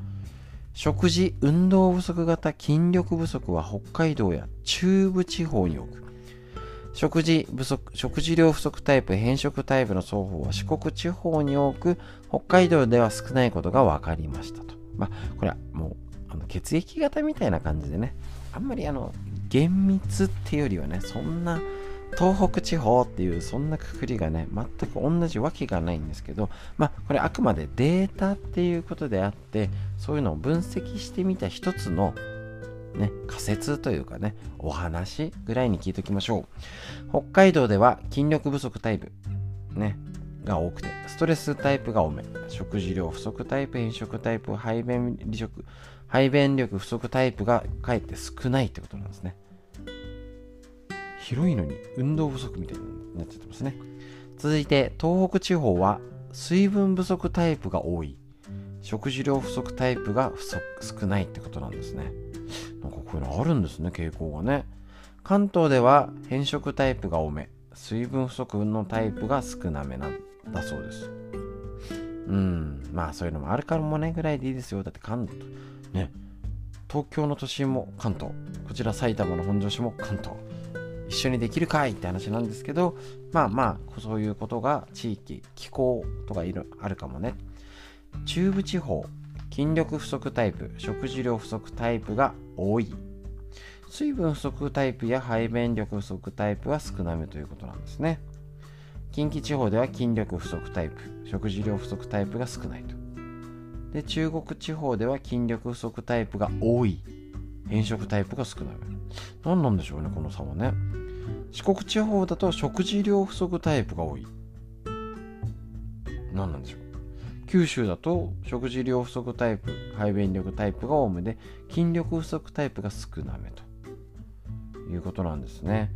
食事運動不足型筋力不足は北海道や中部地方に多く食事不足食事量不足タイプ変色タイプの双方は四国地方に多く北海道では少ないことが分かりましたと。まあこれはもうあの血液型みたいな感じでねあんまりあの厳密っていうよりはねそんな東北地方っていうそんなくくりがね全く同じわけがないんですけどまあこれあくまでデータっていうことであってそういうのを分析してみた一つのね、仮説というかね、お話ぐらいに聞いておきましょう。北海道では筋力不足タイプ、ね、が多くて、ストレスタイプが多め、食事量不足タイプ、変色タイプ、排便力、排便力不足タイプがかえって少ないってことなんですね。広いのに運動不足みたいになっちゃってますね。続いて、東北地方は水分不足タイプが多い。食事量不足タイプが不足少ないってことなんですね。なんかこういうのあるんですね、傾向がね。関東では変色タイプが多め、水分不足のタイプが少なめなんだそうです。うん、まあそういうのもあるからもねぐらいでいいですよ。だって関東、ね、東京の都心も関東、こちら埼玉の本庄市も関東。一緒にできるかいって話なんですけど、まあまあ、そういうことが地域、気候とかいるあるかもね。中部地方、筋力不足タイプ、食事量不足タイプが多い。水分不足タイプや排便力不足タイプは少なめということなんですね。近畿地方では筋力不足タイプ、食事量不足タイプが少ないと。で、中国地方では筋力不足タイプが多い。変色タイプが少ない。何なんでしょうね、この差はね。四国地方だと食事量不足タイプが多い。何なんでしょう？九州だと食事量不足タイプ、排便力タイプが多めで、筋力不足タイプが少なめということなんですね。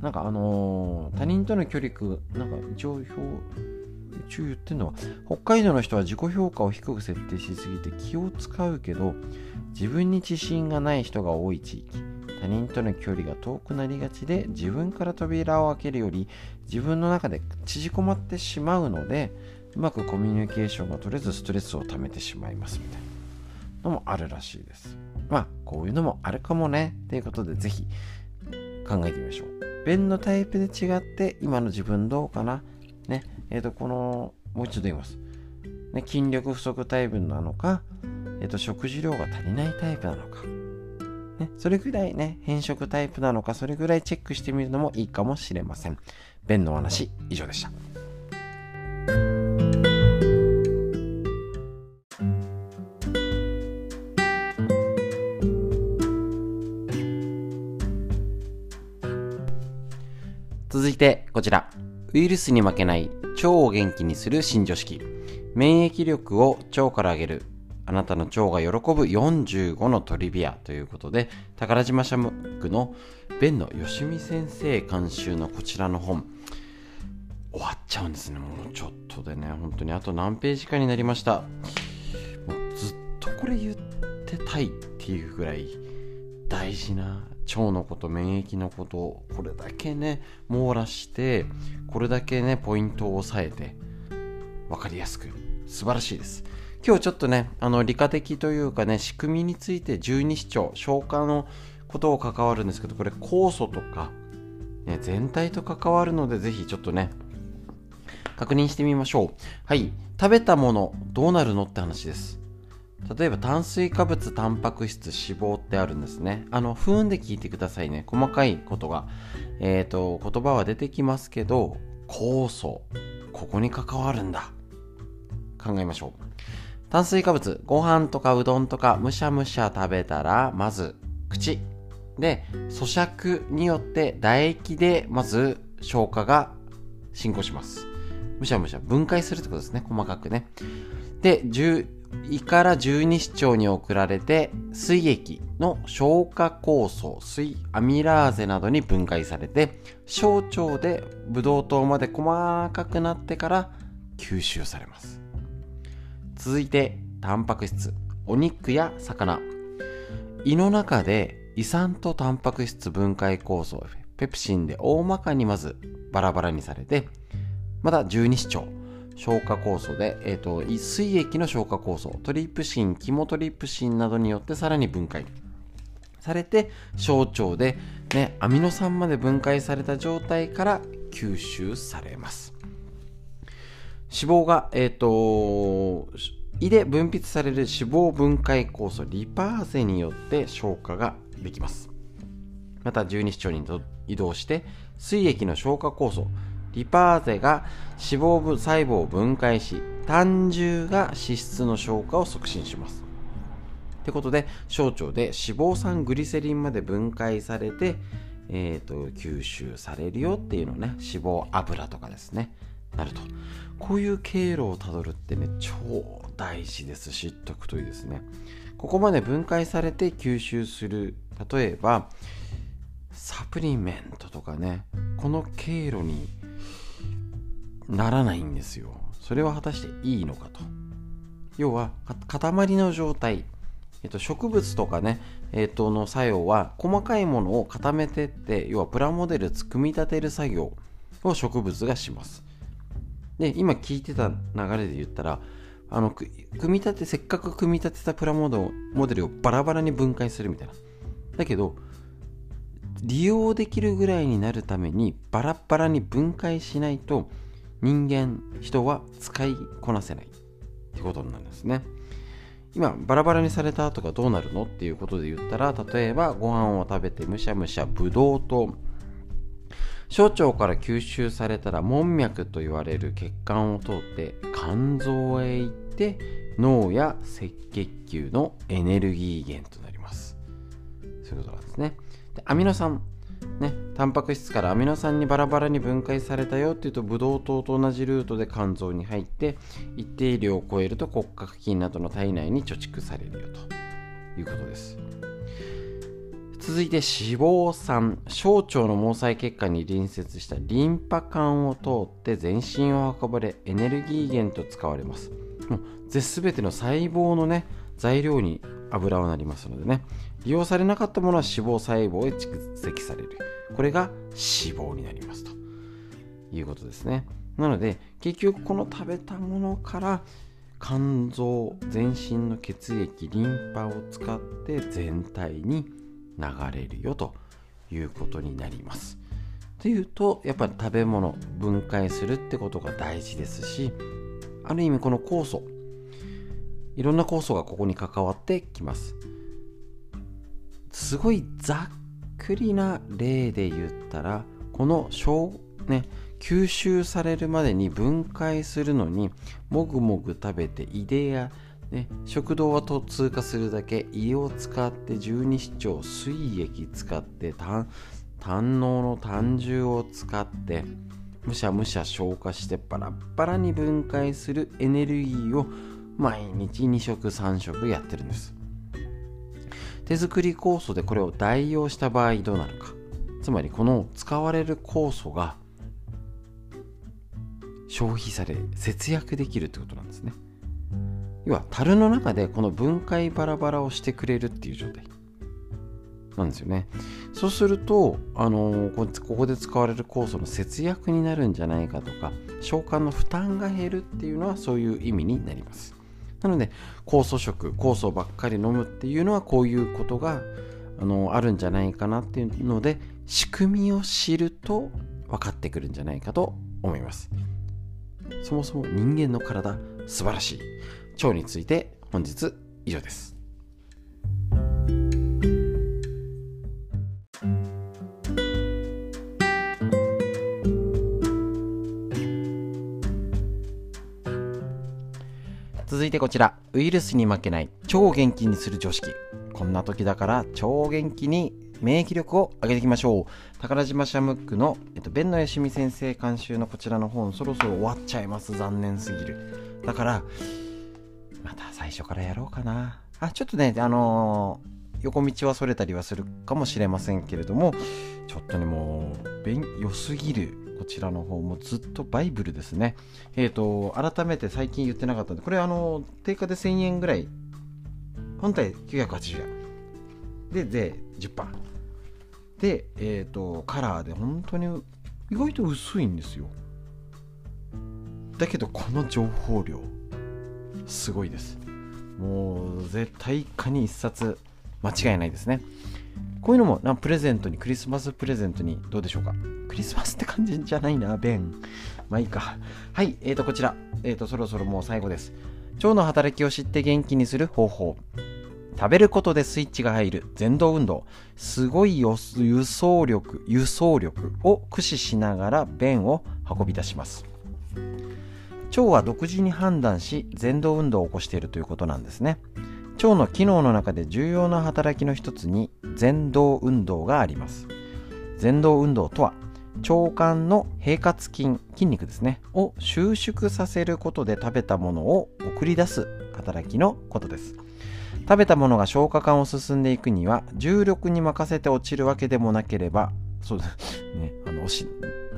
なんかあのー、他人との距離く、なんか一応表、一応言ってるのは、北海道の人は自己評価を低く設定しすぎて気を使うけど、自分に自信がない人が多い地域。他人との距離が遠くなりがちで自分から扉を開けるより自分の中で縮こまってしまうのでうまくコミュニケーションが取れずストレスを溜めてしまいますみたいなのもあるらしいです。まあ、こういうのもあるかもね。ということで、ぜひ考えてみましょう。弁のタイプで違って、今の自分どうかなね。えっ、ー、と、この、もう一度言います。ね、筋力不足タイプなのか、えっ、ー、と、食事量が足りないタイプなのか。ね、それぐらいね、変色タイプなのか、それぐらいチェックしてみるのもいいかもしれません。弁のお話、以上でした。いてこちら。ウイルスに負けない腸を元気にする新常識。免疫力を腸から上げる。あなたの腸が喜ぶ45のトリビアということで、宝島社クの弁のよしみ先生監修のこちらの本、終わっちゃうんですね。もうちょっとでね、本当にあと何ページかになりました。もうずっとこれ言ってたいっていうぐらい大事な腸のこと免疫のことをこれだけね網羅してこれだけねポイントを押さえて分かりやすく素晴らしいです。今日ちょっとねあの理科的というかね仕組みについて十二指腸消化のことを関わるんですけどこれ酵素とか、ね、全体と関わるのでぜひちょっとね確認してみましょう。はい。食べたものどうなるのって話です。例えば炭水化物、タンパク質、脂肪ってあるんですね。あの、不運で聞いてくださいね。細かいことが。えっ、ー、と、言葉は出てきますけど、酵素。ここに関わるんだ。考えましょう。炭水化物、ご飯とかうどんとかむしゃむしゃ食べたら、まず、口。で、咀嚼によって唾液で、まず消化が進行します。むしゃむしゃ分解するってことですね。細かくね。で、胃から十二指腸に送られて水液の消化酵素水アミラーゼなどに分解されて小腸でブドウ糖まで細かくなってから吸収されます。続いてタンパク質お肉や魚。胃の中で胃酸とタンパク質分解酵素ペプシンで大まかにまずバラバラにされてまた十二指腸。消化酵素で、えーと、水液の消化酵素トリプシンキモトリプシンなどによってさらに分解。されて小腸で、ね、アミノ酸まで分解された状態から吸収されます。脂肪が、えっ、ー、と胃で分泌される脂肪分解酵素リパーゼによって消化ができます。また十二指腸に移動して水液の消化酵素リパーゼが脂肪細胞を分解し胆汁が脂質の消化を促進します。ってことで小腸で脂肪酸グリセリンまで分解されて、えー、と吸収されるよっていうのね脂肪油とかですね。なると。こういう経路をたどるってね超大事です。知っとくといいですね。ここまで分解されて吸収する。例えばサプリメントとかねこの経路にならないんですよ。それは果たしていいのかと。要は塊の状態、えっと、植物とかね、えっと、の作用は細かいものを固めてって要はプラモデル組み立てる作業を植物がします。で今聞いてた流れで言ったらあの組み立てせっかく組み立てたプラモデルをバラバラに分解するみたいな。だけど利用できるぐらいになるためにバラバラに分解しないと人間人は使いこなせないってことなんですね。今バラバラにされた後がどうなるのっていうことで言ったら例えばご飯を食べてむしゃむしゃブドウと小腸から吸収されたら門脈と言われる血管を通って肝臓へ行って脳や赤血球のエネルギー源となります。そういうことなんですね。でアミノ酸ね、タンパク質からアミノ酸にバラバラに分解されたよっていうとブドウ糖と同じルートで肝臓に入って一定量を超えると骨格筋などの体内に貯蓄されるよということです。続いて脂肪酸小腸の毛細血管に隣接したリンパ管を通って全身を運ばれエネルギー源と使われます。もう全ての細胞のね材料に油はなりますのでね。利用されなかったものは脂肪細胞へ蓄積されるこれが脂肪になりますということですねなので結局この食べたものから肝臓全身の血液リンパを使って全体に流れるよということになります。というとやっぱり食べ物分解するってことが大事ですしある意味この酵素いろんな酵素がここに関わってきます。すごいざっくりな例で言ったらこの小、ね、吸収されるまでに分解するのにもぐもぐ食べて胃でやね、食道はと通過するだけ胃を使って十二指腸水液使って胆のの胆汁を使ってむしゃむしゃ消化してバラバラに分解するエネルギーを毎日2食3食やってるんです。手作り酵素でこれを代用した場合どうなるか。つまりこの使われる酵素が消費され節約できるってことなんですね。要は樽の中でこの分解バラバラをしてくれるっていう状態。なんですよね。そうすると、あのー、ここで使われる酵素の節約になるんじゃないかとか消化の負担が減るっていうのはそういう意味になります。なので酵素食酵素ばっかり飲むっていうのはこういうことがあのあるんじゃないかなっていうので仕組みを知ると分かってくるんじゃないかと思いますそもそも人間の体素晴らしい腸について本日以上です。続いてこちら、ウイルスに負けない超元気にする常識。こんな時だから超元気に免疫力を上げていきましょう。宝島シャムックの、えっと、弁野よしみ先生監修のこちらの本、そろそろ終わっちゃいます。残念すぎる。だから、また最初からやろうかな。あ、ちょっとね、あのー、横道はそれたりはするかもしれませんけれども、ちょっとね、もう、良すぎる。こちらの方もずっとバイブルですね。えっ、ー、と、改めて最近言ってなかったんで、これあの、定価で1000円ぐらい。本体980円。で、税10%。で、えっ、ー、と、カラーで本当に意外と薄いんですよ。だけどこの情報量すごいですもう絶対かに一冊間違いないですねこういうのもなプレゼントにクリスマスプレゼントにどうでしょうか？クリスマスって感じじゃないなベン。まあいいか。はいえーとこちら。えーとそろそろもう最後です。腸の働きを知って元気にする方法。食べることでスイッチが入る。前動運動。すごい輸送力輸送力を駆使しながら便を運び出します。腸は独自に判断し前動運動を起こしているということなんですね。腸の機能の中で重要な働きの一つに前動運動があります。前動運動とは腸管の平滑筋筋肉ですねを収縮させることで食べたものを送り出す働きのことです。食べたものが消化管を進んでいくには重力に任せて落ちるわけでもなければそうです。ねあの押し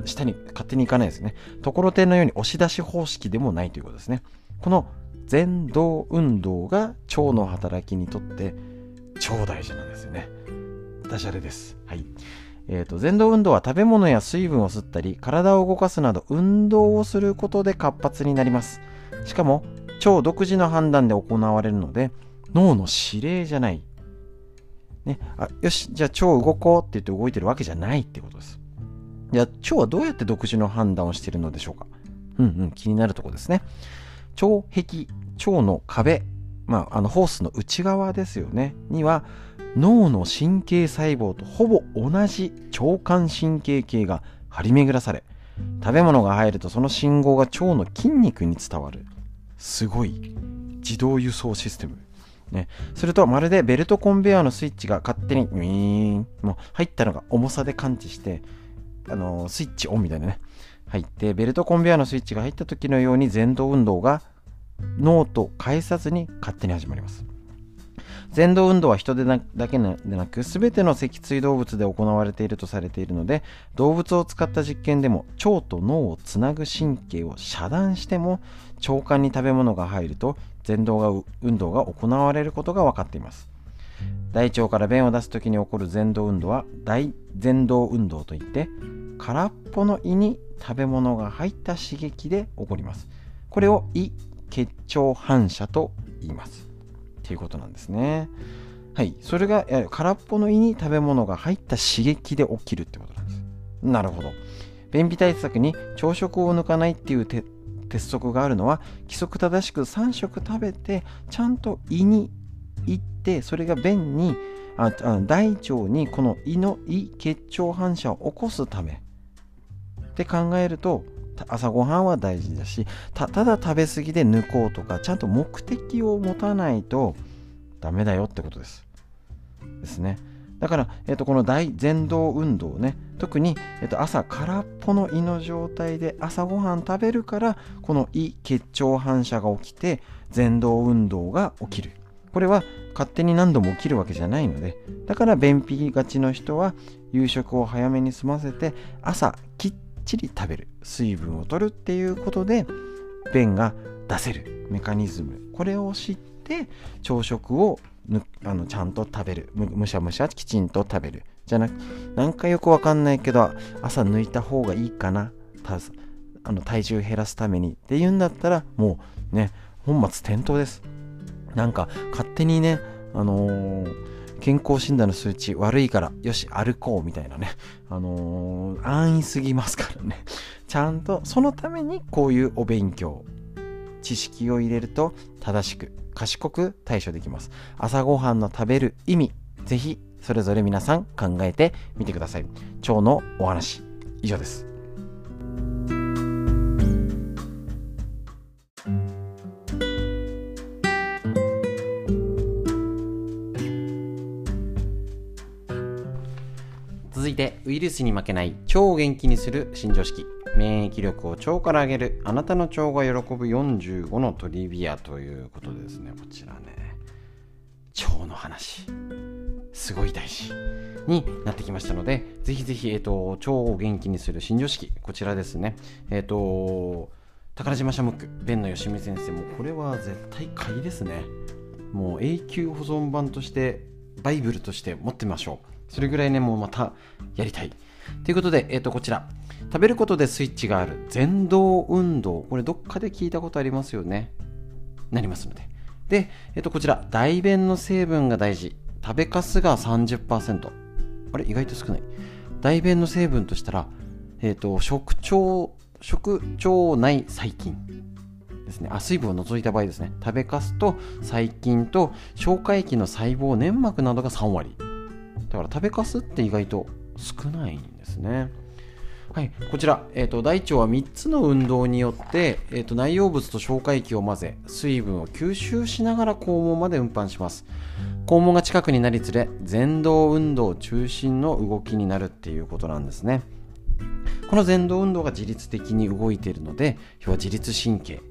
下に勝手に行かないですね。ところてんのように押し出し方式でもないということですね。この前動運動が腸の働きにとって超大事なんですよね。ダジャレです。はい。えーと、前動運動は食べ物や水分を吸ったり体を動かすなど運動をすることで活発になります。しかも腸独自の判断で行われるので脳の指令じゃない、ね、あよしじゃあ腸動こうって言って動いてるわけじゃないってことです。じゃあ腸はどうやって独自の判断をしているのでしょうか。うんうん気になるとこですね。腸壁腸の壁まあ、あのホースの内側ですよね。には脳の神経細胞とほぼ同じ腸管神経系が張り巡らされ食べ物が入るとその信号が腸の筋肉に伝わる。すごい。自動輸送システム。ね、するとまるでベルトコンベヤーのスイッチが勝手にウィーンもう入ったのが重さで感知してあのスイッチオンみたいなね。入ってベルトコンベヤーのスイッチが入った時のように前動運動が脳と介さずに勝手に始まります。前動運動は人でだけでなく全ての脊椎動物で行われているとされているので動物を使った実験でも腸と脳をつなぐ神経を遮断しても腸管に食べ物が入ると前動が運動が行われることが分かっています。大腸から便を出す時に起こる前動運動は大前動運動といって空っぽの胃に食べ物が入った刺激で起こります。これを胃結腸反射と言います。っていうことなんですね。はい。それが空っぽの胃に食べ物が入った刺激で起きるってことなんです。なるほど。便秘対策に朝食を抜かないっていう鉄則があるのは規則正しく3食食べてちゃんと胃に行ってそれが便にああ大腸にこの胃の胃結腸反射を起こすためって考えると朝ごはんは大事だしただ食べ過ぎで抜こうとかちゃんと目的を持たないとダメだよってことです。ですね。だから、えー、とこの大前動運動ね。特に、えー、と朝空っぽの胃の状態で朝ごはん食べるからこの胃結腸反射が起きて前動運動が起きる。これは勝手に何度も起きるわけじゃないので。だから便秘がちの人は夕食を早めに済ませて朝きっちり食べる水分を取るっていうことで便が出せる。メカニズムこれを知って朝食をあのちゃんと食べる。むしゃむしゃきちんと食べるじゃなくなんかよくわかんないけど朝抜いた方がいいかな。あの体重減らすためにっていうんだったらもうね本末転倒です。なんか勝手にねあのー健康診断の数値悪いから、よし、歩こうみたいなね。あのー、安易すぎますからね。ちゃんと、そのためにこういうお勉強、知識を入れると正しく、賢く対処できます。朝ごはんの食べる意味、是非、それぞれ皆さん考えてみてください。腸のお話、以上です。続いてウイルスに負けない腸を元気にする新常識免疫力を腸から上げるあなたの腸が喜ぶ45のトリビアということでですね。こちらね。腸の話。すごい大事になってきましたのでぜひぜひ、えーと、腸を元気にする新常識こちらですね。えっ、ー、と宝島シャムック弁のよしみ先生もこれは絶対買いですね。もう永久保存版としてバイブルとして持ってみましょう。それぐらいね、もうまたやりたい。ということで、えっ、ー、と、こちら、食べることでスイッチがある。前動運動。これどっかで聞いたことありますよね。なりますので。で、えっと、こちら。大便の成分が大事。食べかすが30%あれ？意外と少ない。大便の成分としたら、えっと、食腸食腸内細菌。ですね。あ水分を除いた場合ですね。食べかすと細菌と消化液の細胞粘膜などが3割。だから食べかすって意外と少ないんですね。はい、こちら、えーと、大腸は3つの運動によって、えーと、内容物と消化液を混ぜ水分を吸収しながら肛門まで運搬します。肛門が近くになりつれ前動運動中心の動きになるっていうことなんですね。この前動運動が自律的に動いているので要は自律神経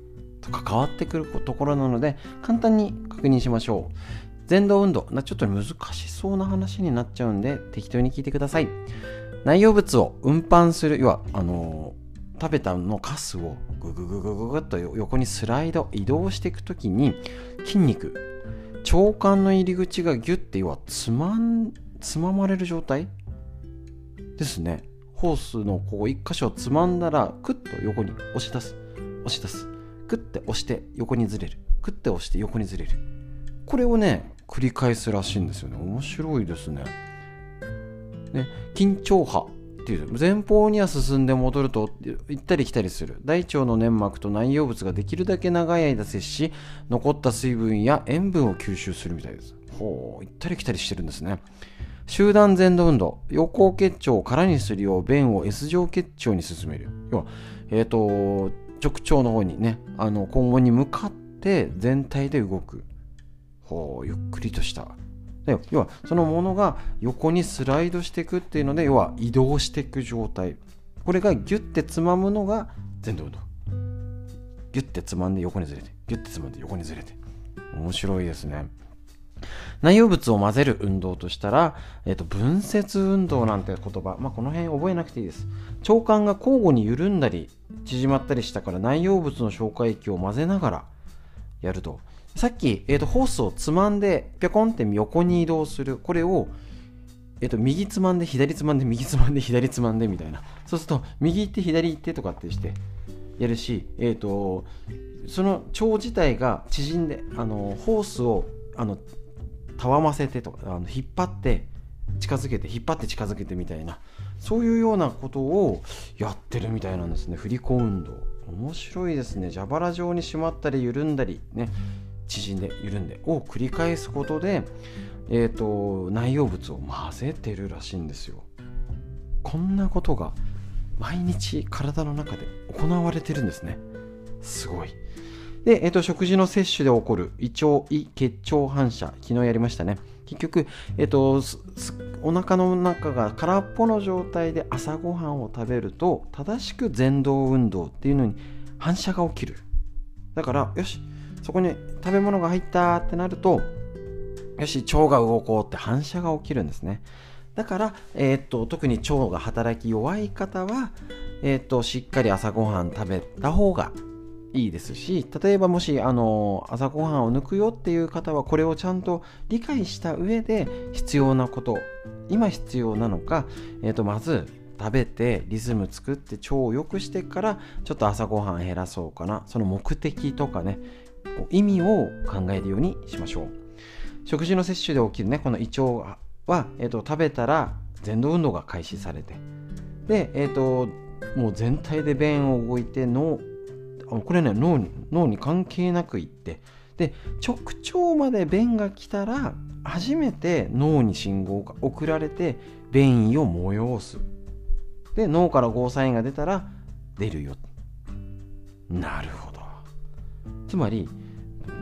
と関わってくるところなので簡単に確認しましょう。前動運動。ちょっと難しそうな話になっちゃうんで適当に聞いてください。内容物を運搬する要はあのー、食べたのカスをググググググッと横にスライド移動していくときに筋肉腸管の入り口がギュッて要はつまんつままれる状態ですね。ホースのここ一箇所をつまんだらクッと横に押し出す。押し出す。クッて押して横にずれる。クッて押して横にずれる。これをね繰り返すらしいんですよね。面白いですね。ね緊張波っていう前方には進んで戻ると行ったり来たりする。大腸の粘膜と内容物ができるだけ長い間接し残った水分や塩分を吸収するみたいです。ほう行ったり来たりしてるんですね。集団前動運動。横結腸を空にするよう便を S 状結腸に進める。要はえっ、ー、と直腸の方にねあの肛門に向かって全体で動く。ほうゆっくりとした。要はそのものが横にスライドしていくっていうので要は移動していく状態。これがギュッてつまむのが前動運動。ギュッてつまんで横にずれて。ギュッてつまんで横にずれて。面白いですね。内容物を混ぜる運動としたら、えーと、分節運動なんて言葉、まあ、この辺覚えなくていいです。腸管が交互に緩んだり縮まったりしたから内容物の消化液を混ぜながらやると。さっき、えーと、ホースをつまんでぴょこんって横に移動する。これを、えーと、右つまんで左つまんで右つまんで左つまんでみたいな。そうすると右行って左行ってとかってしてやるし、えーと、その腸自体が縮んであのホースをあのたわませてとかあの引っ張って近づけて引っ張って近づけてみたいな。そういうようなことをやってるみたいなんですね。振り子運動。面白いですね。蛇腹状に締まったり緩んだりね。縮んで緩んでを繰り返すことで、えーと、内容物を混ぜてるらしいんですよ。こんなことが毎日体の中で行われてるんですね。すごい。で、えーと、食事の摂取で起こる胃腸胃結腸反射昨日やりましたね。結局、えーと、お腹の中が空っぽの状態で朝ごはんを食べると正しく前動運動っていうのに反射が起きる。だからよしそこに食べ物が入ったってなるとよし腸が動こうって反射が起きるんですね。だから、えー、っと特に腸が働き弱い方は、えー、っとしっかり朝ごはん食べた方がいいですし例えばもしあの朝ごはんを抜くよっていう方はこれをちゃんと理解した上で必要なこと今必要なのか、えー、とまず食べてリズム作って腸を良くしてからちょっと朝ごはん減らそうかな。その目的とかね意味を考えるようにしましょう。食事の摂取で起きるねこの胃腸は、えーと、食べたら前動運動が開始されてで、えーと、もう全体で便を動いて脳これね脳に脳に関係なくいってで直腸まで便が来たら初めて脳に信号が送られて便意を催す。で脳からゴーサインが出たら出るよ。なるほど。つまり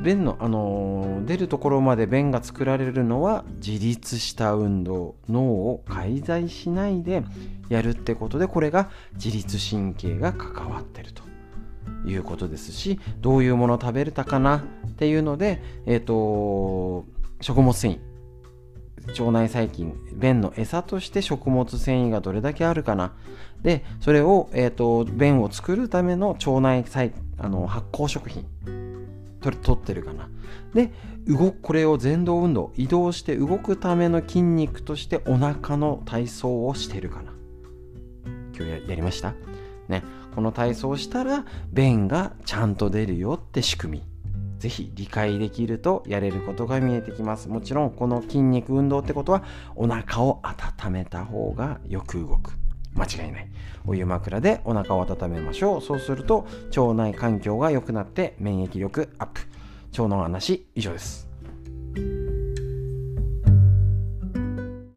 便の、あの、出るところまで便が作られるのは自立した運動脳を介在しないでやるってことでこれが自律神経が関わってると。いうことですしどういうものを食べれたかなっていうので、えーと、食物繊維。腸内細菌。便の餌として食物繊維がどれだけあるかな。でそれを、えーと、便を作るための腸内細あの発酵食品。取ってるかな。で動くこれを前動運動。移動して動くための筋肉としてお腹の体操をしてるかな。今日やりました？ね。この体操をしたら便がちゃんと出るよって仕組み。ぜひ理解できるとやれることが見えてきます。もちろんこの筋肉運動ってことはお腹を温めた方がよく動く。間違いない。お湯枕でお腹を温めましょう。そうすると腸内環境が良くなって免疫力アップ。腸の話以上です。